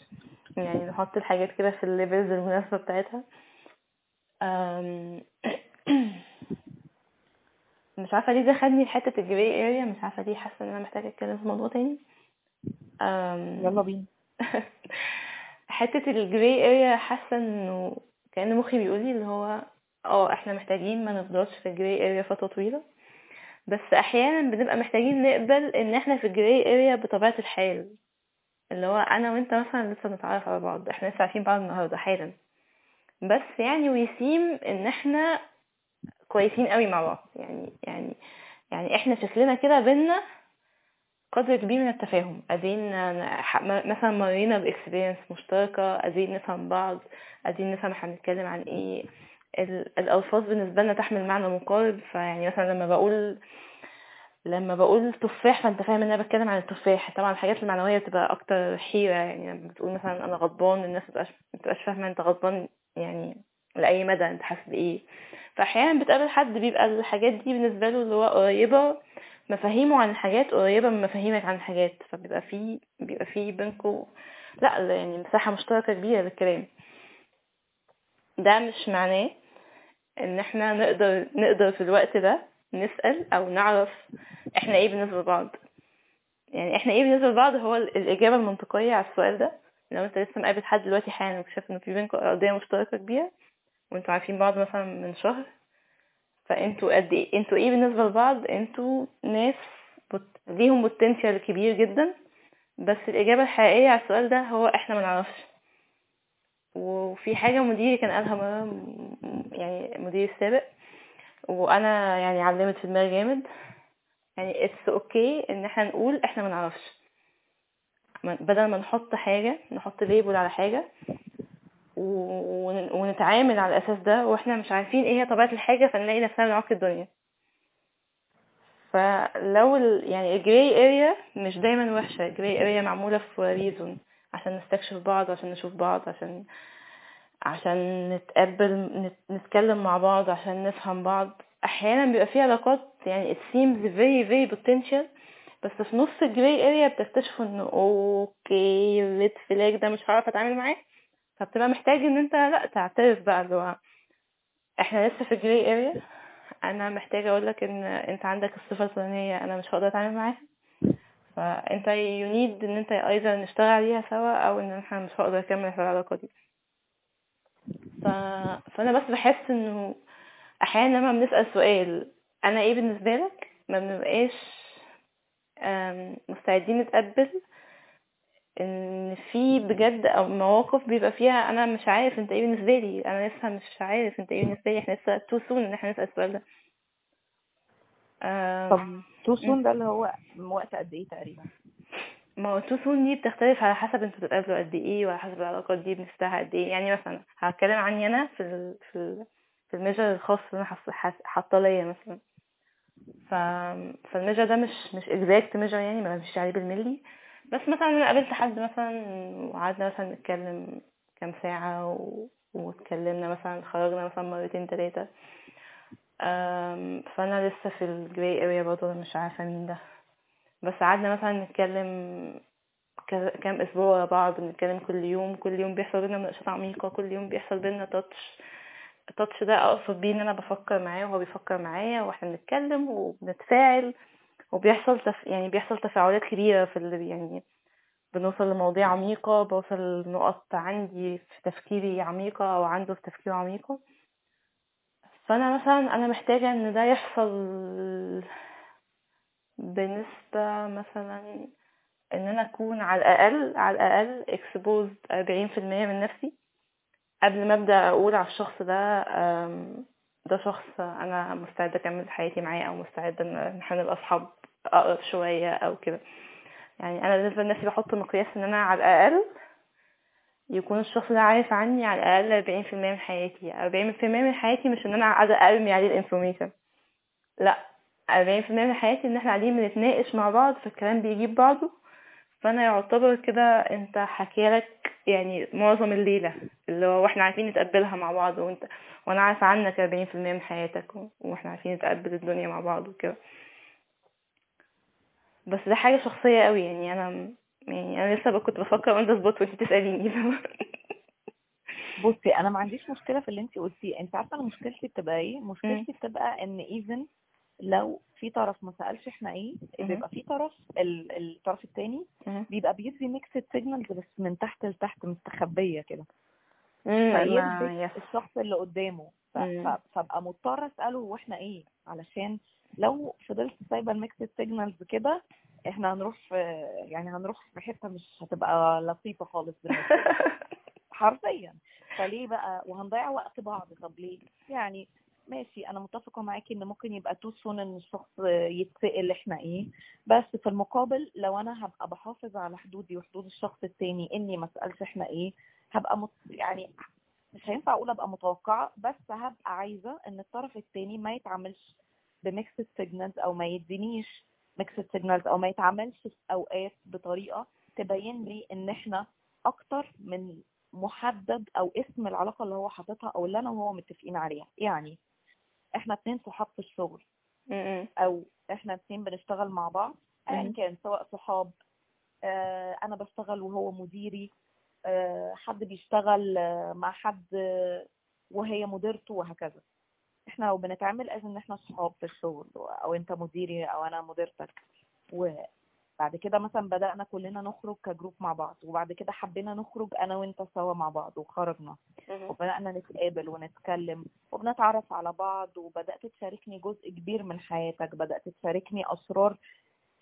يعني نحط الحاجات كده في ال levels المناسبة بتاعتها. [CLEARS THROAT] مش عارفة ليه ده خدني لحتة ال gray area مش عارفة ليه حاسة إن أنا محتاجة أتكلم في موضوع تاني. يلا بينا. [LAUGHS] حتة ال gray area حاسة إنه كأن مخي بيقولي اللي هو آه إحنا محتاجين ما نفضلش في ال gray area فترة طويلة. بس أحيانا بنبقى محتاجين نقبل إن إحنا في ال gray area بطبيعة الحال. اللي هو أنا وأنت مثلا لسه بنتعرف على بعض. إحنا لسه عارفين بعض النهارده حالا. بس يعني we seem إن إحنا كويسين قوي مع بعض. يعني يعني يعني إحنا شكلنا كده بينا قدر كبير من التفاهم. قادرين مثلا مرينا ب experience مشتركة قادرين نفهم بعض قادرين نفهم إحنا بنتكلم عن إيه. الألفاظ بالنسبة لنا تحمل معنى مقارب. فيعني مثلا لما بقول لما بقول تفاح فأنت فاهم إن أنا بتكلم عن التفاح. طبعا الحاجات المعنوية بتبقى أكتر حيرة. يعني لما بتقول مثلا أنا غضبان الناس متبقاش فاهمة أنت غضبان يعني لأي مدى أنت حاسس بإيه. فاحيانا بتقابل حد بيبقى الحاجات دي بالنسبة له اللي هو قريبة. مفاهيمه عن الحاجات قريبة من مفاهيمك عن الحاجات فبيبقى في بيبقى في بينكم لا يعني مساحة مشتركة كبيرة للكلام. ده مش معناه إن إحنا نقدر نقدر في الوقت ده نسأل أو نعرف إحنا إيه بالنسبة لبعض. يعني إحنا إيه بالنسبة لبعض هو الإجابة المنطقية على السؤال ده. لو أنت لسه مقابل حد دلوقتي حالا وكشفت ان في بينكم قضية مشتركة كبيرة وانتوا عارفين بعض مثلا من شهر فانتوا قد إيه؟ أنتوا إيه بالنسبة لبعض؟ أنتوا ناس. ليهم بوتنشال كبير جدا بس الإجابة الحقيقية على السؤال ده هو إحنا ما نعرفش. وفي حاجة مديري كان قالها مرة يعني مديري السابق وأنا يعني علمت في دماغي جامد. يعني it's okay okay إن إحنا نقول إحنا ما نعرفش. بدل ما نحط حاجة نحط label على حاجة ونتعامل على الأساس ده وإحنا مش عارفين إيه هي طبيعة الحاجة فنلاقي نفسنا بنعك الدنيا. فلو ال... يعني ال gray area مش دايما وحشة. ال gray area معمولة في reason عشان نستكشف بعض عشان نشوف بعض عشان عشان نتقبل نتكلم مع بعض عشان نفهم بعض. أحيانا بيبقى في علاقات يعني it seems very very potential بس في نص ال gray area بتكتشفوا إنه okay ال red flag ده مش هعرف أتعامل معاه. فبتبقى محتاج إن أنت لأ تعترف بقى اللي هو إحنا لسه في ال gray area أنا محتاجة أقول لك إن أنت عندك الصفة الفلانية أنا مش هقدر أتعامل معاها. فأنت you need إن أنت أيضا نشتغل عليها سوا أو إن إحنا مش هقدر أكمل في العلاقة دي. ف... فأنا بس بحس إنه أحيانا لما بنسأل سؤال أنا إيه بالنسبة لك؟ ما بنبقاش مستعدين نتقبل ان في بجد أو مواقف بيبقى فيها أنا مش عارف أنت إيه بالنسبة لي؟ أنا لسه مش عارف أنت إيه بالنسبة لي؟ إحنا لسه too soon إن إحنا نسأل السؤال ده. طب too soon ده اللي هو وقت قد إيه تقريبا؟ ما هو too soon دي بتختلف على حسب أنتوا بتتقابلوا قد إيه وعلى حسب العلاقات دي بنفتحها قد إيه. يعني مثلا هتكلم عني أنا في ال في ال في ال measure الخاص اللي أنا حاطه ليا مثلا. ف فال measure ده مش مش exact measure يعني ما بمشيش عليه بالملي بس مثلا أنا قابلت حد مثلا وقعدنا مثلا نتكلم كام ساعة. واتكلمنا مثلا خرجنا مثلا مرتين تلاتة فأنا لسه في الجراي اريا برضه مش عارفة مين ده بس قعدنا مثلا نتكلم كام أسبوع ورا بعض بنتكلم كل يوم كل يوم بيحصل بينا مناقشات عميقة كل يوم بيحصل بينا تاتش التاتش ده أقصد بيه إن أنا بفكر معاه وهو بيفكر معايا وإحنا بنتكلم وبنتفاعل وبيحصل تف... يعني بيحصل تفاعلات كبيرة في اللي يعني بنوصل لمواضيع عميقة بوصل لنقط عندي في تفكيري عميقة أو عنده في تفكيره عميقة فأنا مثلا أنا محتاجة إن ده يحصل بنسبة مثلا إن أنا أكون على الأقل على الأقل exposed أربعين في المية من نفسي قبل ما أبدأ أقول على الشخص ده ده شخص أنا مستعدة أكمل حياتي معاه أو مستعدة إن إحنا نبقى أصحاب. أقرب شوية أو كده. يعني أنا بالنسبة لنفسي بحط مقياس إن أنا على الأقل يكون الشخص ده عارف عني على الأقل أربعين في المية من حياتي. أربعين في المية من حياتي مش إن أنا قاعدة ارمي عليه الإنفورميشن. لأ أربعين في المية من حياتي إن إحنا قاعدين بنتناقش مع بعض فالكلام بيجيب بعضه. فأنا يعتبر كده أنت حكيلك يعني معظم الليلة اللي هو وإحنا عارفين نتقبلها مع بعض وأنت وأنا عارفة عنك أربعين في المية من حياتك وإحنا عارفين نتقبل الدنيا مع بعض وكده. بس ده حاجة شخصية قوي يعني أنا يعني أنا لسه كنت بفكر وأنت سبوت وأنت تسأليني. بصي أنا ما عنديش مشكلة في اللي انت قلتيه. انت عارفة أنا مشكلتي بتبقى إيه؟ مشكلتي بتبقى إن even لو في طرف ما سألش إحنا إيه. بيبقى في طرف ال- الطرف التاني مهم. بيبقى بيدي mixed signals بس من تحت لتحت مستخبية كده. yes. الشخص اللي قدامه. فأبقى مضطرة أسأله هو إحنا إيه؟ علشان لو فضلت سايبه ال mixed signals كده إحنا هنروح في يعني هنروح في حتة مش هتبقى لطيفة خالص [LAUGHS] حرفيا. فليه بقى؟ وهنضيع وقت بعض. طب ليه؟ يعني ماشي أنا متفقة معاكي إن ممكن يبقى too soon إن الشخص يتسأل إحنا إيه. بس في المقابل لو أنا هبقى بحافظ على حدودي وحدود الشخص التاني إني ما اسالش إحنا إيه هبقى مت... يعني مش هينفع أقول أبقى متوقعة بس هبقى عايزة إن الطرف التاني ما يتعاملش ب mixed signals أو ما يدينيش mixed signals أو ما يتعاملش في أوقات بطريقة تبين لي إن إحنا أكتر من مجرد أو اسم العلاقة اللي هو حاططها أو اللي أنا وهو متفقين عليها يعني إحنا اتنين صحاب في الشغل. أو إحنا اتنين بنشتغل مع بعض ايا. كان سواء صحاب آه، أنا بشتغل وهو مديري آه، حد بيشتغل آه، مع حد وهي مديرته وهكذا إحنا بنتعامل as in إحنا صحاب في الشغل أو انت مديري أو أنا مديرتك وبعد كده مثلا بدأنا كلنا نخرج ك group مع بعض وبعد كده حبينا نخرج أنا وأنت سوا مع بعض وخرجنا. وبدأنا نتقابل ونتكلم وبنتعرف على بعض وبدأت تشاركني جزء كبير من حياتك بدأت تشاركني أسرار.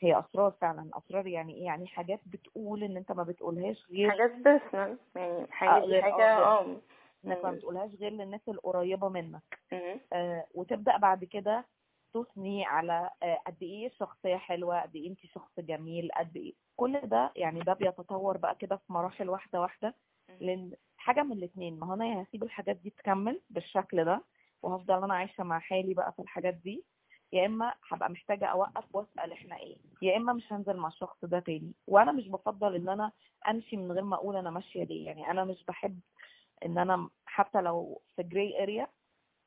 هي أسرار فعلا أسرار يعني إيه؟ يعني حاجات بتقول إن أنت ما بتقولهاش غير حاجات personal يعني حاجة آه، آه. إنك ما. بتقولهاش غير للناس القريبة منك. آه وتبدأ بعد كده تثني على آه قد إيه الشخصية حلوة قد إيه أنت شخص جميل قد إيه. كل ده يعني ده بيتطور بقى كده في مراحل واحدة واحدة لأن حاجة من الاثنين ما هو أنا هسيب الحاجات دي تكمل بالشكل ده وهفضل أنا عايشة مع حالي بقى في الحاجات دي. يا إما هبقى محتاجة أوقف وأسأل إحنا إيه. يا إما مش هنزل مع الشخص ده تاني. وأنا مش بفضل إن أنا أمشي من غير ما أقول أنا ماشية ليه. يعني أنا مش بحب إن أنا حتى لو في جراي اريا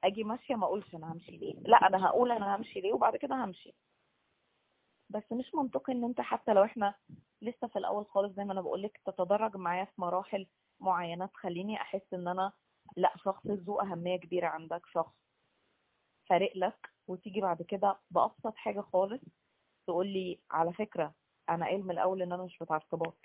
أجي ماشية ما أقولش أنا همشي ليه. لا أنا هقول أنا همشي ليه وبعد كده همشي. بس مش منطقي إن أنت حتى لو إحنا لسه في الأول خالص زي ما أنا بقول لك تتدرج معايا في مراحل معينة تخليني أحس إن أنا لا شخص ذو أهمية كبيرة عندك شخص فارق لك وتيجي بعد كده بأبسط حاجة خالص تقول لي على فكرة أنا قايل من الأول إن أنا مش بتاع ارتباط.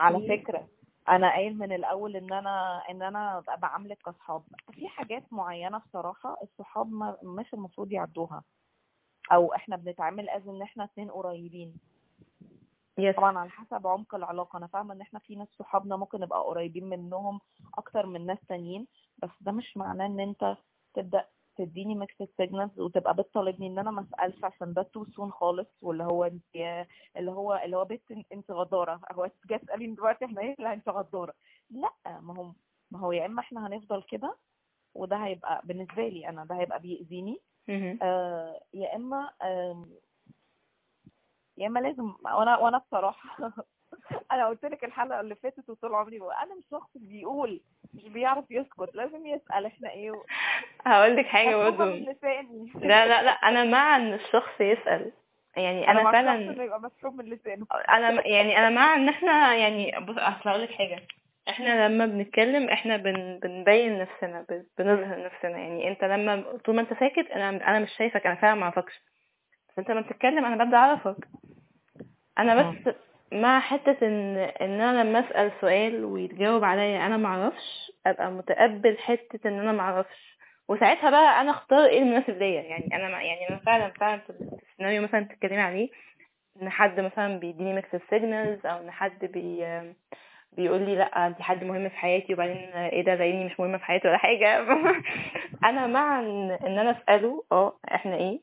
على فكرة. أنا قايل من الأول إن أنا إن أنا بعاملك كاصحاب في حاجات معينة بصراحة الصحاب مش المفروض يعدوها. أو إحنا بنتعامل از إن إحنا اتنين قريبين. يس طبعا على حسب عمق العلاقة. أنا فاهمة إن إحنا في ناس صحابنا ممكن نبقى قريبين منهم أكتر من ناس تانيين بس ده مش معناه إن أنت تبدأ تديني mixed signals وتبقى بتطالبني إن أنا ما أسألش عشان ده too soon خالص واللي هو انت اللي هو اللي هو بنت انت غدارة. هو جاي تسأليني دلوقتي إحنا إيه؟ لا انت غدارة. لا ما هو ما هو يا إما إحنا هنفضل كده وده هيبقى بالنسبة لي أنا ده هيبقى بيأذيني. آه يا إما آم، يا إما لازم وأنا وأنا بصراحة [LAUGHS] أنا قلت لك الحلقة اللي فاتت وطول عمري بقول أنا مش شخص بيقول مش بيعرف يسكت لازم يسأل إحنا إيه [LAUGHS] هقول لك مفهومة برضه لا لا لا أنا مع إن الشخص يسأل. يعني أنا مع فعلا يبقى مسحوب من لسانه أنا يعني أنا مع إن إحنا يعني بص أصل هقول لك حاجة. إحنا لما بنتكلم إحنا بن بنبين نفسنا بنظهر نفسنا. يعني أنت لما طول ما أنت ساكت أنا أنا مش شايفك أنا فعلا ما أعرفكش. بس انت لما بتتكلم أنا ببدأ أعرفك. أنا بس مع حتة إن إن أنا لما أسأل سؤال ويتجاوب عليا أنا ما أعرفش أبقى متقبل حتة إن أنا ما أعرفش. وساعتها بقى أنا أختار إيه المناسب ليا. يعني أنا يعني أنا فعلا فعلا في السيناريو مثلا بتتكلمي عليه إن حد مثلا بيديني mixed signals أو إن حد بي بيقول لي لأ انت حد مهم في حياتي وبعدين إيه ده زيني مش مهمه في حياتي ولا حاجة. [LAUGHS] أنا مع إن أنا أسأله أه إحنا إيه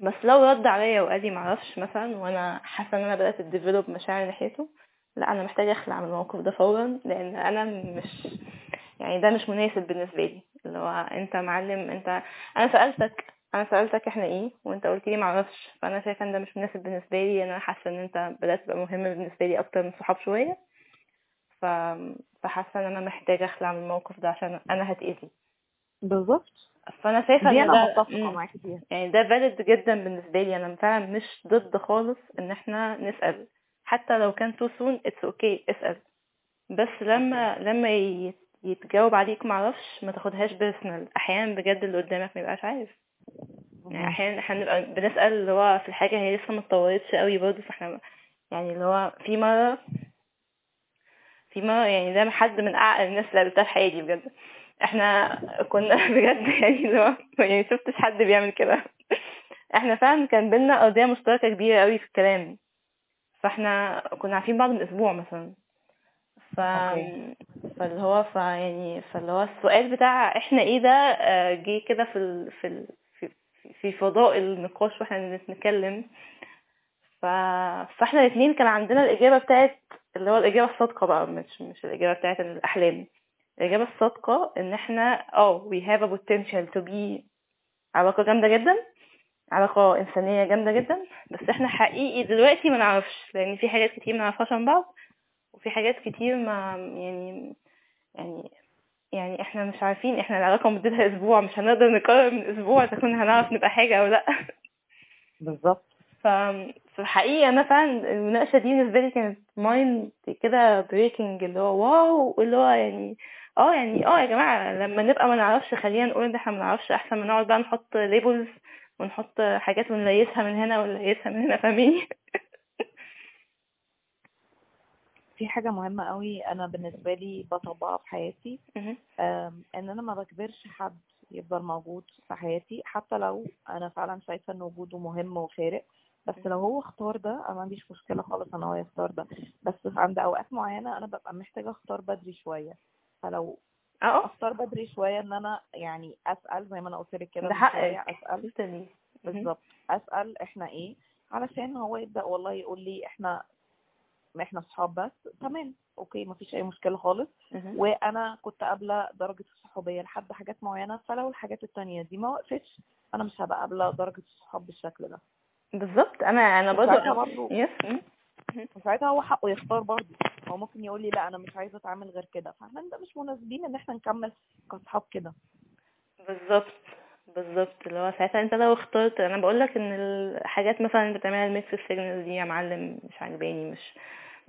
بس لو رد عليا وقال لي معرفش مثلا وأنا حاسة إن أنا بدأت ا develop مشاعر ناحيته لا أنا محتاجة أخلع من الموقف ده فورا لأن أنا مش [LAUGHS] يعني ده مش مناسب بالنسبة لي. اللي هو أنت يا معلم انت أنا سالتك أنا سألتك إحنا إيه وأنت قلت لي معرفش فأنا شايفة إن ده مش مناسب بالنسبة لي أنا حاسة إن أنت بدأت تبقى مهم بالنسبة لي أكتر من صحاب شوية. ف فحاسة إن أنا محتاجة أخلع من الموقف ده عشان أنا هتأذي. بالظبط. فأنا شايفة إن أنا ده متفقه مم. معاكي فيها. يعني ده valid جدا بالنسبة لي. أنا فعلا مش ضد خالص إن إحنا نسأل. حتى لو كان too soon it's okay اسأل. بس لما لما يتجاوب عليك معرفش ما تاخدهاش personal أحيانا بجد اللي قدامك ما يبقاش عارف. يعني أحيانا إحنا بنبقى بنسأل اللي هو في الحاجة هي لسه ما اتطورتش قوي برضه فإحنا يعني اللي هو في مرة في مرة يعني ده حد من أعقل الناس اللي قابلتها في حياتي بجد. إحنا كنا [LAUGHS] بجد يعني هو يعني شفتش حد بيعمل كده. إحنا فعلا كان بينا قضية مشتركة كبيرة قوي في الكلام. فاحنا كنا عارفين بعض من أسبوع مثلا. ف أوكي. فاللي هو ف يعني فاللي هو السؤال بتاع إحنا إيه ده آه، جه كده في ال... في ال... في فضاء النقاش وإحنا بنتكلم. ف... فاحنا الاثنين كان عندنا الإجابة بتاعت اللي هو الإجابة الصادقة بقى مش مش الإجابة بتاعت الأحلام. الإجابة الصادقة إن إحنا آه we have a potential to be علاقة جامدة جدا علاقة إنسانية جامدة جدا بس إحنا حقيقي دلوقتي ما نعرفش لأن في حاجات كتير ما نعرفهاش عن بعض وفي حاجات كتير ما يعني يعني يعني إحنا مش عارفين إحنا العلاقة مدتها أسبوع مش هنقدر نقرر من أسبوع إذا كنا هنعرف نبقى حاجة أو لأ. بالظبط. ف فحقيقي أنا فعلا المناقشة دي بالنسبة لي كانت mind كده breaking اللي هو wow اللي هو يعني آه يعني آه يا جماعة لما نبقى ما نعرفش خلينا نقول إن إحنا ما نعرفش أحسن ما نقعد بقى نحط labels ونحط حاجات ونليسها من هنا ونليسها من هنا فاهمين؟ [LAUGHS] في حاجة مهمة قوي أنا بالنسبة لي بطبقها في حياتي. إن أنا ما بجبرش حد يفضل موجود في حياتي حتى لو أنا فعلا شايفة إن وجوده مهم وفارق بس لو هو اختار ده أنا ما عنديش مشكلة خالص إن هو يختار ده. بس عند أوقات معينة أنا ببقى محتاجة أختار بدري شوية. فلو أه؟ أختار بدري شوية إن أنا يعني أسأل زي ما أنا قلت لك كده ده حقك. مهم. بالظبط. أسأل إحنا إيه؟ علشان هو يبدأ والله يقول لي إحنا ما إحنا اصحاب بس. تمام. أوكي. مفيش أي مشكلة خالص. وأنا كنت قابلة درجة الصحوبية لحد حاجات معينة. فلو الحاجات التانية دي ما وقفتش أنا مش هبقى قابلة درجة الصحاب بالشكل ده. بالظبط. أنا أنا برضه yes وساعتها هو حقه يختار برضه. هو ممكن يقول لي لا أنا مش عايزة أتعامل غير كده. فإحنا ده مش مناسبين إن إحنا نكمل كأصحاب كده. بالظبط بالظبط. اللي هو ساعتها أنت لو اخترت أنا بقول لك إن الحاجات مثلا اللي بتعملها ال mixed ال signal دي يا معلم مش عاجباني مش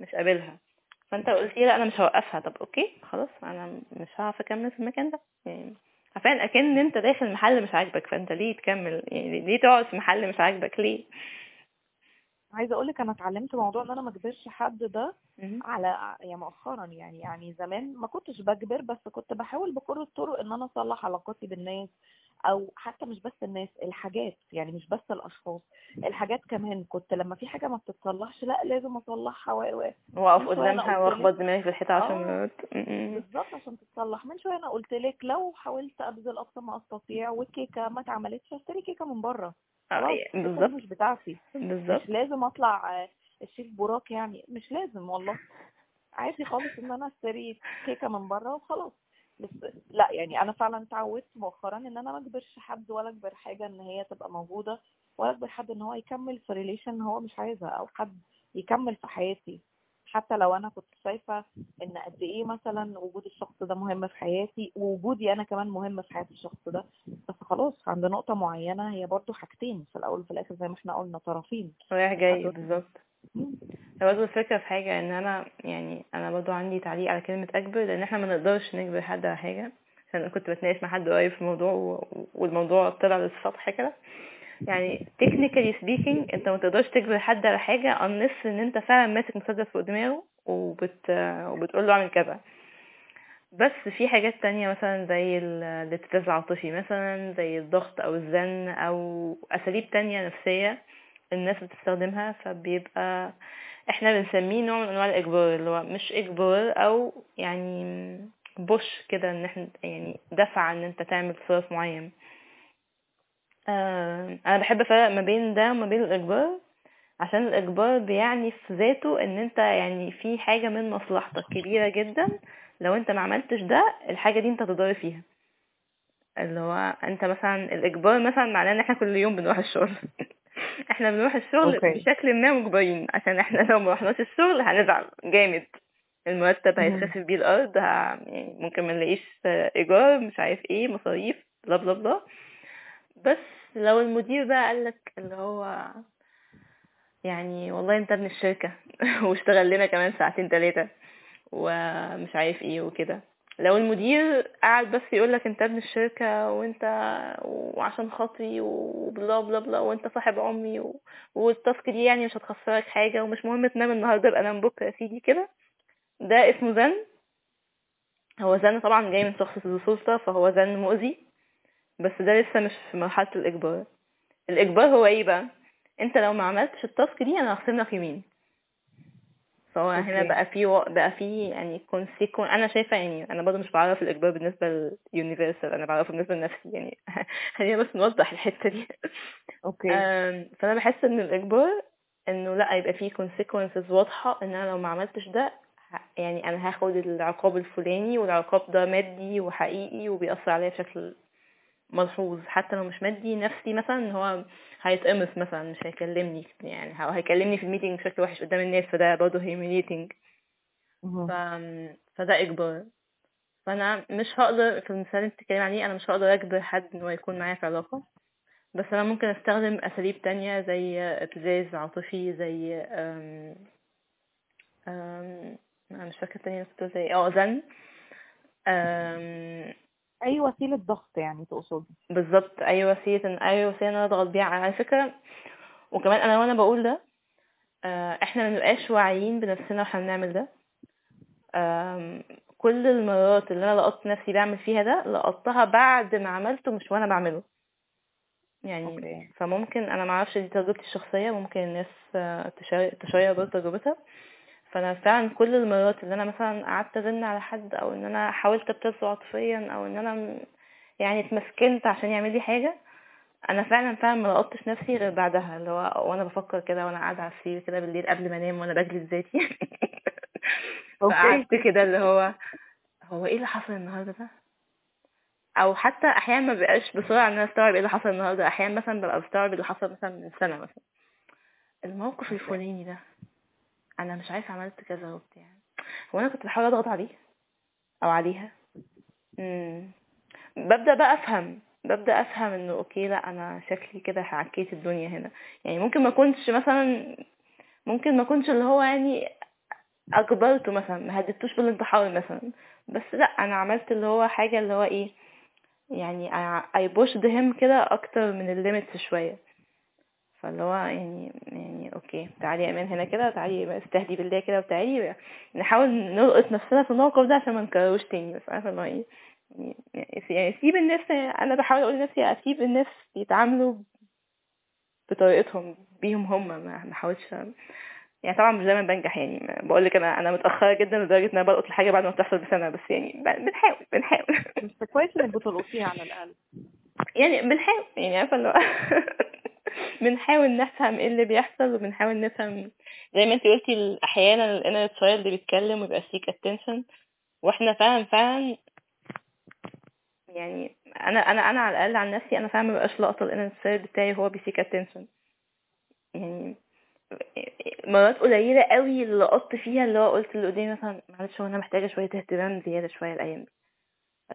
مش قابلها. فأنت قلت لي لا أنا مش هوقفها. طب أوكي خلاص أنا مش هعرف أكمل في المكان ده. يعني عارفين أكن أنت داخل محل مش عاجبك فأنت ليه تكمل؟ يعني ليه تقعد في محل مش عاجبك؟ ليه؟ عايزة أقول لك أنا اتعلمت موضوع إن أنا ما أجبرش حد ده. على يعني مؤخرا يعني يعني زمان ما كنتش بجبر بس كنت بحاول بكل الطرق إن أنا أصلح علاقاتي بالناس أو حتى مش بس الناس الحاجات يعني مش بس الأشخاص الحاجات كمان. كنت لما في حاجة ما بتتصلحش لأ لازم أصلحها و واقف قدامها واخبط دماغي في الحيطة عشر آه. بالظبط عشان تتصلح. من شوية أنا قلت لك لو حاولت أبذل أقصى ما أستطيع والكيكه ما اتعملتش اشتري كيكة من بره. بالظبط مش بتاعتي بالظبط مش لازم أطلع آه، الشيف براك يعني مش لازم والله. عادي خالص إن أنا أشتري كيكة من بره وخلاص. بس لا يعني أنا فعلا اتعودت مؤخرا إن أنا ما أجبرش حد ولا أجبر حاجة إن هي تبقى موجودة ولا أجبر حد إن هو يكمل في ريليشن هو مش عايزها أو حد يكمل في حياتي. حتى لو أنا كنت شايفة إن قد إيه مثلا وجود الشخص ده مهم في حياتي ووجودي أنا كمان مهم في حياة الشخص ده. بس خلاص عند نقطة معينة هي برضو حاجتين في الأول وفي الآخر زي ما إحنا قلنا طرفين. رايح جاي بالظبط. برضه الفكرة في حاجة إن أنا يعني أنا برضه عندي تعليق على كلمة اجبر لأن إحنا ما نقدرش نجبر حد على حاجة. عشان أنا كنت بتناقش مع حد قريب في الموضوع والموضوع طلع للسطح كده. يعني technically speaking انت ما تقدرش تجبر حد على حاجة unless ان انت فعلا ماسك مسدس فوق دماغه وبت وبتقول له اعمل كذا. بس في حاجات تانية مثلا زي ال- الابتزاز العاطفي مثلا زي الضغط أو الزن أو أساليب تانية نفسية الناس بتستخدمها فبيبقى إحنا بنسميه نوع من أنواع الإجبار اللي هو مش إجبار أو يعني بوش كده إن إحنا يعني دفع إن أنت تعمل تصرف معين آه أنا بحب أفرق ما بين ده وما بين الإجبار عشان الإجبار بيعني في ذاته إن أنت يعني في حاجة من مصلحتك كبيرة جدا لو أنت ما عملتش ده الحاجة دي أنت تضر فيها اللي هو أنت مثلا الإجبار مثلا معناه إن إحنا كل يوم بنروح الشغل [LAUGHS] إحنا بنروح الشغل أوكي. بشكل ما مجبرين عشان إحنا لو ما رحناش الشغل هنزعل جامد المرتب. هيتخسف بيه الأرض ه... يعني ممكن ما نلاقيش إيجار مش عارف إيه مصاريف بلا بلا بلا بس لو المدير بقى قالك اللي هو يعني والله انت ابن الشركة [LAUGHS] واشتغل لنا كمان ساعتين تلاتة ومش عارف إيه وكده. لو المدير قاعد بس يقول لك انت ابن الشركة وانت وعشان خاطري وبلا بلا بلا وانت صاحب عمي و... وال task دي يعني مش هتخسرك حاجة ومش مهم تنام النهاردة يبقى نام بكرة يا سيدي كده. ده اسمه زن. هو زن طبعا جاي من شخص ذو سلطة فهو زن مؤذي. بس ده لسه مش في مرحلة الإجبار. الإجبار هو إيه بقى؟ أنت لو ما عملتش ال task دي أنا هخصم لك يومين فهو هنا okay. بقى في و... بقى في يعني consequence أنا شايفة يعني أنا برضه مش بعرف الإجبار بالنسبة لل universal أنا بعرفه بالنسبة لنفسي يعني [LAUGHS] خلينا بس نوضح الحتة دي. okay. فأنا بحس إن الإجبار إنه لأ يبقى فيه consequences واضحة إن أنا لو ما عملتش ده يعني أنا هاخد العقاب الفلاني والعقاب ده مادي وحقيقي وبيأثر عليا بشكل ملحوظ حتى لو مش مادي نفسي مثلا إن هو هيتقمص مثلا مش هيكلمني يعني هو هيكلمني في ال meeting بشكل وحش قدام الناس فده برضه مهم. ف... فده إجبار فأنا مش هقدر في المثال اللي بتتكلم عليه أنا مش هقدر أجبر حد إن هو يكون معايا في علاقة بس أنا ممكن أستخدم أساليب تانية زي إبتزاز عاطفي زي أم... أم... أنا مش فاكرة التانية كنت زي آه زن. أي وسيلة ضغط يعني تقصد؟ بالظبط أي وسيلة أي وسيلة إن أنا أضغط بيها. على فكرة وكمان أنا وأنا بقول ده آه، إحنا ما بنبقاش واعيين بنفسنا وإحنا بنعمل ده. كل المرات اللي أنا لقطت نفسي بعمل فيها ده لقطتها بعد ما عملته مش وأنا بعمله. يعني أوكي. فممكن أنا ما أعرفش دي تجربتي الشخصية ممكن الناس آه، تشير برضه تجربتها. فأنا فعلا كل المرات اللي أنا مثلا قعدت ازن على حد أو إن أنا حاولت ابتزه عاطفيا أو إن أنا يعني اتمسكنت عشان يعمل لي حاجة أنا فعلا فعلا ما لقطتش نفسي غير بعدها اللي هو وأنا بفكر كده وأنا قاعدة على السرير كده بالليل قبل ما أنام وأنا بجلد ذاتي. [LAUGHS] فقعدت كده اللي هو هو إيه اللي حصل النهارده ده؟ أو حتى أحيانا ما بقاش بسرعة إن أنا أستوعب إيه اللي حصل النهارده أحيانا مثلا ببقى بستوعب اللي حصل مثلا من سنة مثلا. الموقف الفلاني ده أنا مش عارف عملت كذا وبتاع. هو أنا كنت بحاول أضغط عليه أو عليها. امم ببدأ بقى أفهم. ببدأ أفهم إنه أوكي لأ أنا شكلي كده عكيت الدنيا هنا. يعني ممكن ما كنتش مثلا ممكن ما كنتش اللي هو يعني أجبرته مثلا ما هددتوش بالانتحار مثلا. بس لأ أنا عملت اللي هو حاجة اللي هو إيه يعني I pushed him كده أكتر من ال limits شوية. فاللي هو يعني يعني okay تعالي يا أمان هنا كده تعالي استهدي بالله كده وتعالي نحاول نلقط نفسنا في الموقف ده عشان ما نكرروش تاني بس عارفة اللي هو إيه؟ يعني يعني سيب الناس أنا بحاول أقول لنفسي أسيب الناس يتعاملوا بطريقتهم بيهم هم ما احاولش يعني طبعا مش دايما بنجح يعني بقول لك أنا أنا متأخرة جدا لدرجة إن أنا بلقط الحاجة بعد ما بتحصل بسنة بس يعني بنحاول بنحاول. بس كويس إنك بتلقطيها على الأقل. يعني بنحاول يعني عارفة اللي هو [LAUGHS] بنحاول نفهم إيه اللي بيحصل وبنحاول نفهم زي ما انت قلتي أحيانا ال inner child بيتكلم ويبقى seek attention وإحنا فعلا فعلا يعني أنا أنا أنا على الأقل عن نفسي أنا فعلا مبقاش لاقطه ال inner child بتاعي هو بي seek attention يعني مرات قليلة قوي اللي لقطت فيها اللي هو قلت اللي قدامي مثلا معلش هو أنا محتاجة شوية اهتمام زيادة شوية الأيام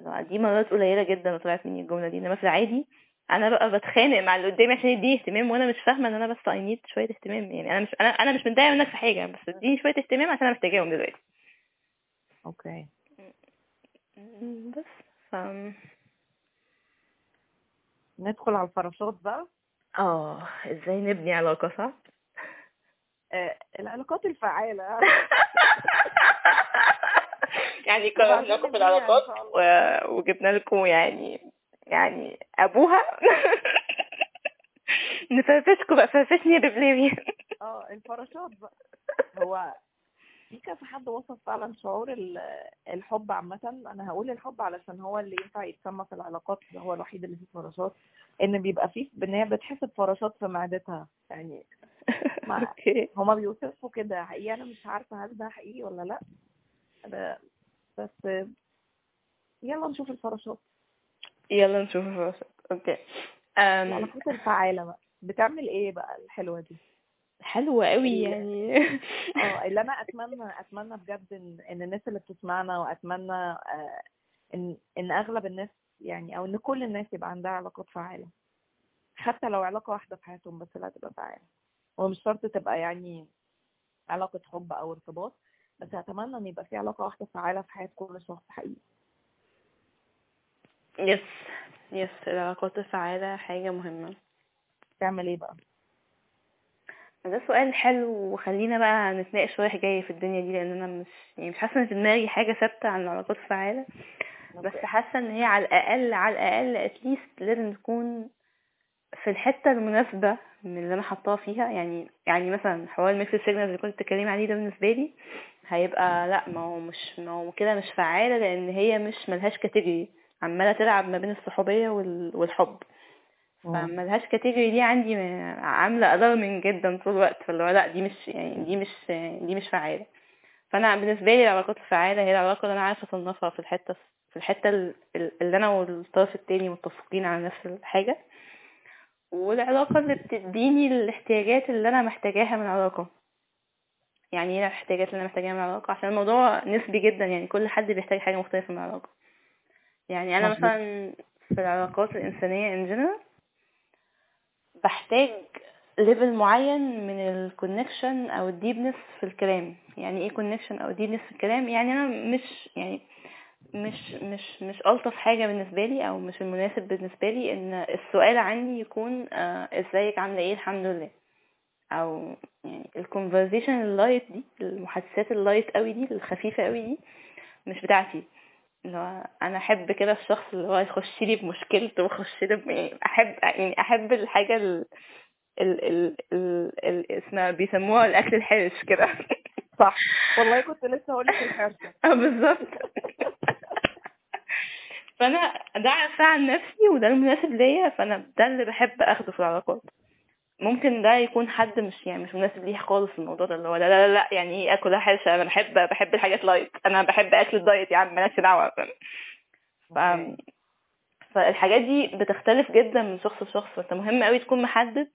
دي. دي مرات قليلة جدا وطلعت مني الجملة دي إنما في العادي أنا بقى بتخانق مع اللي قدامي عشان يديني اهتمام وأنا مش فاهمة ان أنا بس I need شوية اهتمام. يعني أنا مش أنا أنا مش متضايقة منك في حاجة بس اديني شوية اهتمام عشان أنا محتاجاهم دلوقتي. أوكي. بس ف ندخل على الفراشات بقى. آه إزاي نبني علاقة صح؟ آه العلاقات الفعالة. [LAUGHS] يعني [LAUGHS] كرهناكم في العلاقات. وجبنا لكم يعني يعني أبوها. [LAUGHS] نفرفشكم بقى فرفشني يا ببلاوي آه الفراشات بقى. هو في كذا حد وصف فعلا شعور ال- الحب عامة. أنا هقول الحب علشان هو اللي ينفع يتسمى في العلاقات هو الوحيد اللي فيه فراشات. إن بيبقى فيه هي بتحس بفراشات في معدتها يعني [LAUGHS] مع- هما بيوصفوا كده. حقيقي أنا مش عارفة هل ده حقيقي ولا لأ. بس يلا نشوف الفراشات. يلا نشوف الفراشات أوكي. أم... العلاقات الفعالة بقى. بتعمل إيه بقى الحلوة دي؟ حلوة قوي يعني. [LAUGHS] آه اللي أنا أتمنى أتمنى بجد إن إن الناس اللي بتسمعنا وأتمنى آه، إن إن أغلب الناس يعني أو إن كل الناس يبقى عندها علاقات فعالة حتى لو علاقة واحدة في حياتهم بس لا تبقى فعالة. ومش شرط تبقى يعني علاقة حب أو ارتباط بس أتمنى إن يبقى في علاقة واحدة فعالة في حياة كل شخص حقيقي. يس يس العلاقات الفعالة حاجة مهمة. تعمل إيه بقى؟ ده سؤال حلو وخلينا بقى نتناقش رايح جاي في الدنيا دي لأن أنا مش يعني مش حاسة إن في دماغي حاجة ثابتة عن العلاقات الفعاله بس حاسة إن هي على الأقل على الأقل at least لازم تكون في الحتة المناسبة من اللي أنا حطاها فيها. يعني يعني مثلا حوار ال mixed signals اللي كنت بتتكلمي عليه ده بالنسبة لي هيبقى لأ ما هو مش ما هو كده مش فعاله لأن هي مش ملهاش category عمالة تلعب ما بين الصحوبية وال- والحب. فملهاش category دي عندي عاملة alarming جدا طول الوقت. فاللي هو لا دي مش يعني دي مش دي مش فعالة. فأنا بالنسبة لي العلاقات الفعالة هي العلاقة اللي أنا عارفة أصنفها في الحتة في الحتة ال- اللي أنا والطرف التاني متفقين على نفس الحاجة. والعلاقة اللي بتديني الاحتياجات اللي أنا محتاجاها من العلاقة. يعني إيه الاحتياجات اللي أنا محتاجاها من العلاقة؟ عشان الموضوع نسبي جدا. يعني كل حد بيحتاج حاجة مختلفة من العلاقة. يعني أنا. مثلا في العلاقات الإنسانية ان جنرال بحتاج level معين من ال connection أو ال deepness في الكلام. يعني إيه connection أو deepness في الكلام؟ يعني أنا مش يعني مش مش مش ألطف حاجة بالنسبة لي أو مش المناسب بالنسبة لي إن السؤال عندي يكون آه، إزيك؟ عاملة إيه؟ الحمد لله. أو يعني ال conversation ال light دي المحادثات اللايت قوي دي الخفيفة قوي دي مش بتاعتي. اللي هو أنا أحب كده الشخص اللي هو يخش لي بمشكلته ويخش لي يعني احب يعني أحب الحاجة ال ال ال ال ال اسمها بيسموها الأكل الحرش كده. صح. والله كنت لسه هقول لك الحرشة [LAUGHS] آه بالظبط. [LAUGHS] فأنا ده عارفاه عن نفسي وده المناسب ليا فأنا ده اللي بحب أخده في العلاقات. ممكن ده يكون حد مش يعني مش مناسب ليه خالص الموضوع ده اللي هو لا لا لا يعني إيه آكل حرشه أنا بحب بحب الحاجات light أنا بحب أكل ال diet يا عم مالكش دعوة؟ ف... فالحاجات دي بتختلف جدا من شخص لشخص. فانت مهم قوي تكون محدد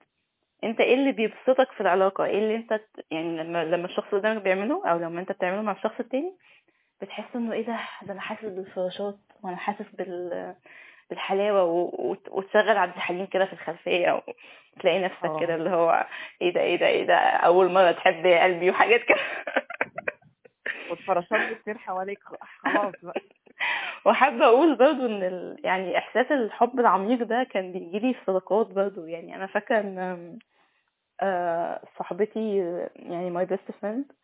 أنت إيه اللي بيبسطك في العلاقة؟ إيه اللي أنت يعني لما لما الشخص اللي قدامك بيعمله أو لما أنت بتعمله مع الشخص التاني بتحس إنه إيه ده؟ ده أنا حاسس بالفراشات وأنا حاسس بال بالحلاوة وتشغل عبد الحليم كده في الخلفية وتلاقي نفسك آه. كده اللي هو إيه ده إيه ده إيه ده أول مرة تحب قلبي وحاجات كده. [LAUGHS] والفراشات بتطير حواليك خلاص بقى. [LAUGHS] وحابة أقول برضو إن ال... يعني إحساس الحب العميق ده كان بيجيلي في صداقات برضو. يعني أنا فاكرة إن آه، صاحبتي يعني my best friend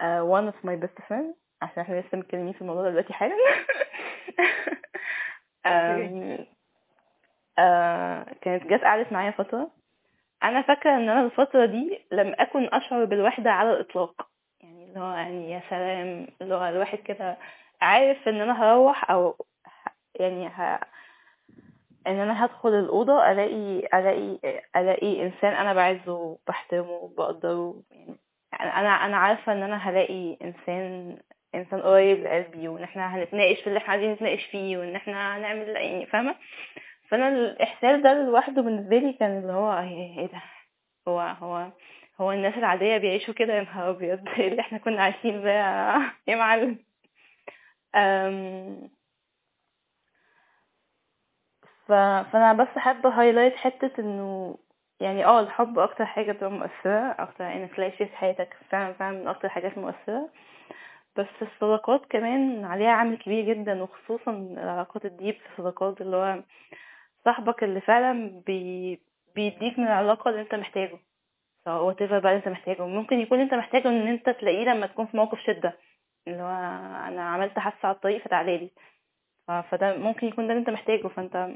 آه، one of my best friend عشان إحنا لسه متكلمين في الموضوع ده دلوقتي حالا. [LAUGHS] كانت جت قعدت معايا فترة. أنا فاكرة إن أنا الفترة دي لم أكن أشعر بالوحدة على الإطلاق. يعني اللي هو يعني يا سلام اللي هو الواحد كده عارف إن أنا هروح أو يعني ه... إن أنا هدخل الأوضة ألاقي ألاقي ألاقي إنسان أنا بعزه وبحترمه وبقدره. يعني أنا أنا عارفة إن أنا هلاقي إنسان إنسان قريب لقلبي وإن إحنا هنتناقش في اللي إحنا عايزين نتناقش فيه وإن إحنا هنعمل يعني فاهمة؟ فأنا الإحساس ده لوحده بالنسبة لي كان اللي هو إيه إيه ده؟ هو هو هو الناس العادية بيعيشوا كده؟ يا نهار أبيض إيه اللي إحنا كنا عايشين ده يا- معلم؟ ف... فأنا بس حابة highlight حتة إنه يعني آه الحب أكتر حاجة بتبقى مؤثرة أكتر انك تلاقي في حياتك فعلا فعلا من أكتر الحاجات المؤثرة. بس الصداقات كمان عليها عامل كبير جدا وخصوصا العلاقات ال deep في الصداقات اللي هو صاحبك اللي فعلا بي... بيديك من العلاقة اللي أنت محتاجه. سواء وات بقى اللي أنت محتاجه. ممكن يكون أنت محتاجه إن أنت تلاقيه لما تكون في موقف شدة. اللي هو أنا عملت حادثة على الطريق فتعالى فده ممكن يكون ده اللي أنت محتاجه. فأنت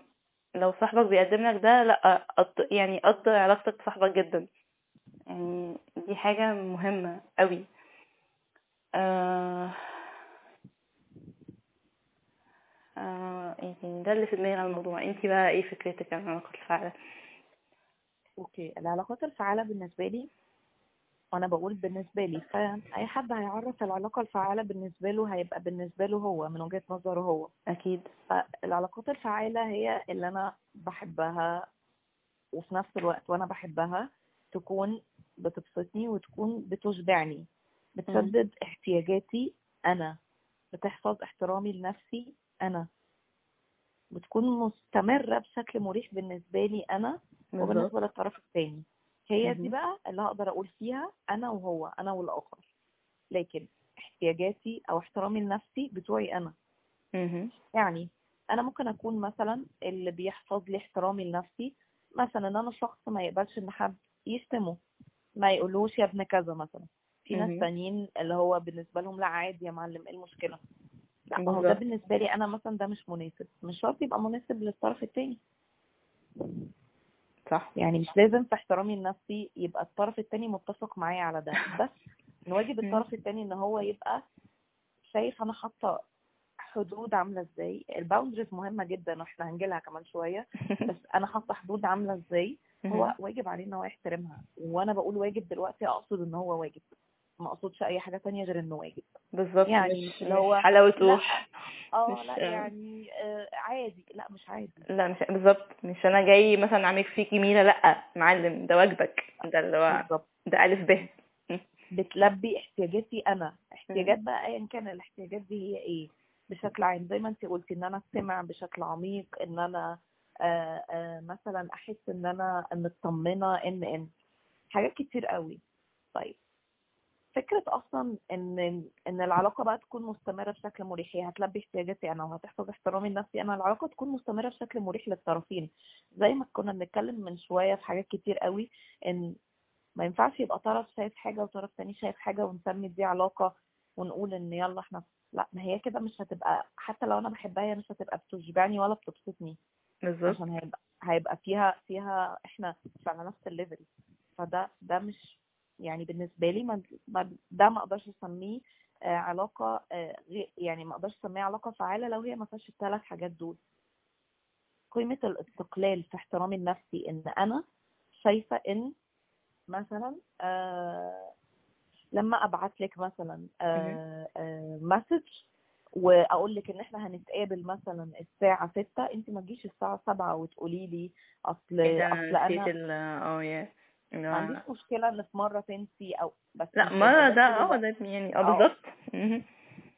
لو صاحبك بيقدم لك ده لأ يعني قدر علاقتك بصاحبك جدا. يعني دي حاجة مهمة قوي آه آه تاني ده اللي في دماغي عن الموضوع. انتي بقى إيه فكرتك عن العلاقات الفعالة؟ أوكي العلاقات الفعالة بالنسبة لي وأنا بقول بالنسبة لي فأي حد هيعرف العلاقة الفعالة بالنسبة له هيبقى بالنسبة له هو من وجهة نظره هو. أكيد. فالعلاقات الفعالة هي اللي أنا بحبها وفي نفس الوقت وأنا بحبها تكون بتبسطني وتكون بتشبعني بتسدد احتياجاتي أنا بتحفظ احترامي لنفسي أنا. بتكون مستمرة بشكل مريح بالنسبة لي أنا بالظبط. وبالنسبة للطرف الثاني هي دي. بقى اللي هقدر أقول فيها أنا وهو أنا والآخر. لكن احتياجاتي أو احترامي لنفسي بتوعي أنا. مهم. يعني أنا ممكن أكون مثلا اللي بيحفظ لي احترامي لنفسي مثلا أنا شخص ما يقبلش إن حد يشتمه ما يقولوش يا ابن كذا مثلا. في ناس. تانيين اللي هو بالنسبة لهم لا عادي يا معلم إيه المشكلة؟ لا ما هو ده. بالنسبة لي أنا مثلا ده مش مناسب. مش شرط يبقى مناسب للطرف التاني. صح. يعني مش لازم في احترامي لنفسي يبقى الطرف التاني متفق معايا على ده. بس من واجب. الطرف التاني إن هو يبقى شايف أنا حاطة حدود عاملة إزاي. الباوندريز مهمة جدا وإحنا هنجيلها كمان شوية. [LAUGHS] بس أنا حاطة حدود عاملة إزاي؟ هو واجب عليه إن هو يحترمها. وأنا بقول واجب دلوقتي أقصد إن هو واجب. ما أقصدش أي حاجة تانية غير إنه واجب. بالظبط يعني مش, اللي هو حلاوة لأ روح. آه لأ يعني آه عادي. لأ مش عادي. لأ مش بالظبط. مش أنا جاي مثلا أعمل فيك جميلة لأ معلم ده واجبك. ده اللي هو بالظبط. ده ألف ب. بتلبي احتياجاتي أنا. احتياجات بقى ايا كان الاحتياجات دي هي إيه؟ بشكل عام زي ما أنت قلتي إن أنا أستمع بشكل عميق إن أنا آآ آآ مثلا أحس إن أنا مطمنة إن إن. حاجات كتير قوي. طيب فكرة أصلا إن إن العلاقة بقى تكون مستمرة بشكل مريح هي هتلبي احتياجاتي أنا وهتحفظ احترامي لنفسي. أنا العلاقة تكون مستمرة بشكل مريح للطرفين. زي ما كنا بنتكلم من شوية في حاجات كتير قوي إن ما ينفعش يبقى طرف شايف حاجة وطرف تاني شايف حاجة ونسمي دي علاقة ونقول إن يلا إحنا لا ما هي كده مش هتبقى حتى لو أنا بحبها هي مش هتبقى بتشبعني ولا بتبسطني. بالظبط. عشان هيبقى هيبقى فيها فيها إحنا مش على نفس ال level فده ده مش يعني بالنسبة لي ده ما أقدرش أسميه آه، علاقة آه، يعني ما أقدرش اسميها علاقة فعالة لو هي ما فيهاش الثلاث حاجات دول. قيمة الاستقلال في احترامي النفسي إن أنا شايفة إن مثلا آه لما أبعت لك مثلا message وأقول لك إن إحنا هنتقابل مثلا الساعة 6 أنت ما تجيش الساعة 7 وتقولي لي أصل ده؟ أصل أنا آه ما عنديش مشكلة إن في مرة تنسي أو بس لا هيبقى ده آه. ده يعني آه آه. بالظبط.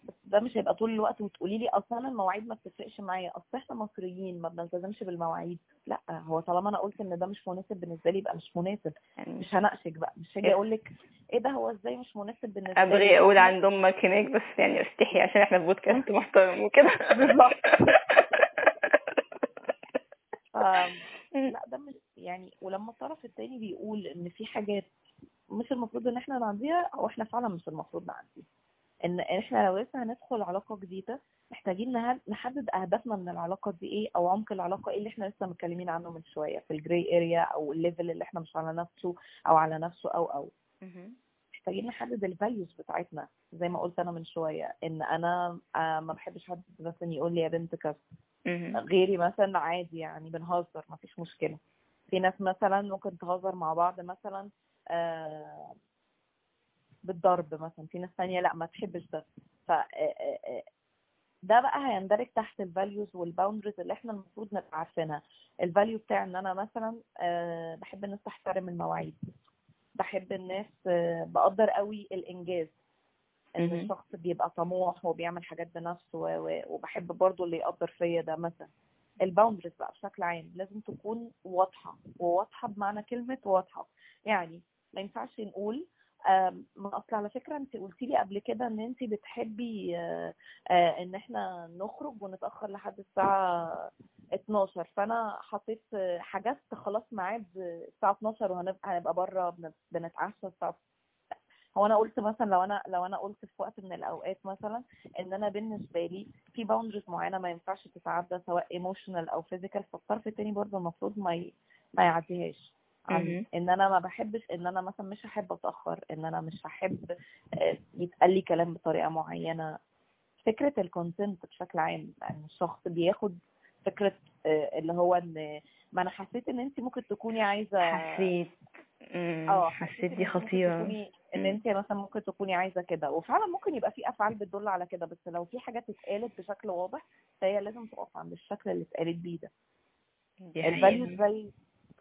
بس ده مش هيبقى طول الوقت وتقولي لي أصل أنا المواعيد ما بتفرقش معايا أصل إحنا مصريين ما بنلتزمش بالمواعيد لا هو طالما أنا قلت إن ده مش مناسب بالنسبة لي يبقى مش مناسب يعني مش هناقشك بقى مش هاجي إيه. أقول لك إيه ده هو إزاي مش مناسب بالنسبة لي ابغي أقول عند أمك هناك بس يعني أستحي عشان إحنا في بودكاست [LAUGHS] محترم وكده بالظبط. [LAUGHS] لا ده مش يعني ولما الطرف التاني بيقول إن في حاجات مش المفروض إن إحنا نعديها أو إحنا فعلا مش المفروض نعديها. إن إحنا لو لسه هندخل علاقة جديدة محتاجين نحدد أهدافنا من العلاقة دي إيه أو عمق العلاقة إيه اللي إحنا لسه متكلمين عنه من شوية في ال gray area أو ال level اللي إحنا مش على نفسه أو على نفسه أو أو. محتاجين نحدد ال values بتاعتنا. زي ما قلت أنا من شوية إن أنا آه، ما بحبش حد مثلا يقول لي يا بنت كذا. غيري مثلا عادي يعني بنهزر ما فيش مشكلة. في ناس مثلا ممكن تهزر مع بعض مثلا آه، بالضرب مثلا في ناس تانية لا ما تحبش ده. ف آه، آه، ده بقى هيندرج تحت ال values وال boundaries اللي إحنا المفروض نبقى عارفينها. ال value بتاع إن أنا مثلا آه، بحب الناس تحترم المواعيد. بحب الناس آه، بقدر قوي الإنجاز. إن. الشخص بيبقى طموح وبيعمل حاجات بنفسه وبحب برضو اللي يقدر فيا ده مثلا. ال boundaries بقى بشكل عام لازم تكون واضحة وواضحة بمعنى كلمة واضحة. يعني ما ينفعش نقول ما أصل على فكرة أنت قلتي لي قبل كده إن أنت بتحبي آه، آه، إن إحنا نخرج ونتأخر لحد الساعة 12 فأنا حطيت حجزت خلاص ميعاد الساعة 12 وهنبقى هنبقى بره بن- بنتعشى الساعة هو أنا قلت مثلا لو أنا لو أنا قلت في وقت من الأوقات مثلا إن أنا بالنسبة لي في boundaries معينة ما ينفعش تتعدى سواء emotional أو physical فالطرف التاني برضه المفروض ما ي... ما يعديهاش. إن أنا ما بحبش إن أنا مثلا مش هحب أتأخر إن أنا مش هحب آه، يتقال لي كلام بطريقة معينة فكرة ال consent بشكل عام يعني الشخص بياخد فكرة آه، اللي هو إن ما أنا حسيت إن انت ممكن تكوني عايزة حسيت. آه حسيت دي تكوني إن. انت مثلا ممكن تكوني عايزة كده وفعلا ممكن يبقى في أفعال بتدل على كده بس لو في حاجات اتقالت بشكل واضح فهي لازم تقف عند الشكل اللي اتقالت بيه ده. ال values زي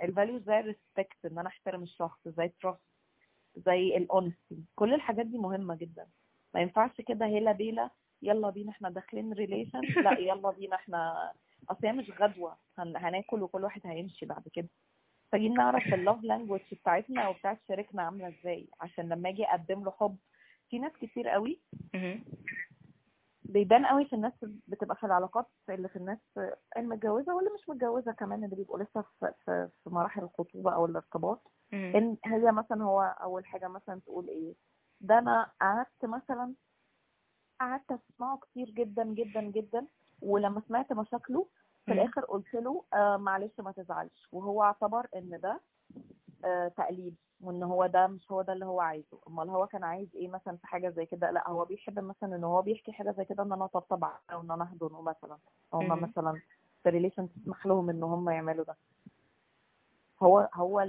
ال values زي ال respect إن أنا أحترم الشخص زي ال trust زي ال honesty كل الحاجات دي مهمة جدا. ما ينفعش كده هيلا بيلا يلا بينا إحنا داخلين relation لا يلا بينا إحنا أصل هي مش غدوة هن... هناكل وكل واحد هيمشي بعد كده. محتاجين نعرف ال love language بتاعتنا وبتاعت شريكنا عاملة إزاي عشان لما أجي اقدم له حب في ناس كتير قوي. بيبان قوي في الناس بتبقى في العلاقات اللي في الناس المتجوزة واللي مش متجوزة كمان اللي بيبقوا لسه في في, في مراحل الخطوبة أو الارتباط. إن هي مثلا هو أول حاجة مثلا تقول إيه ده أنا قعدت مثلا قعدت أسمعه كتير جدا جدا جدا ولما سمعت مشاكله في. الآخر قلت له آه معلش ما تزعلش. وهو اعتبر إن ده آه تقليد وإن هو ده مش هو ده اللي هو عايزه. أمال هو كان عايز إيه مثلا في حاجة زي كده؟ لأ هو بيحب مثلا إن هو بيحكي حاجة زي كده إن أنا أطبطب أو ان أنا احضنه مثلا. أو مم. مثلا في ريليشن تسمح لهم إن هم يعملوا ده. هو هو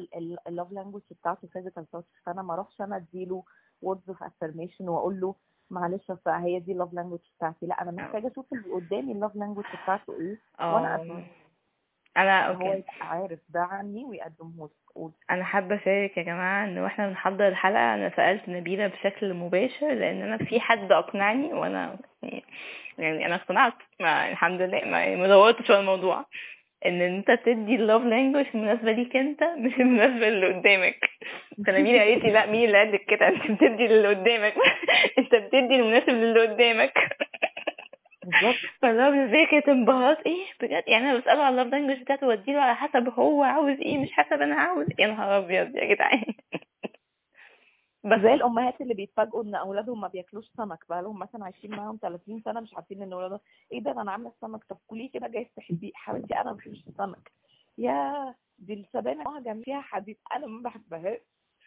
ال love language بتاعته physical touch فأنا ما أروحش أنا أديله words of affirmation وأقول له معلش أصل هي دي ال love language بتاعتي. لا أنا محتاجة أشوف اللي قدامي ال love language بتاعته إيه وأنا آه اديه أنا okay. عارف ده عني ويقدمه لي أنا حابة أشارك يا جماعة إن وإحنا بنحضر الحلقة أنا سألت نبيلة بشكل مباشر لأن أنا في حد أقنعني وأنا يعني أنا اقتنعت. الحمد لله ما ما دورتش على الموضوع. إن أنت تدي ال love language المناسبه ليك أنت مش المناسبه اللي قدامك. فنبيله قالت لي؟ لا مين اللي قال لك كده؟ أنت بتدي للي قدامك. [LAUGHS] أنت بتدي المناسب للي قدامك. [LAUGHS] فاللي بالنسبة لي كانت انبهارات إيه بجد؟ يعني أنا بسأله على ال love language بتاعته واديله على حسب هو عاوز إيه مش حسب أنا عاوز يا نهار أبيض يا جدعان. بس زي الأمهات اللي بيتفاجئوا إن أولادهم ما بياكلوش سمك بقى لهم مثلا عايشين معاهم 30 سنة مش عارفين إن اولادهم إيه ده أنا عاملة السمك طب كليه كده جايز تحبيه حبيبتي أنا ما بحبش السمك. يا دي السبانخ معجم فيها حديد أنا ما بحبهاش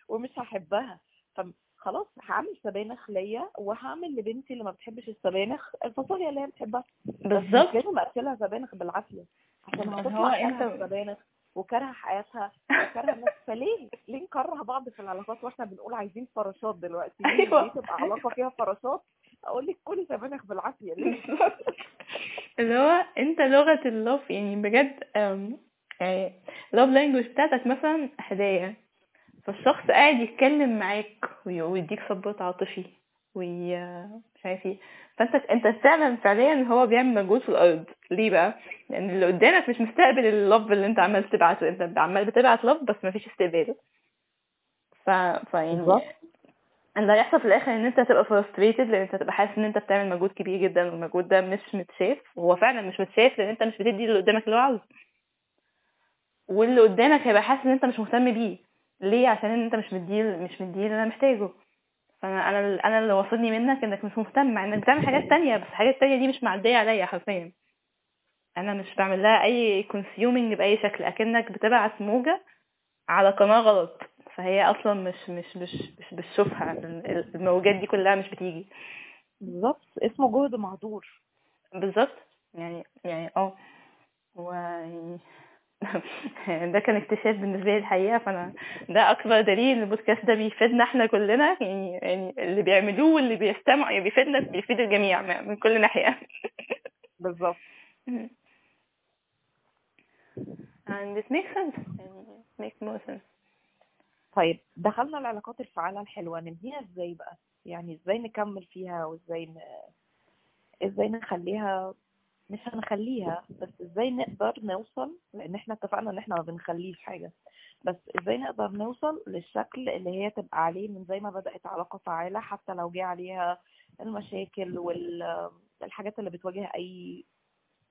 ومش هحبها. فخلاص هعمل سبانخ ليا وهعمل لبنتي اللي ما بتحبش السبانخ الفاصوليا اللي هي بتحبها. بالظبط. لازم أكلها سبانخ بالعافية. عشان ما هتطلع هو كارهه انت السبانخ وكارهه حياتها وكارهه الناس. [LAUGHS] فليه؟ ليه نكره بعض في العلاقات وإحنا بنقول عايزين فراشات دلوقتي؟ ليه؟ أيوة. ليه تبقى علاقة فيها فراشات؟ أقول لك كلي سبانخ بالعافية ليه؟ [LAUGHS] اللي هو أنت لغة ال love يعني بجد يعني love language بتاعتك مثلا هدايا فالشخص قاعد يتكلم معاك وي- ويديك support عاطفي. وي مش عارف إيه. فانت انت فعلا فعليا هو بيعمل مجهود في الأرض. ليه بقى؟ لأن اللي قدامك مش مستقبل ال love اللي انت عمال تبعته. انت عمال بتبعت love بس مفيش استقبال ف... فيعني. اللي هيحصل في الآخر إن انت هتبقى frustrated لأن انت هتبقى حاسس إن انت بتعمل مجهود كبير جدا والمجهود ده مش متشاف. وهو فعلا مش متشاف لأن انت مش بتدي اللي قدامك اللي هو عاوزه. واللي قدامك هيبقى حاسس إن انت مش مهتم بيه. ليه؟ عشان انت مش مديه مش مديه اللي أنا محتاجه. فأنا أنا أنا اللي واصلني منك إنك مش مهتم مع إنك بتعمل حاجات تانية بس الحاجات التانية دي مش معدية عليا حرفيا. أنا مش بعمل لها أي consuming بأي شكل أكنك بتبعت موجة على قناة غلط. فهي أصلا مش مش مش مش بتشوفها. الموجات دي كلها مش بتيجي. بالظبط. اسمه جهد مهدور بالظبط. يعني يعني آه. هو يعني [LAUGHS] ده كان اكتشاف بالنسبة لي الحقيقة فأنا ده أكبر دليل إن البودكاست ده بيفيدنا إحنا كلنا يعني يعني اللي بيعملوه واللي بيستمعوا يعني بيفيدنا بيفيد الجميع من كل ناحية. [LAUGHS] بالظبط. [LAUGHS] And it makes sense. يعني it makes more sense. طيب دخلنا العلاقات الفعالة الحلوة ننهيها إزاي بقى؟ يعني إزاي نكمل فيها وإزاي ن... إزاي نخليها مش هنخليها بس إزاي نقدر نوصل؟ لأن إحنا اتفقنا إن إحنا ما بنخليش حاجة. بس إزاي نقدر نوصل للشكل اللي هي تبقى عليه من زي ما بدأت علاقة فعالة حتى لو جه عليها المشاكل والحاجات اللي بتواجه أي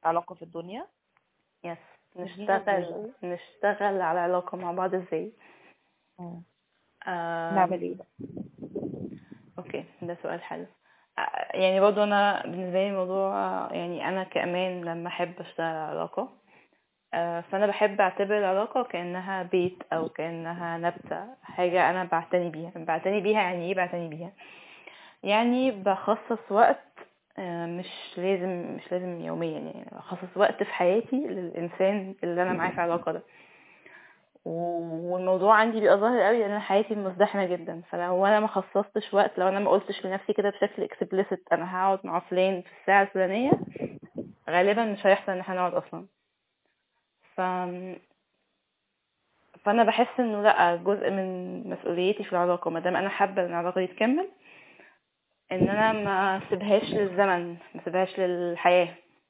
علاقة في الدنيا؟ yes نشتغل نشتغل على علاقه مع بعض إزاي؟ نعمل إيه okay ده سؤال حلو. يعني برضو أنا بالنسبة لي الموضوع آه، يعني أنا كأمان لما أحب اشتغل علاقه آه، فأنا بحب أعتبر العلاقة كأنها بيت أو كأنها نبتة حاجة أنا بعتني بيها. بعتني بيها يعني إيه بعتني بيها؟ يعني بخصص وقت آه، مش لازم مش لازم يوميا يعني بخصص وقت في حياتي للإنسان اللي أنا معاه في العلاقة ده. والموضوع عندي بيبقى ظاهر قوي لأن أنا حياتي مزدحمة جدا. فلو أنا ما خصصتش وقت لو أنا ما قلتش لنفسي كده بشكل explicit أنا هقعد مع فلان في الساعة الفلانية غالبا مش هيحصل ان إحنا نقعد أصلا. ف فأنا بحس إنه لأ جزء من مسؤوليتي في العلاقة ما دام أنا حابة إن العلاقة دي تكمل إن أنا ما اسيبهاش للزمن ما اسيبهاش للحياة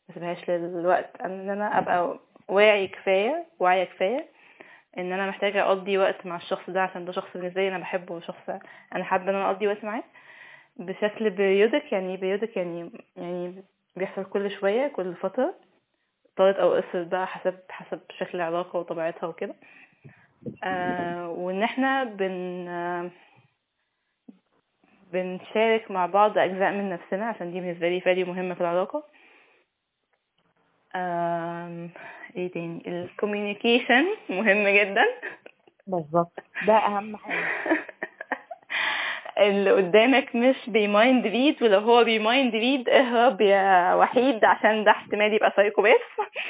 ما اسيبهاش للوقت. إن أنا أبقى واعي كفاية واعية كفاية إن أنا محتاجة أقضي وقت مع الشخص ده عشان ده شخص بالنسبة أنا بحبه وشخص أنا حابة إن أنا أقضي وقت معاه بشكل periodic يعني periodic يعني يعني بيحصل كل شوية كل فترة. طالت أو قصرت بقى حسب حسب شكل العلاقة وطبيعتها وكده. آه وإن إحنا بن آه بنشارك مع بعض أجزاء من نفسنا عشان دي بالنسبة لي value مهمة في العلاقة. آم، إيه تاني ال communication مهم جدا؟ بالظبط ده أهم حاجة. [LAUGHS] اللي قدامك مش بي mind read ولو هو بي mind read اهرب يا وحيد عشان ده احتمال يبقى psychopath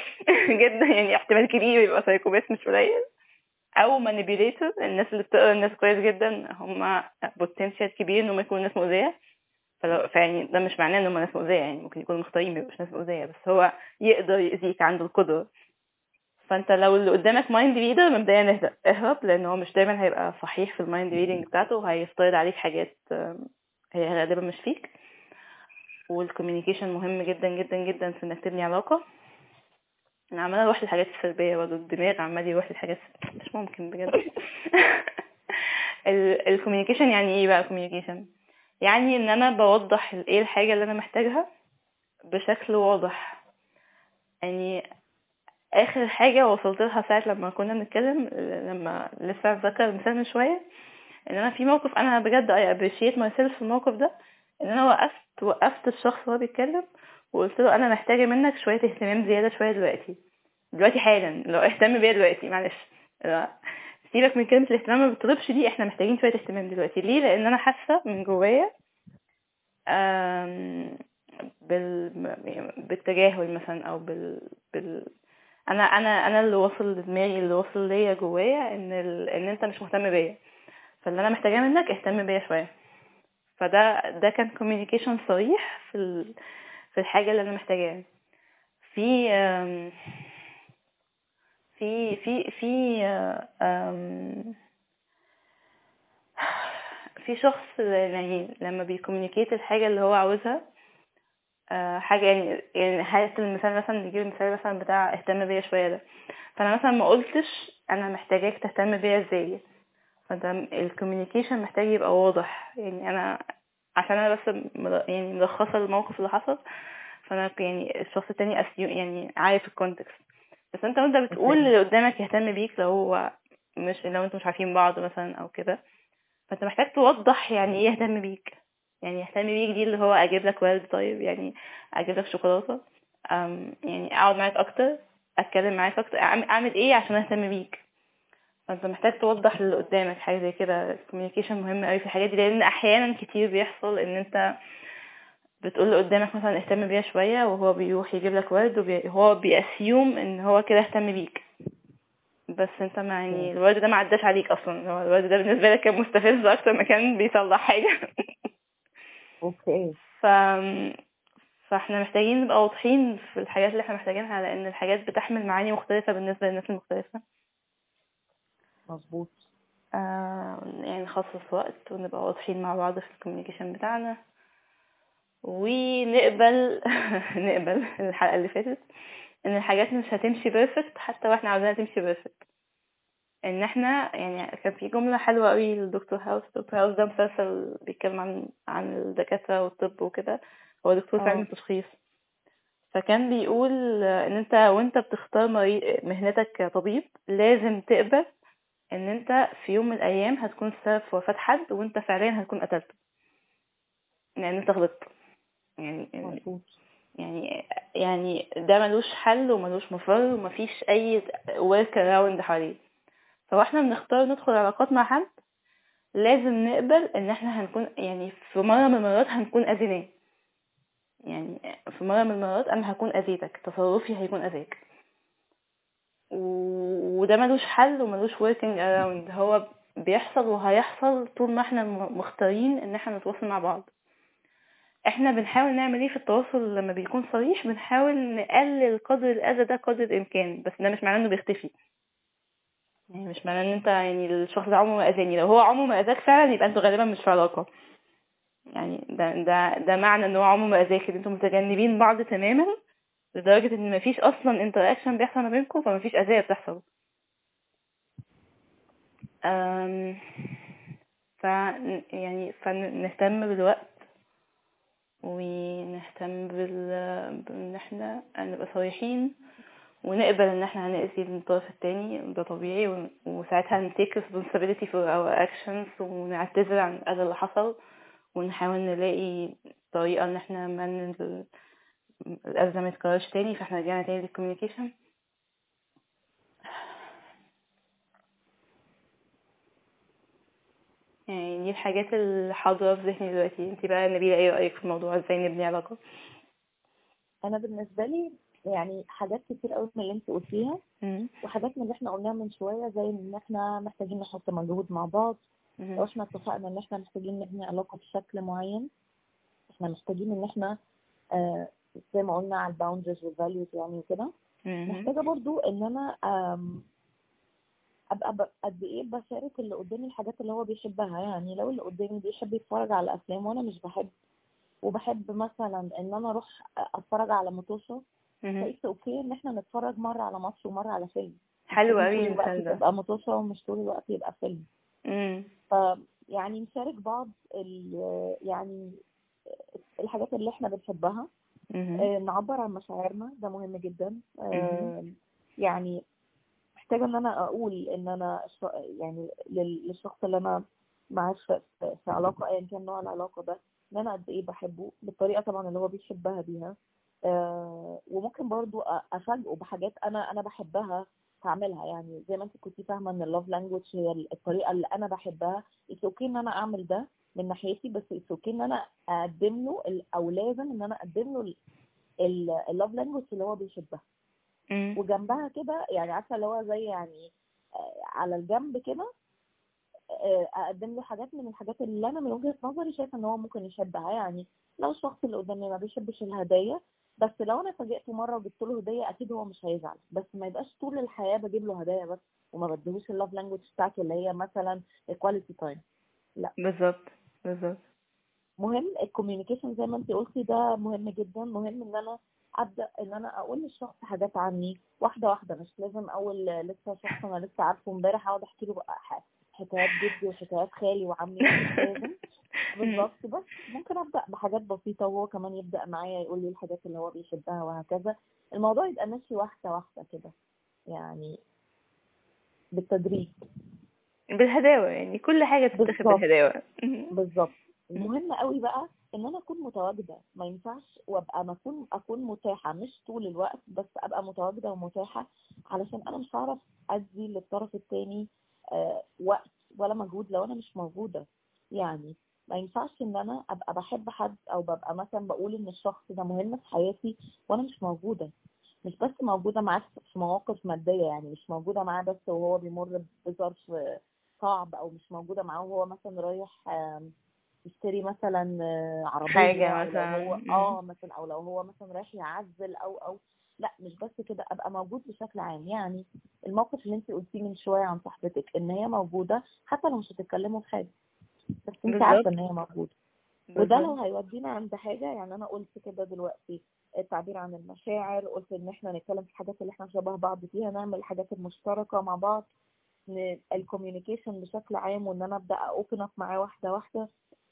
[LAUGHS] جدا يعني احتمال كبير يبقى psychopath مش قليل. أو manipulator الناس اللي بتقرأ الناس كويس جدا هم potential كبير إنهم يكونوا ناس مؤذية. فلو فيعني ده مش معناه ان هم ناس مؤذية يعني ممكن يكونوا مختارين ما يبقوش ناس مؤذية بس هو يقدر يأذيك عنده القدرة. فانت لو اللي قدامك mind reader مبدئيا اهدى اهرب لأن هو مش دايما هيبقى صحيح في ال mind reading بتاعته وهيفترض عليك حاجات هي غالبا مش فيك. وال communication مهم جدا جدا جدا في إنك تبني علاقة. أنا عماله أروح للحاجات السلبية برضه الدماغ عمال يروح للحاجات مش ممكن بجد. [LAUGHS] ال communication يعني إيه بقى communication يعني إن أنا بوضح إيه الحاجة اللي أنا محتاجها بشكل واضح. يعني آخر حاجة وصلت لها ساعة لما كنا بنتكلم لما لسه ذكر المثال من شوية إن أنا في موقف أنا بجد I appreciate myself في الموقف ده إن أنا وقفت وقفت الشخص وهو بيتكلم وقلت له أنا محتاجة منك شوية اهتمام زيادة شوية دلوقتي. دلوقتي حالا لو اهتم بيا دلوقتي معلش. سيبك من كلمة الاهتمام ما بتطلبش دي إحنا محتاجين شوية اهتمام دلوقتي. ليه؟ لأن أنا حاسة من جوايا بال بالتجاهل مثلا أو بال بال أنا أنا أنا اللي واصل لدماغي اللي واصل ليا جوايا إن ال... إن أنت مش مهتم بيا. فاللي أنا محتاجاه منك اهتم بيا شوية. فده ده كان communication صريح في ال... في الحاجة اللي أنا محتاجاها. في في في في في شخص يعني لما بي communicate الحاجة اللي هو عاوزها حاجة يعني يعني هات المثال مثلا نجيب المثال مثلا بتاع اهتم بيا شوية ده. فأنا مثلا ما قلتش أنا محتاجاك تهتم بيا إزاي. فانت ال communication محتاج يبقى واضح. يعني أنا عشان أنا بس يعني ملخصة الموقف اللي حصل فأنا يعني الشخص التاني assume يعني عارف ال context بس أنت وأنت بتقول. اللي قدامك يهتم بيك لو هو مش لو أنتوا مش عارفين بعض مثلا أو كده. فأنت محتاج توضح يعني إيه يهتم بيك. يعني يهتم بيك دي اللي هو أجيب لك ورد طيب يعني أجيب لك شوكولاتة. يعني أقعد معاك أكتر أتكلم معاك أكتر أعمل إيه عشان أهتم بيك؟ فأنت محتاج توضح للي قدامك حاجة زي كده. ال communication مهم قوي في الحاجات دي لأن أحيانا كتير بيحصل إن أنت بتقول اللي قدامك مثلا اهتم بيها شوية وهو بيروح يجيب لك ورد وهو بي assume إن هو كده اهتم بيك. بس أنت ما يعني الورد ده ما عداش عليك أصلا هو الورد ده بالنسبة لك كان مستفز أكتر ما كان بيصلح حاجة. [LAUGHS] okay. ف فاحنا محتاجين نبقى واضحين في الحاجات اللي إحنا محتاجينها لأن الحاجات بتحمل معاني مختلفة بالنسبة للناس المختلفة. مظبوط. آه يعني نخصص وقت ونبقى واضحين مع بعض في ال communication بتاعنا. ونقبل [LAUGHS] نقبل الحلقة اللي فاتت إن الحاجات مش هتمشي perfect حتى وإحنا عاوزينها تمشي perfect إن إحنا يعني كان في جملة حلوة قوي للدكتور هاوس. دكتور هاوس ده مسلسل بيتكلم عن عن الدكاترة والطب وكده. هو دكتور في آه. علم التشخيص فكان بيقول إن أنت وأنت بتختار مهنتك كطبيب لازم تقبل إن أنت في يوم من الأيام هتكون سبب في وفاة حد وأنت فعليا هتكون قتلته. لأن أنت غلطت. يعني يعني يعني يعني ده ملوش حل وملوش مفر ومفيش أي work around حواليه. فاحنا بنختار ندخل علاقات مع حد لازم نقبل ان إحنا هنكون يعني في مرة من المرات هنكون أذيناه. يعني في مرة من المرات أنا هكون أذيتك تصرفي هيكون أذاك. وده ملوش حل وملوش working around. هو بيحصل وهيحصل طول ما إحنا مختارين ان إحنا نتواصل مع بعض. إحنا بنحاول نعمل إيه في التواصل لما بيكون صريح؟ بنحاول نقلل قدر الأذى ده قدر الإمكان بس ده مش معناه إنه بيختفي. يعني مش معناه إن أنت يعني الشخص ده عمره ما اذاني لو هو عمره ما أذاك فعلا يبقى أنتوا غالبا مش في علاقة. يعني ده ده ده معنى إن هو عمره ما أذاك إن أنتوا متجنبين بعض تماما لدرجة إن مفيش أصلا انتراكشن بيحصل ما بينكم فمفيش اذيه بتحصل. أم ف يعني فنهتم بالوقت ونهتم بال بإن إحنا نبقى صريحين ونقبل إن إحنا هنأذي الطرف التاني ده طبيعي وساعتها نتيك responsibility for our actions ونعتذر عن الأذى اللي حصل ونحاول نلاقي طريقة إن إحنا ما الأذى ما يتكررش تاني فإحنا رجعنا تاني للكوميونيكيشن يعني دي الحاجات اللي حاضرة في ذهني دلوقتي. انتي بقى نبيلة إيه رأيك في الموضوع؟ إزاي نبني علاقة؟ أنا بالنسبة لي يعني حاجات كتير قوي من اللي انت قلتيها. وحاجات من اللي إحنا قلناها من شوية زي إن إحنا محتاجين نحط مجهود مع بعض لو. إحنا اتفقنا إن إحنا محتاجين نبني علاقة بشكل معين إحنا محتاجين إن إحنا آه زي ما قلنا على ال boundaries وال values يعني وكده. محتاجة برضو إن أنا أبقى قد إيه بشارك اللي قدامي الحاجات اللي هو بيحبها يعني لو اللي قدامي بيحب يتفرج على أفلام وأنا مش بحب وبحب مثلا إن أنا أروح أتفرج على ماتشات ف it's okay إن إحنا نتفرج مرة على ماتش ومرة على فيلم. حلو قوي المثال ده. تبقى ماتشات ومش طول الوقت يبقى فيلم. ف يعني نشارك بعض ال- يعني الحاجات اللي إحنا بنحبها. آه، نعبر عن مشاعرنا ده مهم جدا. آه، يعني محتاجة ان أنا أقول ان أنا يعني لل- للشخص اللي أنا معاه في علاقة ايا كان نوع العلاقة ده ان أنا قد إيه بحبه بالطريقة طبعا اللي هو بيحبها بيها. وممكن برضو أفاجئه بحاجات أنا أنا بحبها هعملها. يعني زي ما انت كنتي فاهمة إن ال love language هي الطريقة اللي أنا بحبها. it's okay إن أنا أعمل ده من ناحيتي بس it's okay إن أنا أقدم له أو لازم إن أنا أقدم له ال love language اللي هو بيحبها. وجنبها كده يعني عارفة اللي هو زي يعني آه، على الجنب كده آه، أقدم له حاجات من الحاجات اللي أنا من وجهة نظري شايفة إن هو ممكن يحبها. يعني لو الشخص اللي قدامي ما بيحبش الهدايا بس لو أنا فاجئته مرة وجبت له هدية أكيد هو مش هيزعل. بس ما يبقاش طول الحياة بجيب له هدايا بس وما بديهوش ال love language بتاعته اللي هي مثلا ال quality time لا. بالظبط بالظبط. مهم ال communication زي ما انت قلتي ده مهم جدا. مهم إن أنا أبدأ إن أنا أقول للشخص حاجات عني واحدة واحدة. مش لازم أول لسه شخص أنا لسه عارفه امبارح أقعد أحكي له حكايات جدي وحكايات خالي وعمي. لازم. بالظبط بس ممكن أبدأ بحاجات بسيطة وهو كمان يبدأ معايا يقول لي الحاجات اللي هو بيحبها وهكذا. الموضوع يبقى ماشي واحدة واحدة كده يعني بالتدريج. بالهداوة يعني كل حاجة تتاخد مم. بالظبط المهم قوي بقى إن أنا أكون متواجدة. ما ينفعش وأبقى ما أكون أكون متاحة مش طول الوقت بس أبقى متواجدة ومتاحة علشان أنا مش هعرف أدي للطرف التاني آه وقت ولا مجهود لو أنا مش موجودة. يعني ما ينفعش إن أنا أبقى بحب حد أو ببقى مثلا بقول إن الشخص ده مهم في حياتي وأنا مش موجودة مش بس موجودة معاه في مواقف مادية يعني مش موجودة معاه بس وهو بيمر بظرف صعب أو مش موجودة معاه وهو مثلا رايح يشتري مثلا آه، عربية لو مثلا. هو. آه مثلا أو لو هو مثلا رايح يعزل أو أو لا مش بس كده أبقى موجود بشكل عام يعني الموقف اللي انت قلتيه من شوية عن صاحبتك إن هي موجودة حتى لو مش هتتكلموا في حاجة بس انت. عارفة ان هي موجودة وده لو. هيودينا عند حاجة يعني أنا قلت كده دلوقتي التعبير عن المشاعر قلت إن إحنا نتكلم في الحاجات اللي إحنا شبه بعض فيها نعمل الحاجات المشتركة مع بعض ال communication بشكل عام وإن أنا أبدأ open up معاه واحدة واحدة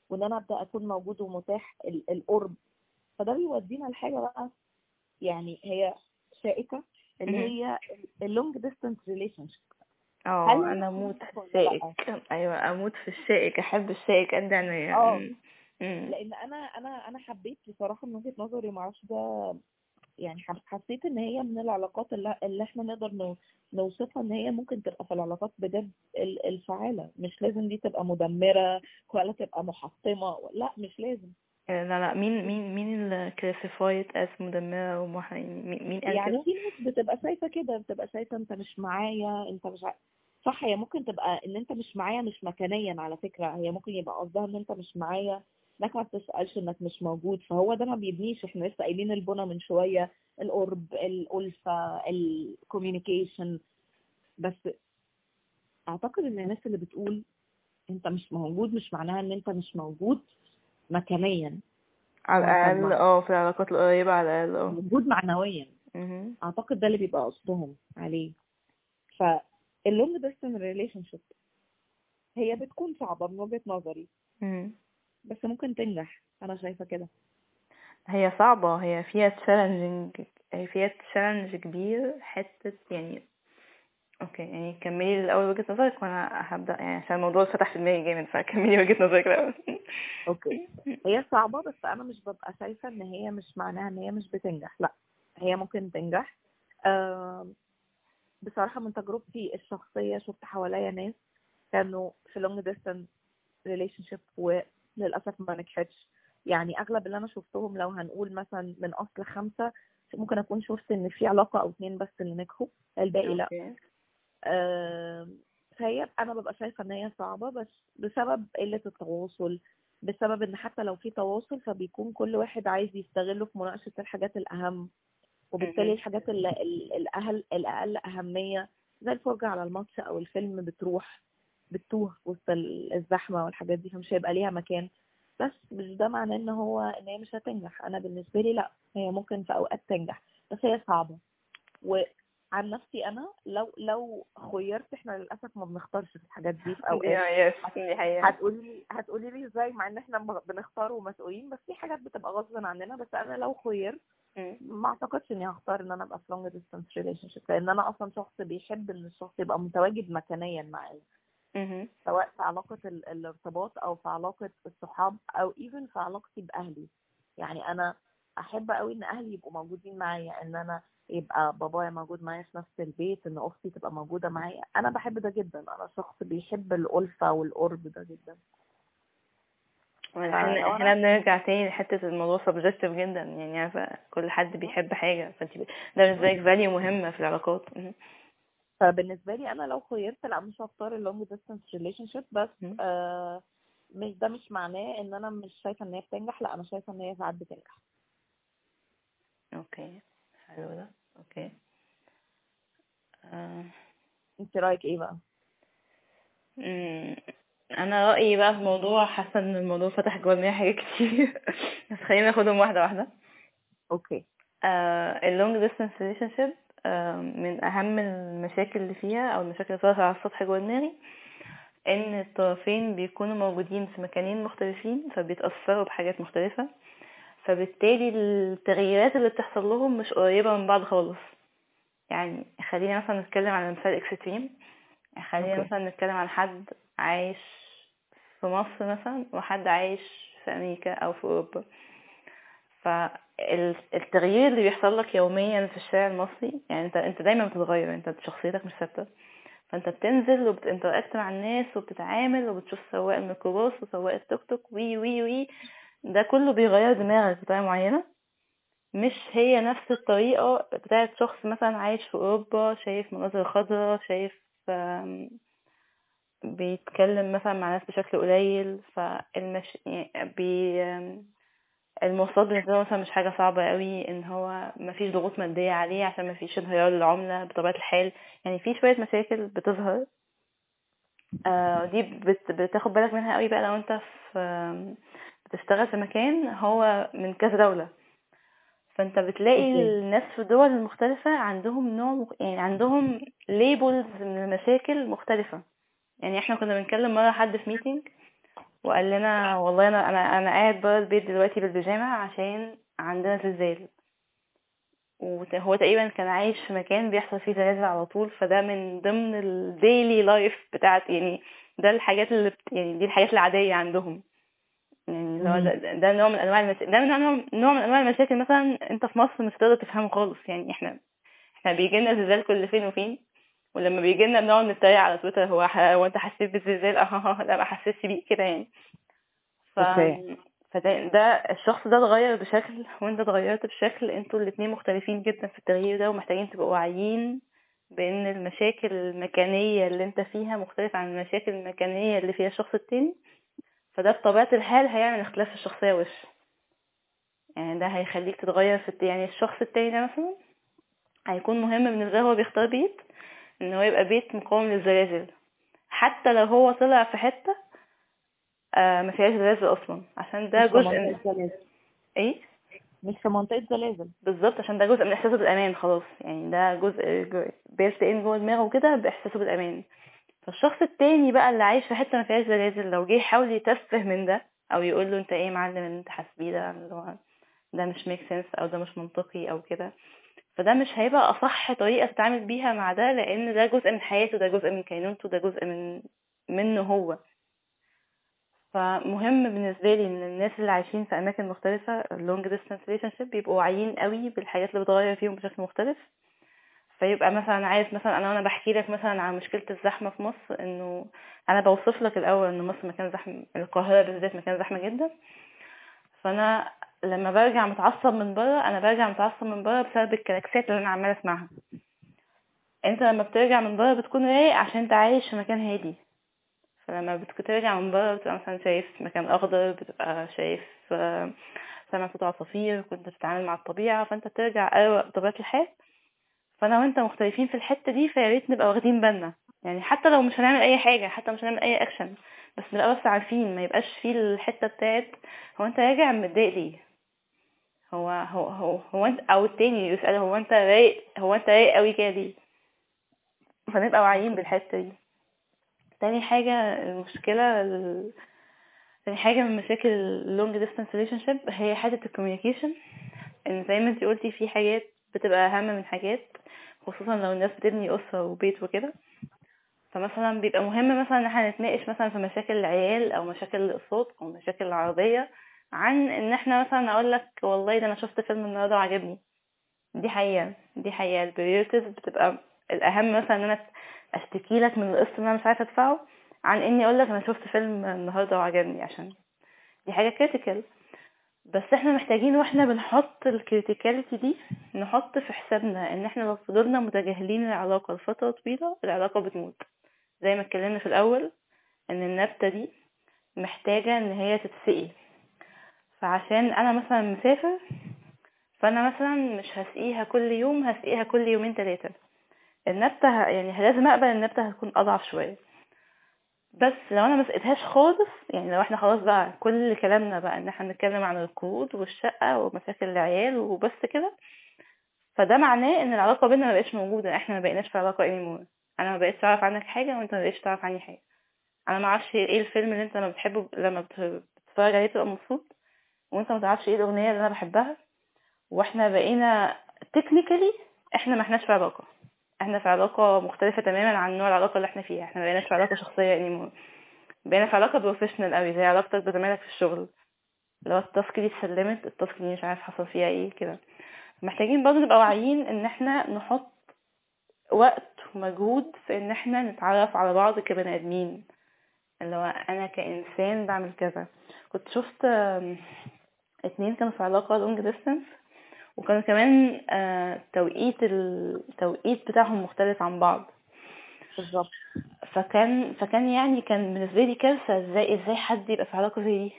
وإن أنا أبدأ أكون موجود ومتاح ال- القرب فده بيودينا لحاجة بقى يعني هي شائكة اللي. هي ال long distance relationship آه هل أنا أموت في؟ الشائك أيوه أموت في الشائك أحب الشائك قد عينيا آه. مم. مم. لأن أنا أنا أنا حبيت بصراحة من وجهة نظري ما أعرفش ده يعني حس- حسيت إن هي من العلاقات اللي, اللي إحنا نقدر نو- نوصفها إن هي ممكن تبقى في العلاقات بجد ال- الفعالة مش لازم دي تبقى مدمرة ولا تبقى محطمة لأ مش لازم لا لا مين مين مين اللي classified as مدمرة ومح... مين مين قال يعني؟ في ناس بتبقى شايفة كده بتبقى شايفة أنت مش معايا أنت مش ع... صح هي ممكن تبقى إن أنت مش معايا مش مكانيا على فكرة هي ممكن يبقى قصدها إن أنت مش معايا إنك ما بتسألش إنك مش موجود فهو ده ما بيبنيش إحنا لسه قايلين البنى من شوية القرب الألفة ال communication بس أعتقد إن الناس اللي بتقول أنت مش موجود مش معناها إن أنت مش موجود مكانيا. على الأقل آه في العلاقات القريبة على الأقل آه. موجود معنويا. أعتقد ده اللي بيبقى قصدهم عليه. فال long distance relationship. هي بتكون صعبة من وجهة نظري. بس ممكن تنجح. أنا شايفة كده. هي صعبة. هي فيها challenging هي فيها challenge كبير. حتة يعني okay يعني كملي الأول وجهة نظرك وأنا هبدأ. يعني عشان الموضوع فتح في دماغي جامد فكملي وجهة نظرك الأول. [LAUGHS] okay. هي صعبة بس أنا مش ببقى شايفة إن هي مش معناها إن هي مش بتنجح. لأ هي ممكن تنجح. بصراحة من تجربتي الشخصية شفت حواليا ناس كانوا في long distance relationship وللأسف ما نجحتش. يعني أغلب اللي أنا شفتهم لو هنقول مثلا من أصل خمسة ممكن أكون شفت إن في علاقة أو اتنين بس اللي نجحوا الباقي لأ. أوكي. آم، فهي أنا ببقى شايفة إن هي صعبة بس بسبب قلة التواصل بسبب إن حتى لو في تواصل فبيكون كل واحد عايز يستغله في مناقشة الحاجات الأهم. وبالتالي. الحاجات ال- ال- الاقل الأقل أهمية زي الفرجه على الماتش أو الفيلم بتروح بتتوه وسط ال- الزحمة والحاجات دي فمش هيبقى ليها مكان. بس مش ده معناه إن هو إن هي مش هتنجح. أنا بالنسبة لي لا هي ممكن في أوقات تنجح بس هي صعبة. وعن نفسي أنا لو لو خيرت إحنا للأسف ما بنختارش في الحاجات دي في [LAUGHS] أوقات. هتقولي لي هتقولي لي إزاي؟ مع إن إحنا بنختار ومسؤولين بس في حاجات بتبقى غصب عننا. بس أنا لو خيرت. ما اعتقدش اني هختار ان أنا ابقى في long distance relationship لأن أنا أصلا شخص بيحب إن الشخص يبقى متواجد مكانيا معايا. سواء في علاقة ال- الارتباط أو في علاقة الصحاب أو even في علاقتي بأهلي. يعني أنا أحب قوي إن أهلي يبقوا موجودين معايا إن أنا يبقى بابايا موجود معايا في نفس البيت إن أختي تبقى موجودة معايا. أنا بحب ده جدا. أنا شخص بيحب الألفة والقرب ده جدا. إحنا إحنا بنرجع تاني لحتة الموضوع subjective جدا يعني عارفة كل حد بيحب حاجة فأنت ده بالنسبة لك value مهمة في العلاقات مهم. فبالنسبة لي أنا لو خيرت لأ مش هختار ال long distance relationship بس. آه مش ده مش معناه إن أنا مش شايفة إن هي بتنجح لأ أنا شايفة إن هي ساعات بتنجح okay حلو ده okay آه. أنت رأيك إيه بقى. أنا رأيي بقى في الموضوع حاسة إن الموضوع فتح جوا دماغي حاجات كتير. [LAUGHS] بس خلينا ناخدهم واحدة واحدة. okay. ال long distance relationship من أهم المشاكل اللي فيها أو المشاكل اللي ظهرت على السطح جوه دماغي إن الطرفين بيكونوا موجودين في مكانين مختلفين فبيتأثروا بحاجات مختلفة فبالتالي التغييرات اللي بتحصل لهم مش قريبة من بعض خالص. يعني خلينا مثلا نتكلم على مثال extreme خلينا okay. مثلا نتكلم عن حد عايش في مصر مثلا وحد عايش في أمريكا أو في أوروبا. فالتغيير اللي بيحصل لك يوميا في الشارع المصري يعني انت أنت دايما بتتغير أنت شخصيتك مش ثابتة. فأنت بتنزل وبت interact مع الناس وبتتعامل وبتشوف سواق الميكروباص وسواق التوك توك وي وي وي. ده كله بيغير دماغك بطريقة معينة. مش هي نفس الطريقة بتاعت شخص مثلا عايش في أوروبا شايف مناظر خضراء شايف بيتكلم مثلا مع ناس بشكل قليل فالمش يعني بي المواصلات بالنسبة له مثلا مش حاجة صعبة قوي إن هو مفيش ضغوط مادية عليه عشان مفيش انهيار للعملة بطبيعة الحال يعني في شوية مشاكل بتظهر آه دي بت بتاخد بالك منها قوي بقى لو أنت في بتشتغل في مكان هو من كذا دولة فأنت بتلاقي. الناس في الدول المختلفة عندهم نوع. يعني عندهم levels من المشاكل مختلفة يعني إحنا كنا بنتكلم مرة حد في meeting وقال لنا والله أنا أنا أنا قاعد بره البيت دلوقتي بالبيجامة عشان عندنا زلزال وهو تقريبا كان عايش في مكان بيحصل فيه زلازل على طول فده من ضمن ال daily life بتاعت يعني ده الحاجات اللي بت... يعني دي الحاجات العادية عندهم. يعني ده, ده ده نوع من أنواع المشاكل ده من نوع نوع من أنواع المشاكل مثلا أنت في مصر مش هتقدر تفهمه خالص. يعني إحنا إحنا بيجي لنا زلزال كل فين وفين. ولما بيجي لنا بنقعد نتريق على تويتر هو. هو انت حسيت بالزلزال [LAUGHS] آه لا ما حسيتش بيه كده يعني ف. فده ده الشخص ده اتغير بشكل وانت اتغيرت بشكل أنتوا الاتنين مختلفين جدا في التغيير ده ومحتاجين تبقوا واعيين بأن المشاكل المكانية اللي انت فيها مختلفة عن المشاكل المكانية اللي فيها الشخص التاني فده بطبيعة الحال هيعمل اختلاف في الشخصية وش يعني ده هيخليك تتغير في الت... يعني الشخص التاني ده مثلا هيكون مهم بالنسبة له هو بيختار بيت ان هو يبقى بيت مقاوم للزلازل. حتى لو هو طلع في حتة آه ما فيهاش زلازل أصلا. عشان ده جزء من إيه؟ مش في منطقة زلازل. بالظبط عشان ده جزء من إحساسه بالأمان خلاص. يعني ده جزء بيلت ان جوه دماغه كده بإحساسه بالأمان. فالشخص التاني بقى اللي عايش في حتة ما فيهاش زلازل لو جه يحاول يتفه من ده أو يقول له أنت إيه يا معلم اللي أنت حاسس بيه ده؟ ده مش make sense أو ده مش منطقي أو كده. فده مش هيبقى أصح طريقة تتعامل بيها مع ده لأن ده جزء من حياته ده جزء من كينونته ده جزء من منه هو. فمهم بالنسبة لي إن الناس اللي عايشين في أماكن مختلفة ال long distance relationship بيبقوا واعيين قوي بالحاجات اللي بتغير فيهم بشكل مختلف. فيبقى مثلا عارف مثلا أنا وأنا بحكي لك مثلا عن مشكلة الزحمة في مصر إنه أنا بوصف لك الأول ان مصر مكان زحمة القاهرة بالذات مكان زحمة جدا. فأنا لما برجع متعصب من بره أنا برجع متعصب من بره بسبب الكلاكسات اللي أنا عمالة أسمعها. أنت لما بترجع من بره بتكون رايق عشان أنت عايش في مكان هادي. فلما بترجع من بره بتبقى مثلا شايف مكان أخضر بتبقى شايف آه، سمع صوت عصافير كنت بتتعامل مع الطبيعة فأنت بترجع أروق بطبيعه الحال فأنا وأنت مختلفين في الحتة دي فيا ريت نبقى واخدين بالنا. يعني حتى لو مش هنعمل أي حاجة حتى مش هنعمل أي اكشن بس نبقى بس عارفين ما يبقاش فيه الحتة بتاعت هو أنت راجع متضايق ليه؟ هو هو هو هو انت أو التاني يسأله هو انت رايق هو انت رايق قوي كده ليه؟ فنبقى واعيين بالحتة دي. تاني حاجة المشكلة ال... تاني حاجة من مشاكل ال long distance relationship هي حتة ال communication إن زي ما انت قلتي في حاجات بتبقى أهم من حاجات خصوصا لو الناس بتبني أسرة وبيت وكده. فمثلا بيبقى مهم مثلا إن إحنا نتناقش مثلا في مشاكل العيال أو مشاكل الأقساط أو مشاكل العربية. عن إن إحنا مثلا أقول لك والله ده أنا شفت فيلم النهارده وعجبني. دي حقيقة دي حقيقة. البريورتيز بتبقى الأهم مثلا إن أنا أشتكي لك من القسط اللي أنا مش عارفة أدفعه عن إني أقول لك أنا شفت فيلم النهارده وعجبني عشان دي حاجة critical بس إحنا محتاجين وإحنا بنحط ال criticality دي نحط في حسابنا إن إحنا لو فضلنا متجاهلين العلاقة لفترة طويلة العلاقة بتموت. زي ما اتكلمنا في الأول إن النبتة دي محتاجة إن هي تتسقي. فعشان أنا مثلا مسافر فأنا مثلا مش هسقيها كل يوم هسقيها كل يومين ثلاثة النبتة يعني لازم أقبل النبتة هتكون أضعف شوية. بس لو أنا ما سقيتهاش خالص يعني لو إحنا خلاص بقى كل كلامنا بقى إن إحنا نتكلم عن القروض والشقة ومشاكل العيال وبس كده فده معناه إن العلاقة بينا ما بقتش موجودة. إحنا ما بقيناش في علاقة anymore. أنا ما بقيتش أعرف عنك حاجة وأنت ما بقيتش تعرف عني حاجة. أنا ما أعرفش إيه الفيلم اللي أنت لما بتحبه لما بتتفرج عليه تبقى مبسوط. وانت ما تعرفش إيه الاغنية اللي أنا بحبها. وإحنا بقينا تكنيكالي إحنا ما احناش في علاقة. إحنا في علاقة مختلفة تماما عن نوع العلاقة اللي إحنا فيها. إحنا ما بقيناش في علاقة شخصية anymore بقينا في علاقة professional قوي زي علاقتك بزمايلك في الشغل. لو ال task دي اتسلمت ال task دي مش عارف حصل فيها إيه كده. محتاجين برضه نبقى واعيين ان إحنا نحط وقت ومجهود في ان إحنا نتعرف على بعض كبني آدمين. اللي هو أنا كإنسان بعمل كذا. كنت شفت اتنين كانوا في علاقة long distance وكانوا كمان آه، توقيت التوقيت بتاعهم مختلف عن بعض. بالظبط. فكان فكان يعني كان بالنسبة لي كارثه إزاي إزاي حد يبقى في علاقة زي دي؟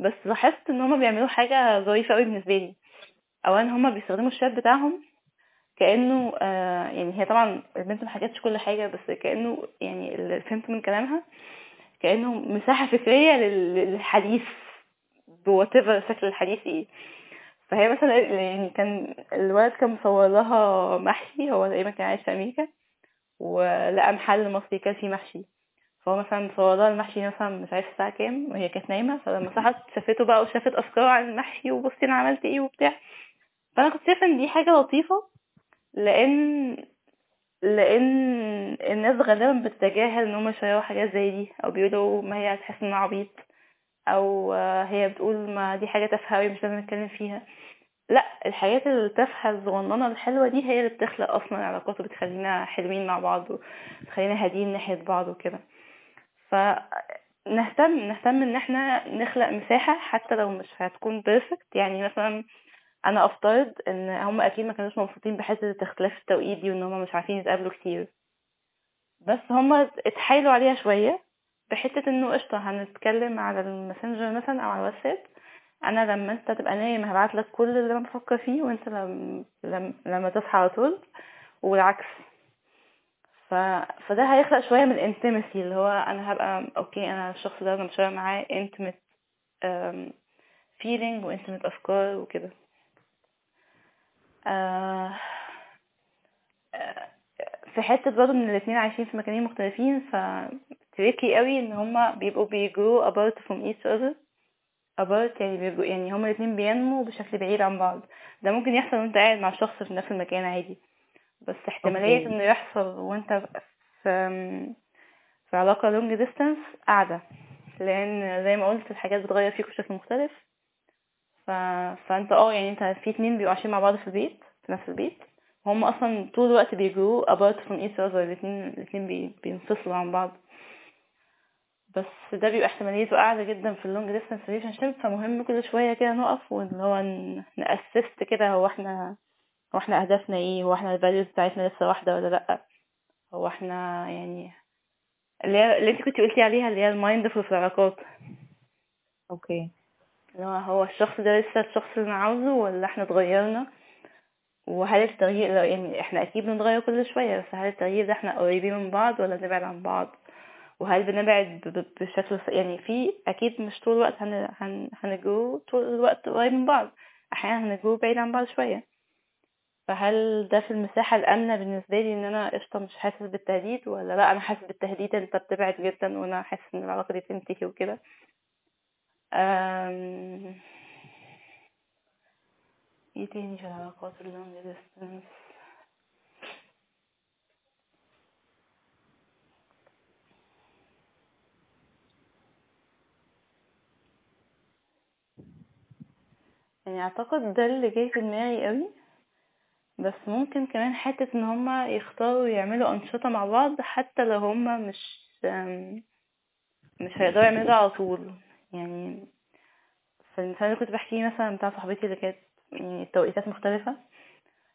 بس لاحظت إن هما بيعملوا حاجة ظريفة قوي بالنسبة لي. اولا هما بيستخدموا الشات بتاعهم كأنه آه يعني هي طبعا البنت ما حكتش كل حاجة بس كأنه يعني اللي فهمت من كلامها كأنه مساحة فكرية للحديث. بواتيفر شكل الحديث إيه فهي مثلا يعني كان الولد كان مصور لها محشي هو تقريبا كان عايش في أمريكا ولقى محل مصري كان فيه محشي. فهو مثلا مصور لها المحشي مثلا مش عارف الساعة كام وهي كانت نايمة فلما صحت شافته بقى وشافت افكار عن المحشي وبصي أنا عملت إيه وبتاع. فأنا كنت شايفة إن دي حاجة لطيفة لأن لأن الناس غالبا بتتجاهل إن هم يشيروا حاجات زي دي أو بيقولوا ما هي هتحس إنها عبيط. أو هي بتقول ما دي حاجة تافهة مش لازم نتكلم فيها. لا الحاجات التافهة الصغننة الحلوة دي هي اللي بتخلق أصلا علاقات وبتخلينا حلوين مع بعض وبتخلينا هادين ناحية بعض وكده. فنهتم نهتم إن إحنا نخلق مساحة حتى لو مش هتكون بيرفكت يعني مثلا أنا أفترض إن هم أكيد ما كانوش مبسوطين بحته اختلاف التوقيت دي وإن هم مش عارفين يتقابلوا كتير. بس هم اتحايلوا عليها شوية. بحتة إنه قشطة هنتكلم على الماسنجر مثلا أو على الواتساب. أنا لما أنت تبقى نايم هبعت لك كل اللي أنا بفكر فيه وأنت لما لما, تصحى على طول. والعكس. ف... فده هيخلق شوية من ال intimacy اللي هو أنا هبقى okay أنا الشخص ده أنا بشارك معاه intimate feeling و intimate أفكار وكده. آه... في حتة برضه إن الاثنين عايشين في مكانين مختلفين ف tricky قوي إن هما بيبقوا بي grow apart from each other. Apart يعني بيبقوا يعني هما الاتنين بينموا بشكل بعيد عن بعض. ده ممكن يحصل وأنت قاعد مع شخص في نفس المكان عادي. بس احتمالية okay. إنه يحصل وأنت في في علاقة long distance أعلى لأن زي ما قلت الحاجات بتغير فيك بشكل مختلف. ف... فأنت آه يعني أنت في اتنين بيبقوا عايشين مع بعض في البيت في نفس البيت. وهم أصلا طول الوقت بي grow apart from each other. الاتنين الاتنين بي... بينفصلوا عن بعض. بس ده بيبقى احتماليته أعلى جدا في ال long distance relationship فمهم كل شوية كده نقف واللي هو ن assess كده هو إحنا هو إحنا أهدافنا إيه هو إحنا ال values بتاعتنا لسه واحدة ولا لأ؟ هو إحنا يعني اللي اللي أنت كنت قلتي عليها اللي هي ال mindful في العلاقات أوكي. اللي هو هو الشخص ده لسه الشخص اللي أنا عاوزه ولا إحنا اتغيرنا؟ وهل التغيير يعني إحنا أكيد بنتغير كل شوية بس هل التغيير ده إحنا قريبين من بعض ولا نبعد عن بعض؟ وهل بنبعد بشكل يعني في أكيد مش طول الوقت هن هن هنجو طول الوقت قريب من بعض. أحيانا هنجو بعيد عن بعض شوية. فهل ده في المساحة الآمنة بالنسبة لي إن أنا قشطة مش حاسس بالتهديد ولا لأ؟ أنا حاسس بالتهديد أنت بتبعد جدا وأنا حاسس إن العلاقة دي تنتهي وكده. أم... إيه تاني في العلاقات اللونج ديستنس يعني أعتقد ده اللي جاي في دماغي قوي بس ممكن كمان حتة إن هما يختاروا يعملوا أنشطة مع بعض حتى لو هما مش مش هيقدروا يعملوا على طول. يعني في المثال اللي كنت بحكيه مثلا بتاع صاحبتي اللي كانت يعني التوقيتات مختلفة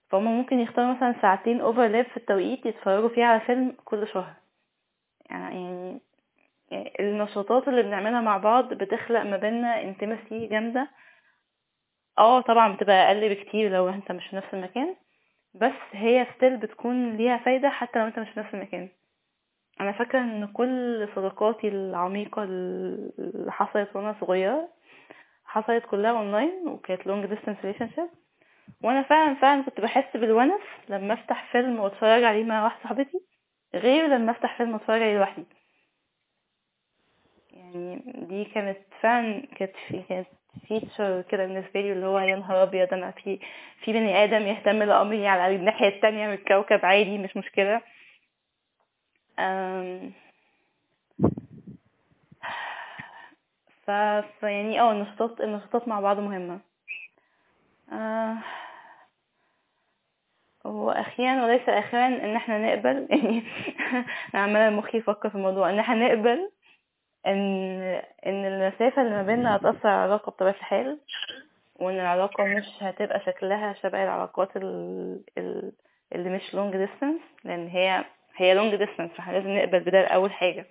فهم ممكن يختاروا مثلا ساعتين overlap في التوقيت يتفرجوا فيها على فيلم كل شهر. يعني يعني النشاطات اللي بنعملها مع بعض بتخلق ما بيننا intimacy جامدة. آه طبعا بتبقى أقل بكتير لو انت مش في نفس المكان بس هي still بتكون ليها فايدة حتى لو انت مش في نفس المكان. أنا فاكرة إن كل صداقاتي العميقة اللي حصلت وأنا صغيرة حصلت كلها اونلاين وكانت long distance relationship وأنا فعلا فعلا كنت بحس بال ones لما أفتح فيلم وأتفرج عليه مع واحدة صاحبتي غير لما أفتح فيلم وأتفرج عليه لوحدي. يعني دي كانت فعلا كانت كانت feature كده بالنسبة لي اللي هو يا نهار أبيض أنا في في بني آدم يهتم لأمري على الناحية التانية من الكوكب عادي مش مشكلة. أم... ف... يعني آه النشاطات النشاطات مع بعض مهمة. آه... وأخيرا وليس أخيرا إن إحنا نقبل [LAUGHS] يعني أنا عمالة مخي يفكر في الموضوع إن إحنا نقبل إن إن المسافة اللي ما بيننا هتأثر على العلاقة بطبيعة الحال وإن العلاقة مش هتبقى شكلها شبه العلاقات ال- ال- اللي مش long distance لأن هي هي long distance فإحنا لازم نقبل بده أول حاجة.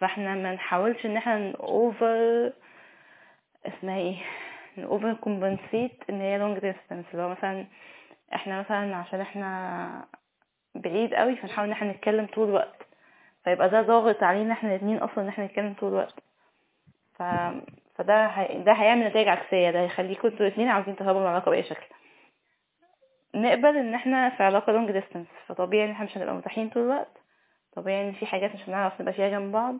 فإحنا ما نحاولش إن إحنا over اسمها إيه؟ over compensate إن هي long distance اللي هو مثلا إحنا مثلا عشان إحنا بعيد قوي فنحاول إن إحنا نتكلم طول الوقت. فيبقى ده ضاغط علينا إحنا الاتنين أصلا ان إحنا نتكلم طول الوقت. ف... فده هي... ده هيعمل نتائج عكسية. ده هيخليكم أنتوا الاتنين عاوزين تهربوا من العلاقة بأي شكل. نقبل إن إحنا في علاقة long distance فطبيعي إن إحنا مش هنبقى متاحين طول الوقت. طبيعي إن في حاجات مش هنعرف نبقى فيها جنب بعض.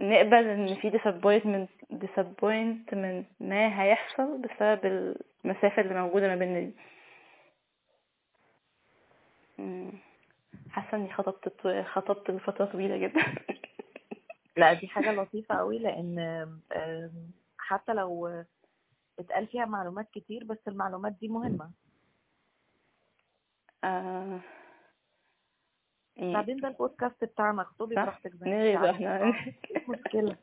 نقبل إن في disappointment disappointment ما هيحصل بسبب المسافة اللي موجودة ما بيننا دي. مم. حاسة إني خطبت خطبت لفترة طويلة جدا [LAUGHS] لا دي حاجة لطيفة قوي آم، حتى لو اتقال فيها معلومات كتير بس المعلومات دي مهمة آه... يعني بعدين ده البودكاست بتاعنا صح؟ براحتك زي ما. إحنا آه، [LAUGHS] مفيش مشكلة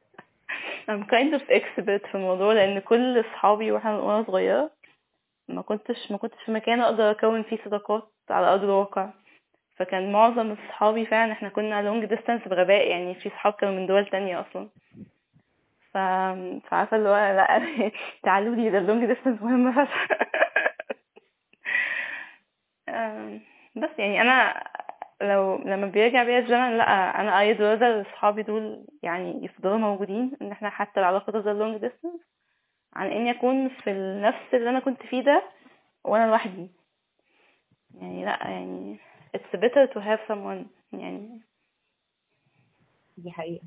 I'm kind of expert في الموضوع لأن كل أصحابي وإحنا وأنا صغيرة ما كنتش ما كنتش في مكان أقدر أكون فيه صداقات على أرض الواقع فكان معظم اصحابي فعلا إحنا كنا long distance بغباء يعني في صحاب كانوا من دول تانية أصلا. ف... فعارفة اللي هو لأ [LAUGHS] تعالوا لي ده ال long distance مهم. فشخ [LAUGHS] بس يعني أنا لو لما بيرجع بيا الزمن لأ أنا I'd rather اصحابي دول يعني يفضلوا موجودين إن إحنا حتى العلاقة تفضل long distance عن اني اكون في نفس اللي أنا كنت فيه ده وأنا لوحدي. يعني لأ يعني it's better to have someone يعني. دي حقيقة.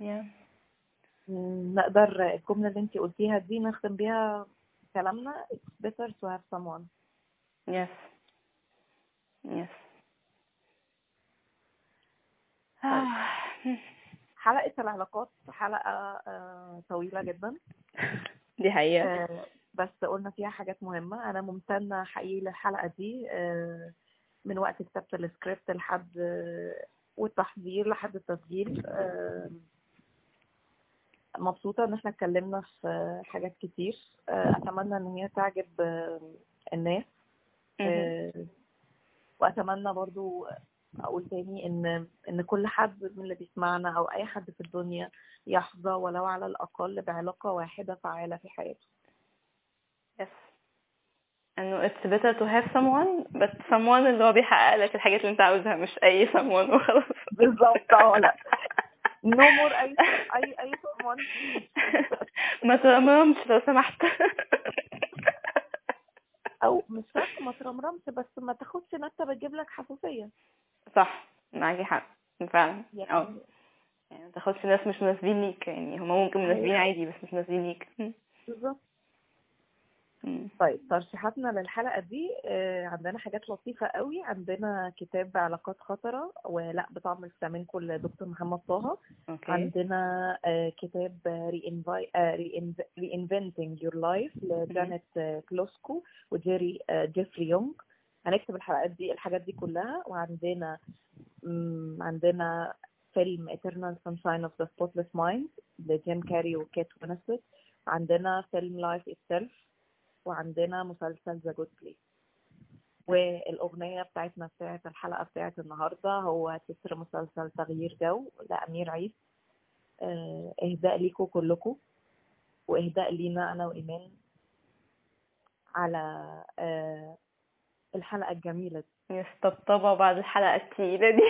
Yeah. نقدر الجملة اللي انت قلتيها دي نختم بيها كلامنا. It's better to have someone. Yes. Yes. [SIGHS] حلقة العلاقات حلقة آه، طويلة جدا. [LAUGHS] دي حقيقة. آه، بس قلنا فيها حاجات مهمة. أنا ممتنة حقيقي للحلقة دي. آه، من وقت كتابة السكريبت لحد والتحضير لحد التسجيل. مبسوطة إن إحنا اتكلمنا في حاجات كتير. أتمنى إن هي تعجب الناس. وأتمنى برضو أقول تاني إن إن كل حد من اللي بيسمعنا أو أي حد في الدنيا يحظى ولو على الأقل بعلاقة واحدة فعالة في حياته. Yes. إنه it's better to have someone but someone اللي هو بيحقق لك الحاجات اللي أنت عاوزها مش أي someone وخلاص. بالظبط أه لا. نو مور اي اي اي someone ما ترمرمش لو سمحت. أو مش شرط ما ترمرمش بس ما تاخدش نكتة بتجيب لك حساسية. صح معاكي حق فعلا. يعني أه. يعني ما تاخدش ناس مش مناسبين ليك يعني هما ممكن مناسبين عادي بس مش مناسبين ليك. بالظبط. طيب ترشيحاتنا للحلقة دي آه، عندنا حاجات لطيفة قوي. عندنا كتاب علاقات خطرة ولا بطعم الفلامينكو لدكتور محمد طه. عندنا آه، كتاب reinventing your life لجانيت كلوسكو وجيري آه، جيفري يونغ. هنكتب الحلقات دي الحاجات دي كلها. وعندنا عندنا فيلم Eternal Sunshine of the Spotless Mind لجيم كاري وكيت وينسلت عندنا فيلم Life Itself وعندنا مسلسل The Good Place. والأغنية بتاعتنا بتاعت الحلقة بتاعت النهاردة هو تتر مسلسل تغيير جو لأمير عيد. آه، إهداء ليكم كلكم وإهداء لينا أنا وإيمان على آه، الحلقة الجميلة دي. طبطبة بعد الحلقة التقيلة دي.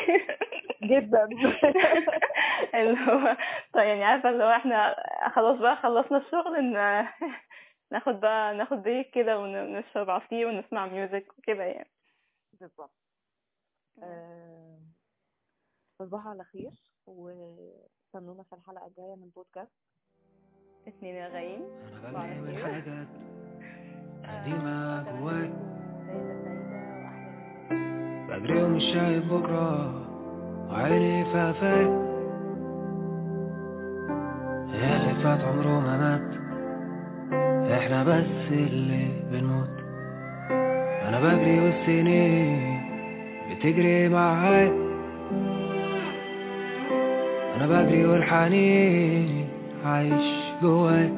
جدا. [LAUGHS] اللي هو طيب يعني عارفة اللي هو إحنا خلاص بقى خلصنا الشغل إن ناخد بقى ناخد break كده ونشرب عصير ونسمع music وكده يعني. بالظبط. آه، تصبحوا على خير واستنونا في الحلقة الجاية من بودكاست. اتنين رغايين أنا بغني من حاجات قديمة جواي بجري ومش شايف بكرة وعيني فيها فايق اللي فات عمره ما مات. إحنا بس اللي بنموت. أنا بجري والسنين بتجري معايا. أنا بجري والحنين عايش جواي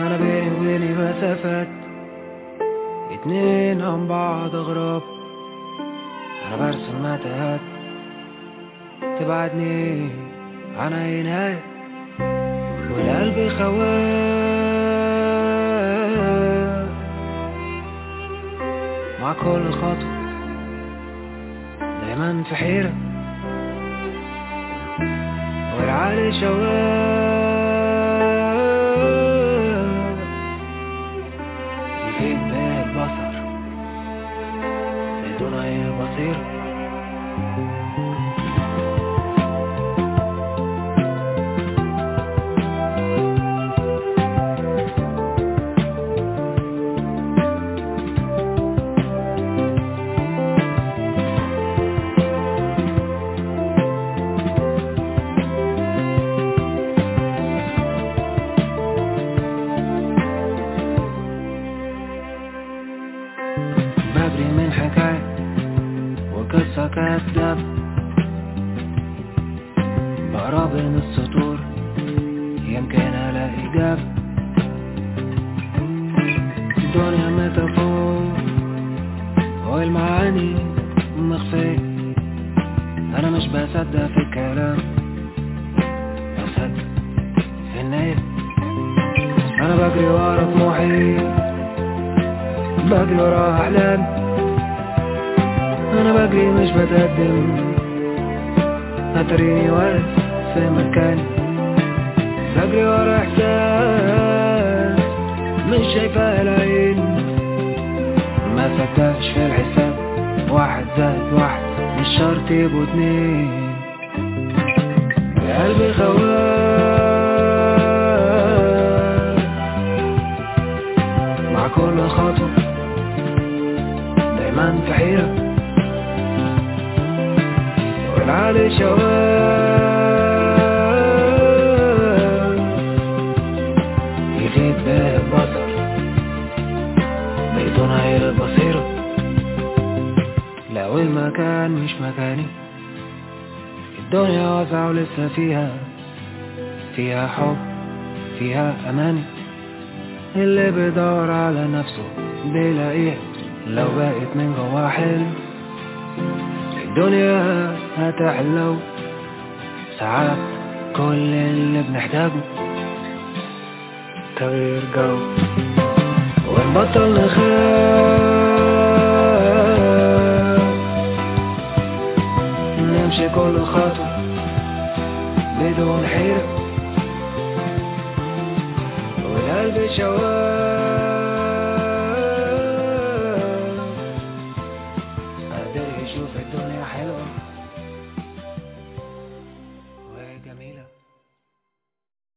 أنا بيني وبيني مسافات. اتنين عن بعض غراب. أنا برسم متاهات تبعدني عن عيناي والقلب خواف. مع كل خطوة دايما في حيرة. والعقل شواف. كذاب بقرا بين السطور يمكن الاقي اجابة الدنيا ميتافور والمعاني مخفية أنا مش بصدق في الكلام. بصدق في أنا بجري ورا طموحي. بجري ورا أحلامي. أنا بجري مش بتقدم. هتريني واقف في مكاني. بجري ورا إحساس مش شايفاه العين. ما صدقش في الحساب. واحد زائد واحد مش شرط يبقوا اتنين. قلبي خواف مع كل خطوة. دايما في حيرة. والعالي شواف يغيب به البصر بدون عين البصيرة لو المكان مش مكاني الدنيا واسعة ولسه فيها فيها حب فيها أمان. اللي بيدور على نفسه بيلاقيه. لو بقت من جوا حلم الدنيا هتحلو ساعات كل اللي بنحتاجه تغيير جو. ونبطل نخاف. نمشي كل خطوة بدون حيرة. والقلب شواف